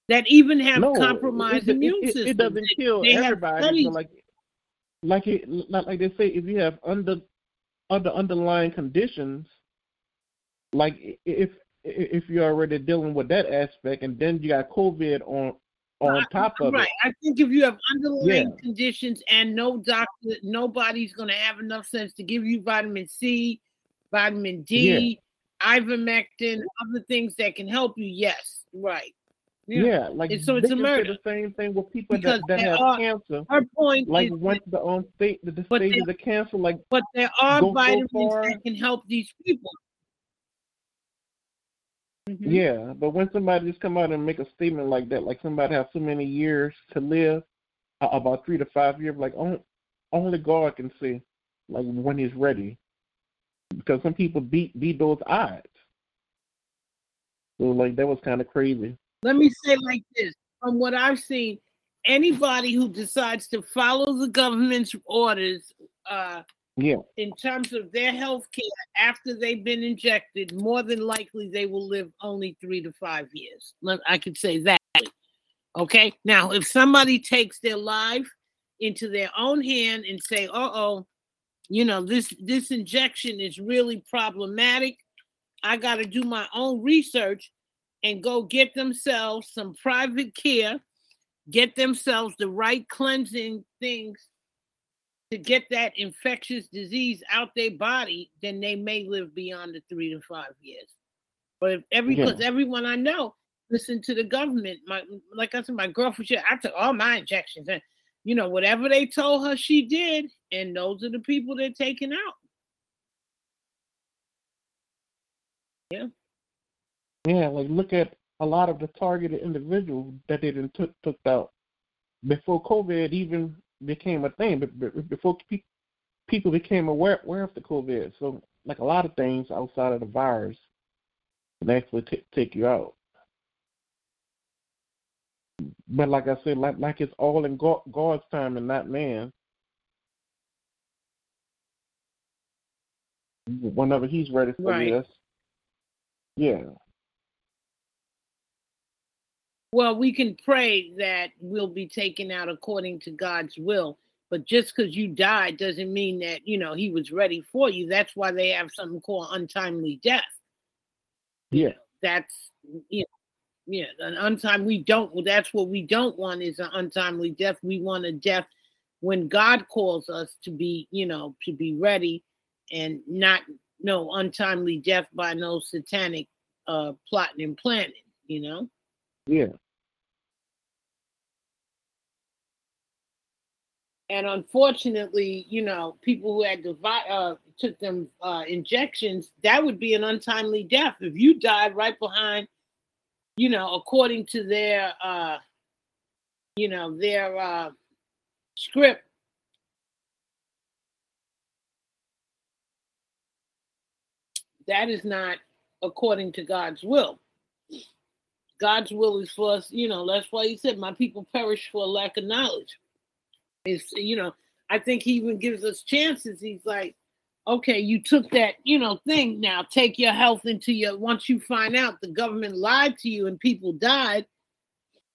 that even have no, compromised it, it, immune it, systems. it doesn't kill They everybody. So like like it like, like they say, if you have under other underlying conditions, like if if you're already dealing with that aspect, and then you got COVID on on top of it. right. it. I think if you have underlying Yeah. conditions and no doctor, nobody's going to have enough sense to give you vitamin C, vitamin D, ivermectin, other things that can help you. Yes, right. Yeah, like And so it's a murder. the same thing with people Because that, that have are- cancer. Her point like is, once the on state the, stage of the cancer, like but there are vitamins far. that can help these people. Mhm. Yeah, but when somebody just come out and make a statement like that, like somebody has so many years to live, uh, about three to five years, like only, only God can say, like when He's ready, because some people beat beat those odds. So like that was kind of crazy. Let me say like this from what I've seen, anybody who decides to follow the government's orders uh, Yeah, in terms of their health care after they've been injected, more than likely they will live only three to five years. I could say that. Okay. Now, if somebody takes their life into their own hand and say, "Uh oh, you know this this injection is really problematic," I got to do my own research and go get themselves some private care, get themselves the right cleansing things to get that infectious disease out their body, then they may live beyond the three to five years. But if every Yeah. because everyone I know listen to the government. My like I said, my girlfriend, she, I took all my injections, and you know whatever they told her, she did, and those are the people they're taking out. Yeah. Yeah, like look at a lot of the targeted individuals that they didn't took took out before COVID even became a thing. But before people became aware aware of the COVID, so like a lot of things outside of the virus can actually t- take you out. But like I said, like like it's all in God, God's time and not man. Whenever He's ready for Right. this, yeah. Well, we can pray that we'll be taken out according to God's will. But just because you died doesn't mean that, you know, he was ready for you. That's why they have something called untimely death. Yeah. That's, you know, yeah, an untimely, we don't, that's what we don't want is an untimely death. We want a death when God calls us to be, you know, to be ready and not no untimely death by no satanic uh plotting and planning, you know? Yeah. And unfortunately, you know, people who had devi- uh, took them uh, injections, that would be an untimely death if you died right behind, you know, according to their, uh, you know, their uh, script. That is not according to God's will. God's will is for us, you know, that's why he said, My people perish for lack of knowledge is you know i think he even gives us chances. He's like okay you took that you know thing. Now take your health into your once you find out the government lied to you and people died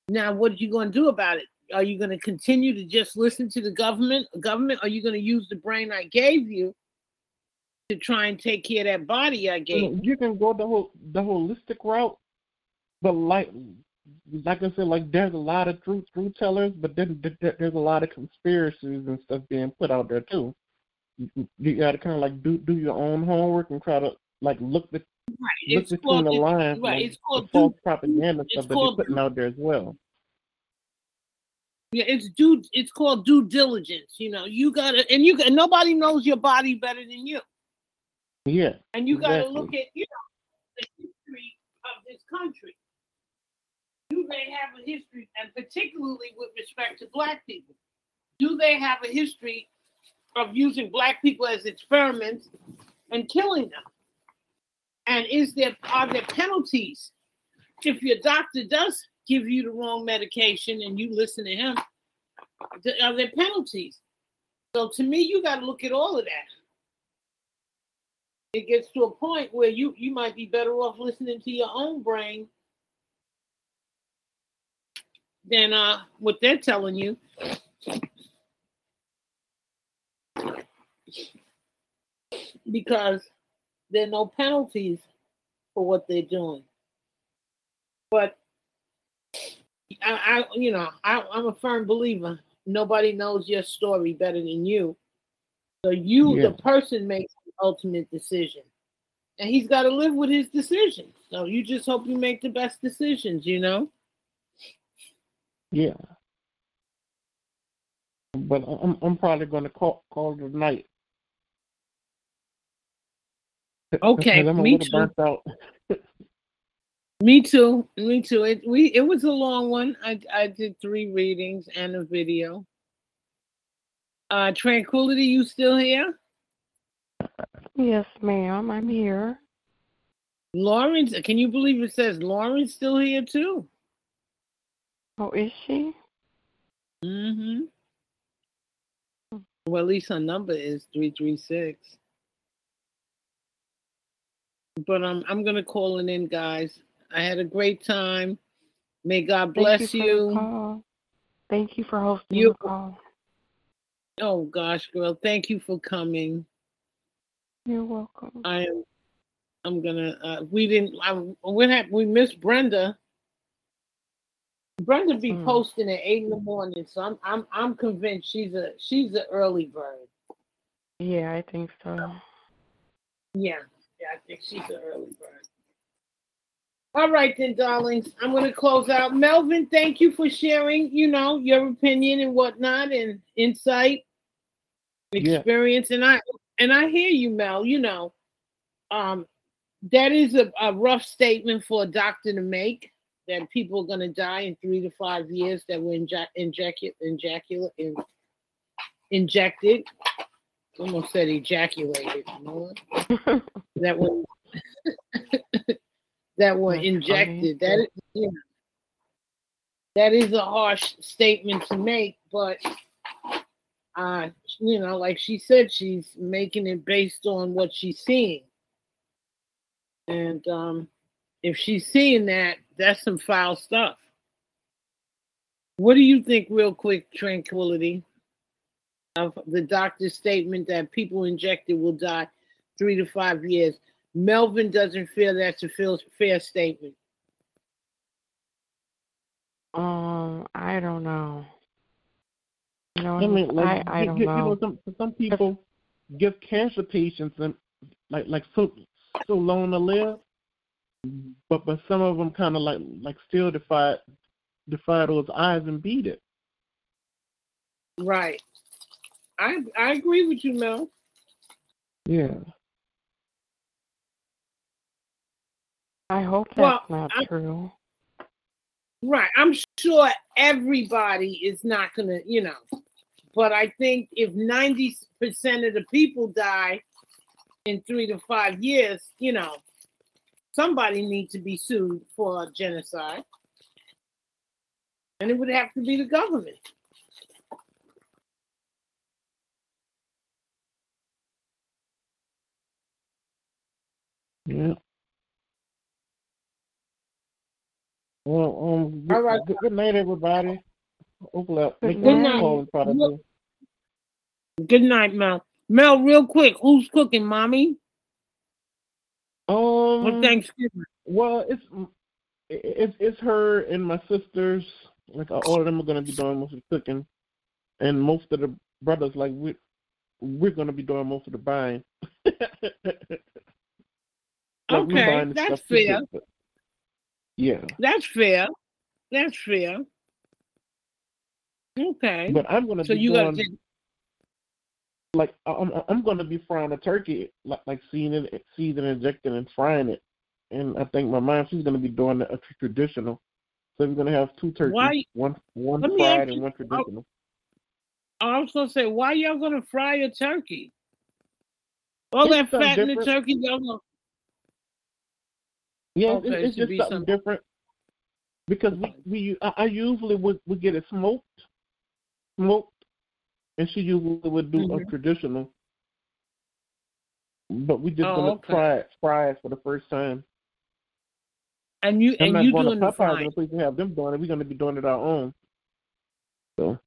now what are you going to do about it? Are you going to continue to just listen to the government government? Are you going to use the brain i gave you to try and take care of that body i You, gave know, you can go the whole the holistic route, but like like I said, like there's a lot of truth truth tellers, but then th- th- there's a lot of conspiracies and stuff being put out there too. You, you got to kind of like do do your own homework and try to like look the look It's between called- the it's- lines, right, like it's called the false due- propaganda it's stuff that called they're putting out there as well. Yeah, it's due. It's called due diligence. You know, you gotta, and you and nobody knows your body better than you. Yeah, And you got to exactly. look at, you know, the history of this country. They have a history, and particularly with respect to black people, do they have a history of using black people as experiments and killing them? And is there are there penalties if your doctor does give you the wrong medication and you listen to him? Are there penalties? So to me, you got to look at all of that it gets to a point where you you might be better off listening to your own brain than uh what they're telling you. Because there are no penalties for what they're doing. But I, I you know, I, I'm a firm believer. Nobody knows your story better than you. So you, Yeah. the person, makes the ultimate decision, and he's got to live with his decisions. So you just hope you make the best decisions. You know. Yeah. But I'm I'm probably gonna call call it a night. Okay, I'm me little too. burnt out. <laughs> Me too. Me too. It we it was a long one. I I did three readings and a video. Uh Tranquility, you still here? Yes, ma'am. I'm here. Lauren's can you believe it says Lauren's still here too? Oh, is she? Mm-hmm. Well, at least her number is three three six. But I'm I'm gonna call it in, guys. I had a great time. May God bless Thank you. You. Thank you for hosting You- the call. Oh gosh, girl, thank you for coming. You're welcome. I am. I'm gonna. Uh, we didn't. I, what happened? We missed Brenda. Brenda be Mm. posting at eight in the morning, so I'm I'm I'm convinced she's a she's an early bird. Yeah, I think so. Yeah, yeah, I think she's an early bird. All right then, darlings. I'm gonna close out. Melvin, thank you for sharing, you know, your opinion and whatnot and insight, Yeah. experience. And I and I hear you, Mel, you know. Um that is a, a rough statement for a doctor to make that people are gonna die in three to five years that were inject injected injecula in, injected. Almost said ejaculated. You know? <laughs> that were <laughs> that were injected. That is, know, that is a harsh statement to make, but uh, you know, like she said, she's making it based on what she's seeing. And um, if she's seeing that, that's some foul stuff. What do you think, real quick, Tranquility, of the doctor's statement that people injected will die three to five years? Melvin doesn't feel that's a fair, fair statement. Um, I don't know. You know, I mean, like, I, I don't you, know. You know, some some people give cancer patients and like like so so long to live, but but some of them kind of like like still defy defy those eyes and beat it. Right. I I agree with you, Mel. Yeah. I hope that's Well, not I- true. Right. I'm sure everybody is not going to, you know, but I think if 90% of the people die in three to five years, you know, somebody needs to be sued for genocide. And it would have to be the government. Yeah. Well, um, good, All right. good, good night, everybody. Hopefully, I'll make Good night. call and probably Look- Good night, Mel. Mel, real quick, who's cooking, mommy? Um, For Thanksgiving. Well, it's it's it's her and my sisters. Like all of them are gonna be doing most of the cooking, and most of the brothers like we we're gonna be doing most of the buying. <laughs> Like, Okay, buying that's too, fair. Yeah, That's fair. That's fair. Okay. but I'm gonna so be you doing gotta take like I'm I'm gonna be frying a turkey like like seasoning it, seasoning, injecting, and frying it. And I think my mom she's gonna be doing a traditional. So we're gonna have two turkeys, Why- one one fried and you- one oh, traditional. I was gonna say, why y'all gonna fry a turkey? All It's that fat in the turkey, y'all gonna Yeah, Okay, it's, it's just be something something- different because we we I, I usually would would get it smoked, smoked, and she usually would do a Mhm. traditional. But we just Oh, gonna okay. try it, fry it for the first time. and you I'm and you doing to the Popeyes frying. and place to have them doing it. We're gonna be doing it our own. So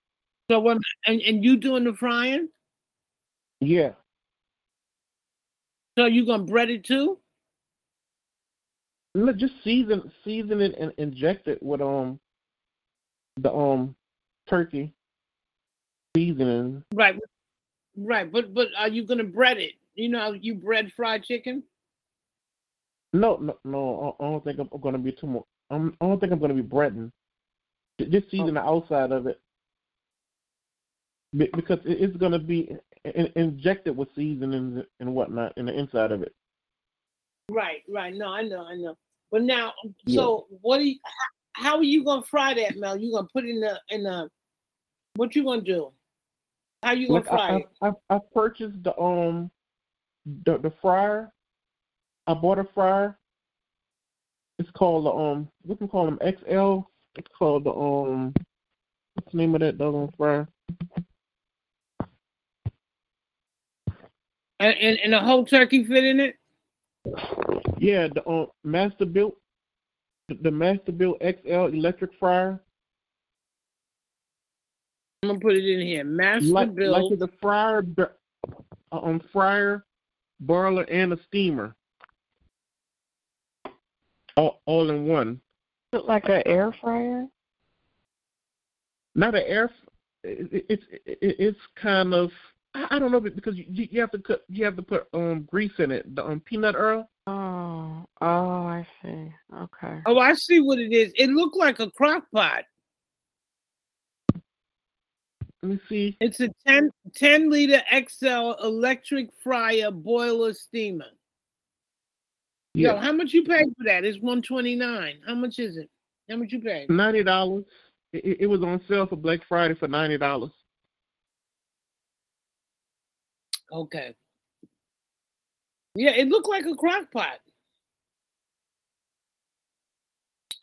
So when and, and you doing the frying? yeah, So you gonna bread it too? Look, just season season it and inject it with um the um turkey seasoning. Right, right. But but are you gonna bread it? You know, you bread fried chicken. No, no, no. I don't think I'm going to be too much. I'm, I don't think I'm going to be breading. Just season the outside of it because it's going to be in- injected with seasonings and whatnot in the inside of it. Right, right. No, I know, I know. But now, so what are you? How, how are you gonna fry that, Mel? You gonna put it in the in the? What you gonna do? How you gonna Like fry I, it? I, I, I purchased the um the the fryer. I bought a fryer. It's called the um we can call them XL. It's called the um what's the name of that doggone fryer? And, and and a whole turkey fit in it? Yeah, the um Masterbuilt the, the Masterbuilt XL electric fryer. I'm gonna put it in here. Master like build. like the fryer b- uh, um fryer, boiler and a steamer. All all in one. Look like an air fryer. Not an air. It's it, it's kind of I I don't know because you, you have to cut you have to put um grease in it. The um peanut oil. Oh, oh, I see. Okay. Oh, I see what it is. It looked like a crock pot. Let me see. It's a 10, 10 liter XL electric fryer boiler steamer. Yo, how much you pay for that? It's one twenty nine. How much is it? How much you pay? Ninety dollars. It, it- was on sale for Black Friday for ninety dollars. Okay. Yeah, it looked like a crock pot.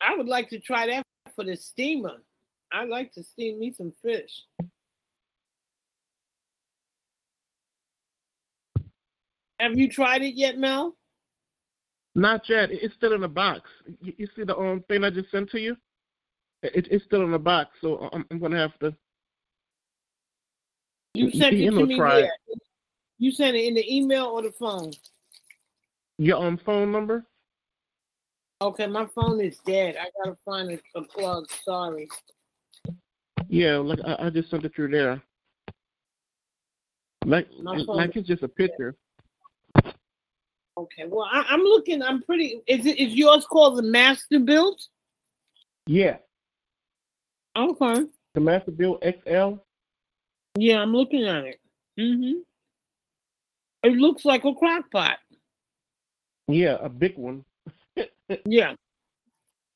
I would like to try that for the steamer. I'd like to steam me some fish. Have you tried it yet, Mel? Not yet. It's still in the box. You, you see the um thing I just sent to you? It, it's still in the box, so I'm, I'm gonna have to. You sent you it to me try? You sent it in the email or the phone? Your um phone number? Okay, my phone is dead. I gotta find a, a plug. Sorry. Yeah, like I, I just sent it through there. Like like it's just a picture. Okay. Well, I, I'm looking. I'm pretty. Is it is yours called the Masterbuilt? Yeah, Okay. the Master Build XL. Yeah, I'm looking at it. Mhm. It looks like a crock pot. Yeah, a big one. <laughs> Yeah.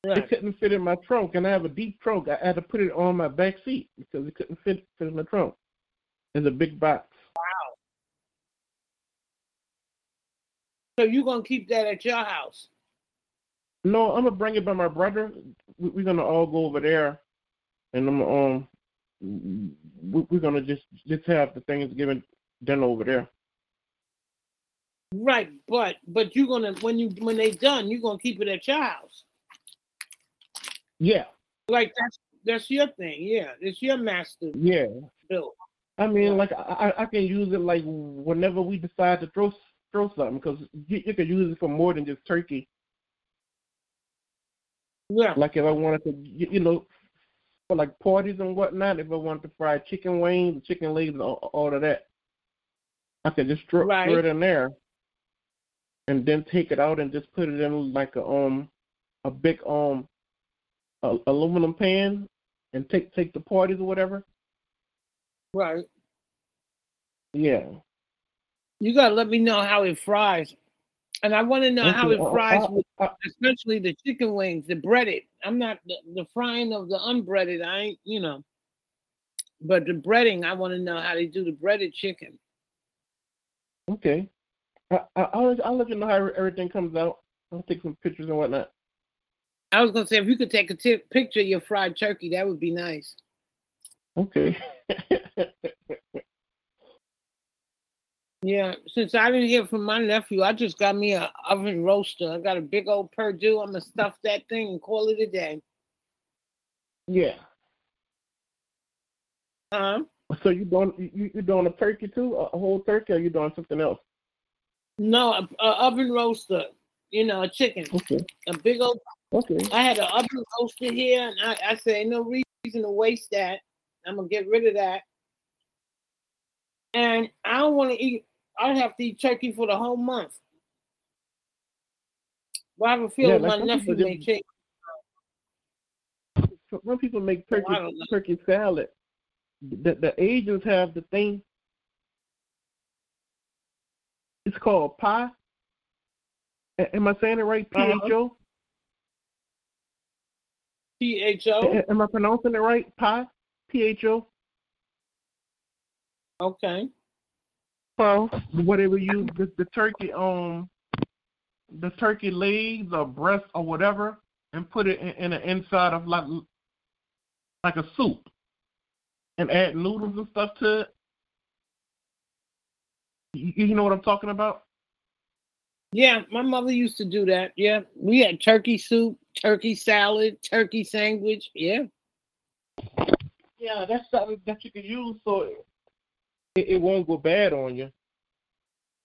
It couldn't fit in my trunk, and I have a deep trunk. I had to put it on my back seat because it couldn't fit fit in the trunk. It's a big box. So you gonna keep that at your house? No, I'm gonna bring it by my brother. We- We're gonna all go over there, and I'm um, we- we're gonna just just have the Thanksgiving dinner over there. Right, but but you're gonna when you when they done, you're gonna keep it at your house. Yeah, Like that's that's your thing. Yeah, it's your master yeah. built. I mean, like I, I I can use it like whenever we decide to throw throw something because you, you can use it for more than just turkey. Yeah. Like if I wanted to, you, you know, for like parties and whatnot, if I wanted to fry chicken wings, chicken legs, all, all of that, I could just throw, Right. throw it in there, and then take it out and just put it in like a um a big um a, aluminum pan and take take the parties or whatever. Right. Yeah. You gotta let me know how it fries. And I want to know how Okay, it fries, uh, with, especially the chicken wings, the breaded. I'm not the, the frying of the unbreaded. I ain't, you know. But the breading, I want to know how they do the breaded chicken. Okay. I, I, I'll, let- I'll let you know how everything comes out. I'll take some pictures and whatnot. I was gonna say if you could take a ti- picture of your fried turkey, that would be nice. Okay. <laughs> Yeah, since I didn't hear from my nephew, I just got me a oven roaster. I got a big old Perdue. I'm gonna stuff that thing and call it a day. yeah. Huh? So you doing you you doing a turkey too, a, whole turkey, or you doing something else? No, a, a oven roaster. You know, a chicken. Okay. A big old. Okay. I had an oven roaster here, and I, I said, no reason to waste that. I'm gonna get rid of that. And I don't want to eat. I'd have to eat turkey for the whole month. But I have a feeling like my nephew may just- change. Some people make Oh, turkey I turkey salad. The the Asians have the thing. It's called pie. A- Am I saying it right? P Uh-huh. H O. P H O. Am I pronouncing it right? Pie. P H O. Okay. Well, whatever you the, the turkey um the turkey legs or breast or whatever, and put it in, in the inside of like like a soup, and add noodles and stuff to it. You, you know what I'm talking about? Yeah, my mother used to do that. Yeah, we had turkey soup, turkey salad, turkey sandwich. Yeah. Yeah, that's something that you can use so it, it won't go bad on you.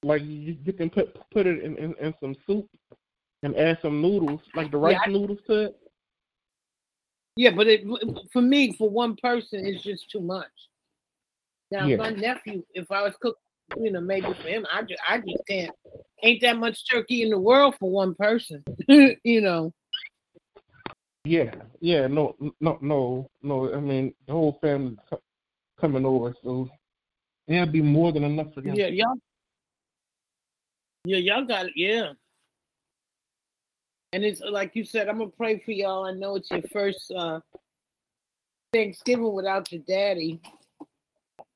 Like you, you can put put it in, in, in some soup and add some noodles, like the rice Yeah, I- noodles to it. Yeah, but it for me, for one person, it's just too much. Now, Yeah. my nephew, if I was cooking, you know, maybe for him, I just, I just can't. Ain't that much turkey in the world for one person, <laughs> you know. Yeah, yeah, no, no, no, no. I mean, the whole family coming over, so there'll be more than enough for them. Yeah, y'all. Yeah, y'all got it. Yeah. And it's like you said, I'm gonna pray for y'all. I know it's your first uh Thanksgiving without your daddy.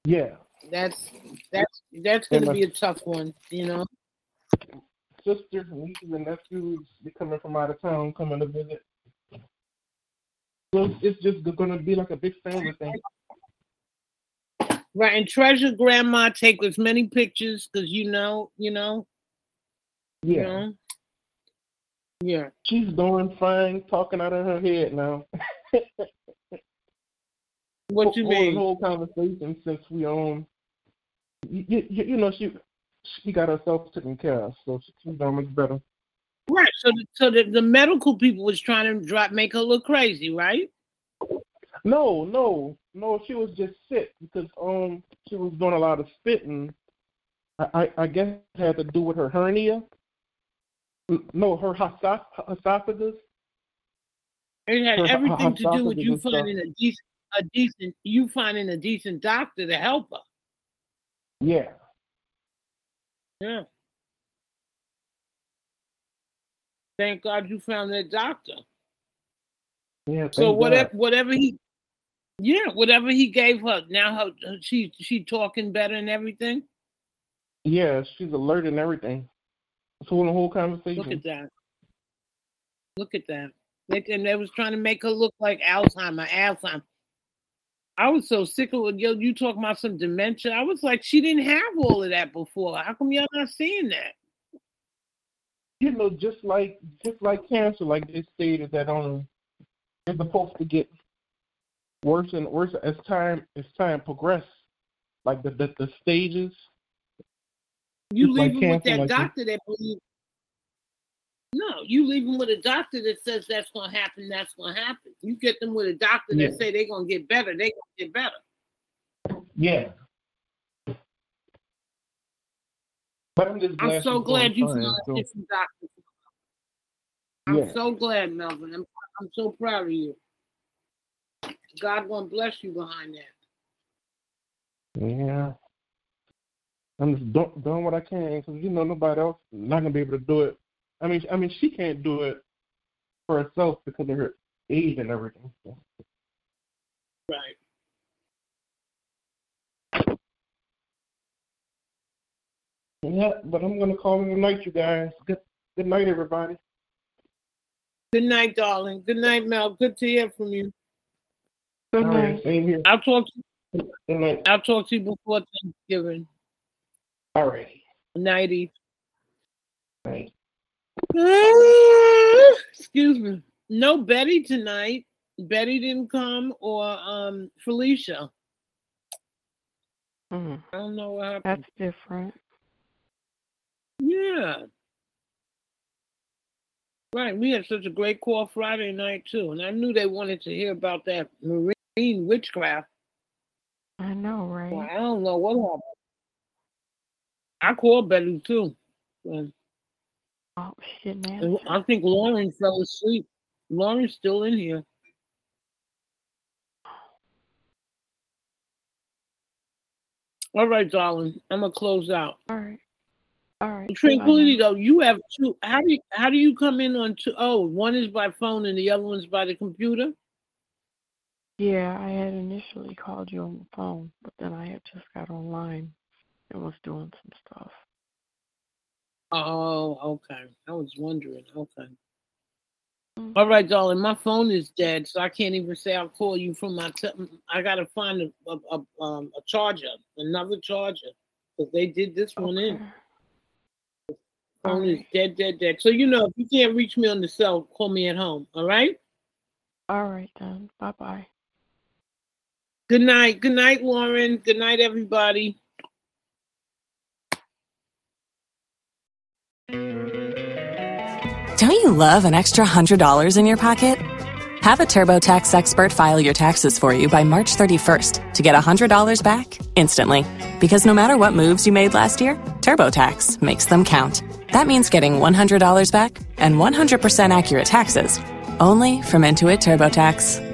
Yeah, That's that's that's gonna my be a tough one, you know. sisters, nieces, and nephews be coming from out of town, coming to visit. So it's just gonna be like a big family thing. Right, and treasure grandma, take as many pictures because you know, you know, you Yeah, know. Yeah. she's doing fine, talking out of her head now. <laughs> What you mean? The whole conversation since we um, you, you, you know, she she got herself taken care of, so she's doing much better. Right. So so the, the medical people was trying to drop make her look crazy, right? No, no, no. She was just sick because um she was doing a lot of spitting. I I, I guess it had to do with her hernia. No, her esoph- esophagus. It had Her everything to do with you stuff. finding a decent a decent you finding a decent doctor to help her. Yeah. Yeah. Thank God you found that doctor. Yeah. So whatever God. whatever he yeah, whatever he gave her, now her she she talking better and everything. Yeah, she's alert and everything. So in the whole conversation. Look at that. Look at that. They, and they was trying to make her look like Alzheimer, Alzheimer. I was so sick of it. Yo, you talking about some dementia. I was like, she didn't have all of that before. How come y'all not seeing that? you know, just like just like cancer, like they stated that um it's supposed to get worse and worse as time as time progress. Like the the, the stages. You leave like leaving with that like doctor that believes. No, you leaving with a doctor that says that's gonna happen. That's gonna happen. You get them with a doctor Yeah. that say they're gonna get better. They gonna get better. Yeah. But I'm just I'm so glad you found so- different doctor. I'm Yeah. so glad, Melvin. I'm I'm so proud of you. God won't bless you behind that. Yeah. I'm just do, doing what I can because you know nobody else not gonna be able to do it. I mean, I mean she can't do it for herself because of her age and everything. so. Right. Yeah, but I'm gonna call it a night, you guys. Good, good night, everybody. Good night, darling. Good night, Mel. Good to hear from you. All right, same here. I'll talk to Good night. I'll talk to you before Thanksgiving. All right. Nighty. Night. Excuse me. No Betty tonight. Betty didn't come or um Felicia. Mm, I don't know what happened. that's different. Yeah. Right. We had such a great call Friday night too. And I knew they wanted to hear about that marine witchcraft. I know, right? Well, I don't know what happened. I called Betty too. And Oh, shit, man. I think Lauren fell asleep. Lauren's still in here. All right, darling. I'm gonna close out. All right. All right. Tranquility though, you have two. How do you, how do you come in on two? Oh, one is by phone and the other one's by the computer. Yeah, I had initially called you on the phone, but then I had just got online and was doing some stuff. Oh, okay. I was wondering. Okay. All right, darling. My phone is dead, so I can't even say I'll call you from my. Te- I gotta find a a, a, um, a charger, another charger, because they did this one in. Phone is dead, dead, dead. So you know, if you can't reach me on the cell, call me at home. All right. All right then. Bye bye. Good night. Good night, Lauren. Good night, everybody. Don't you love an extra $100 in your pocket? Have a TurboTax expert file your taxes for you by March 31st to get $100 back instantly. Because no matter what moves you made last year, TurboTax makes them count. That means getting $100 back and 100% accurate taxes only from Intuit TurboTax.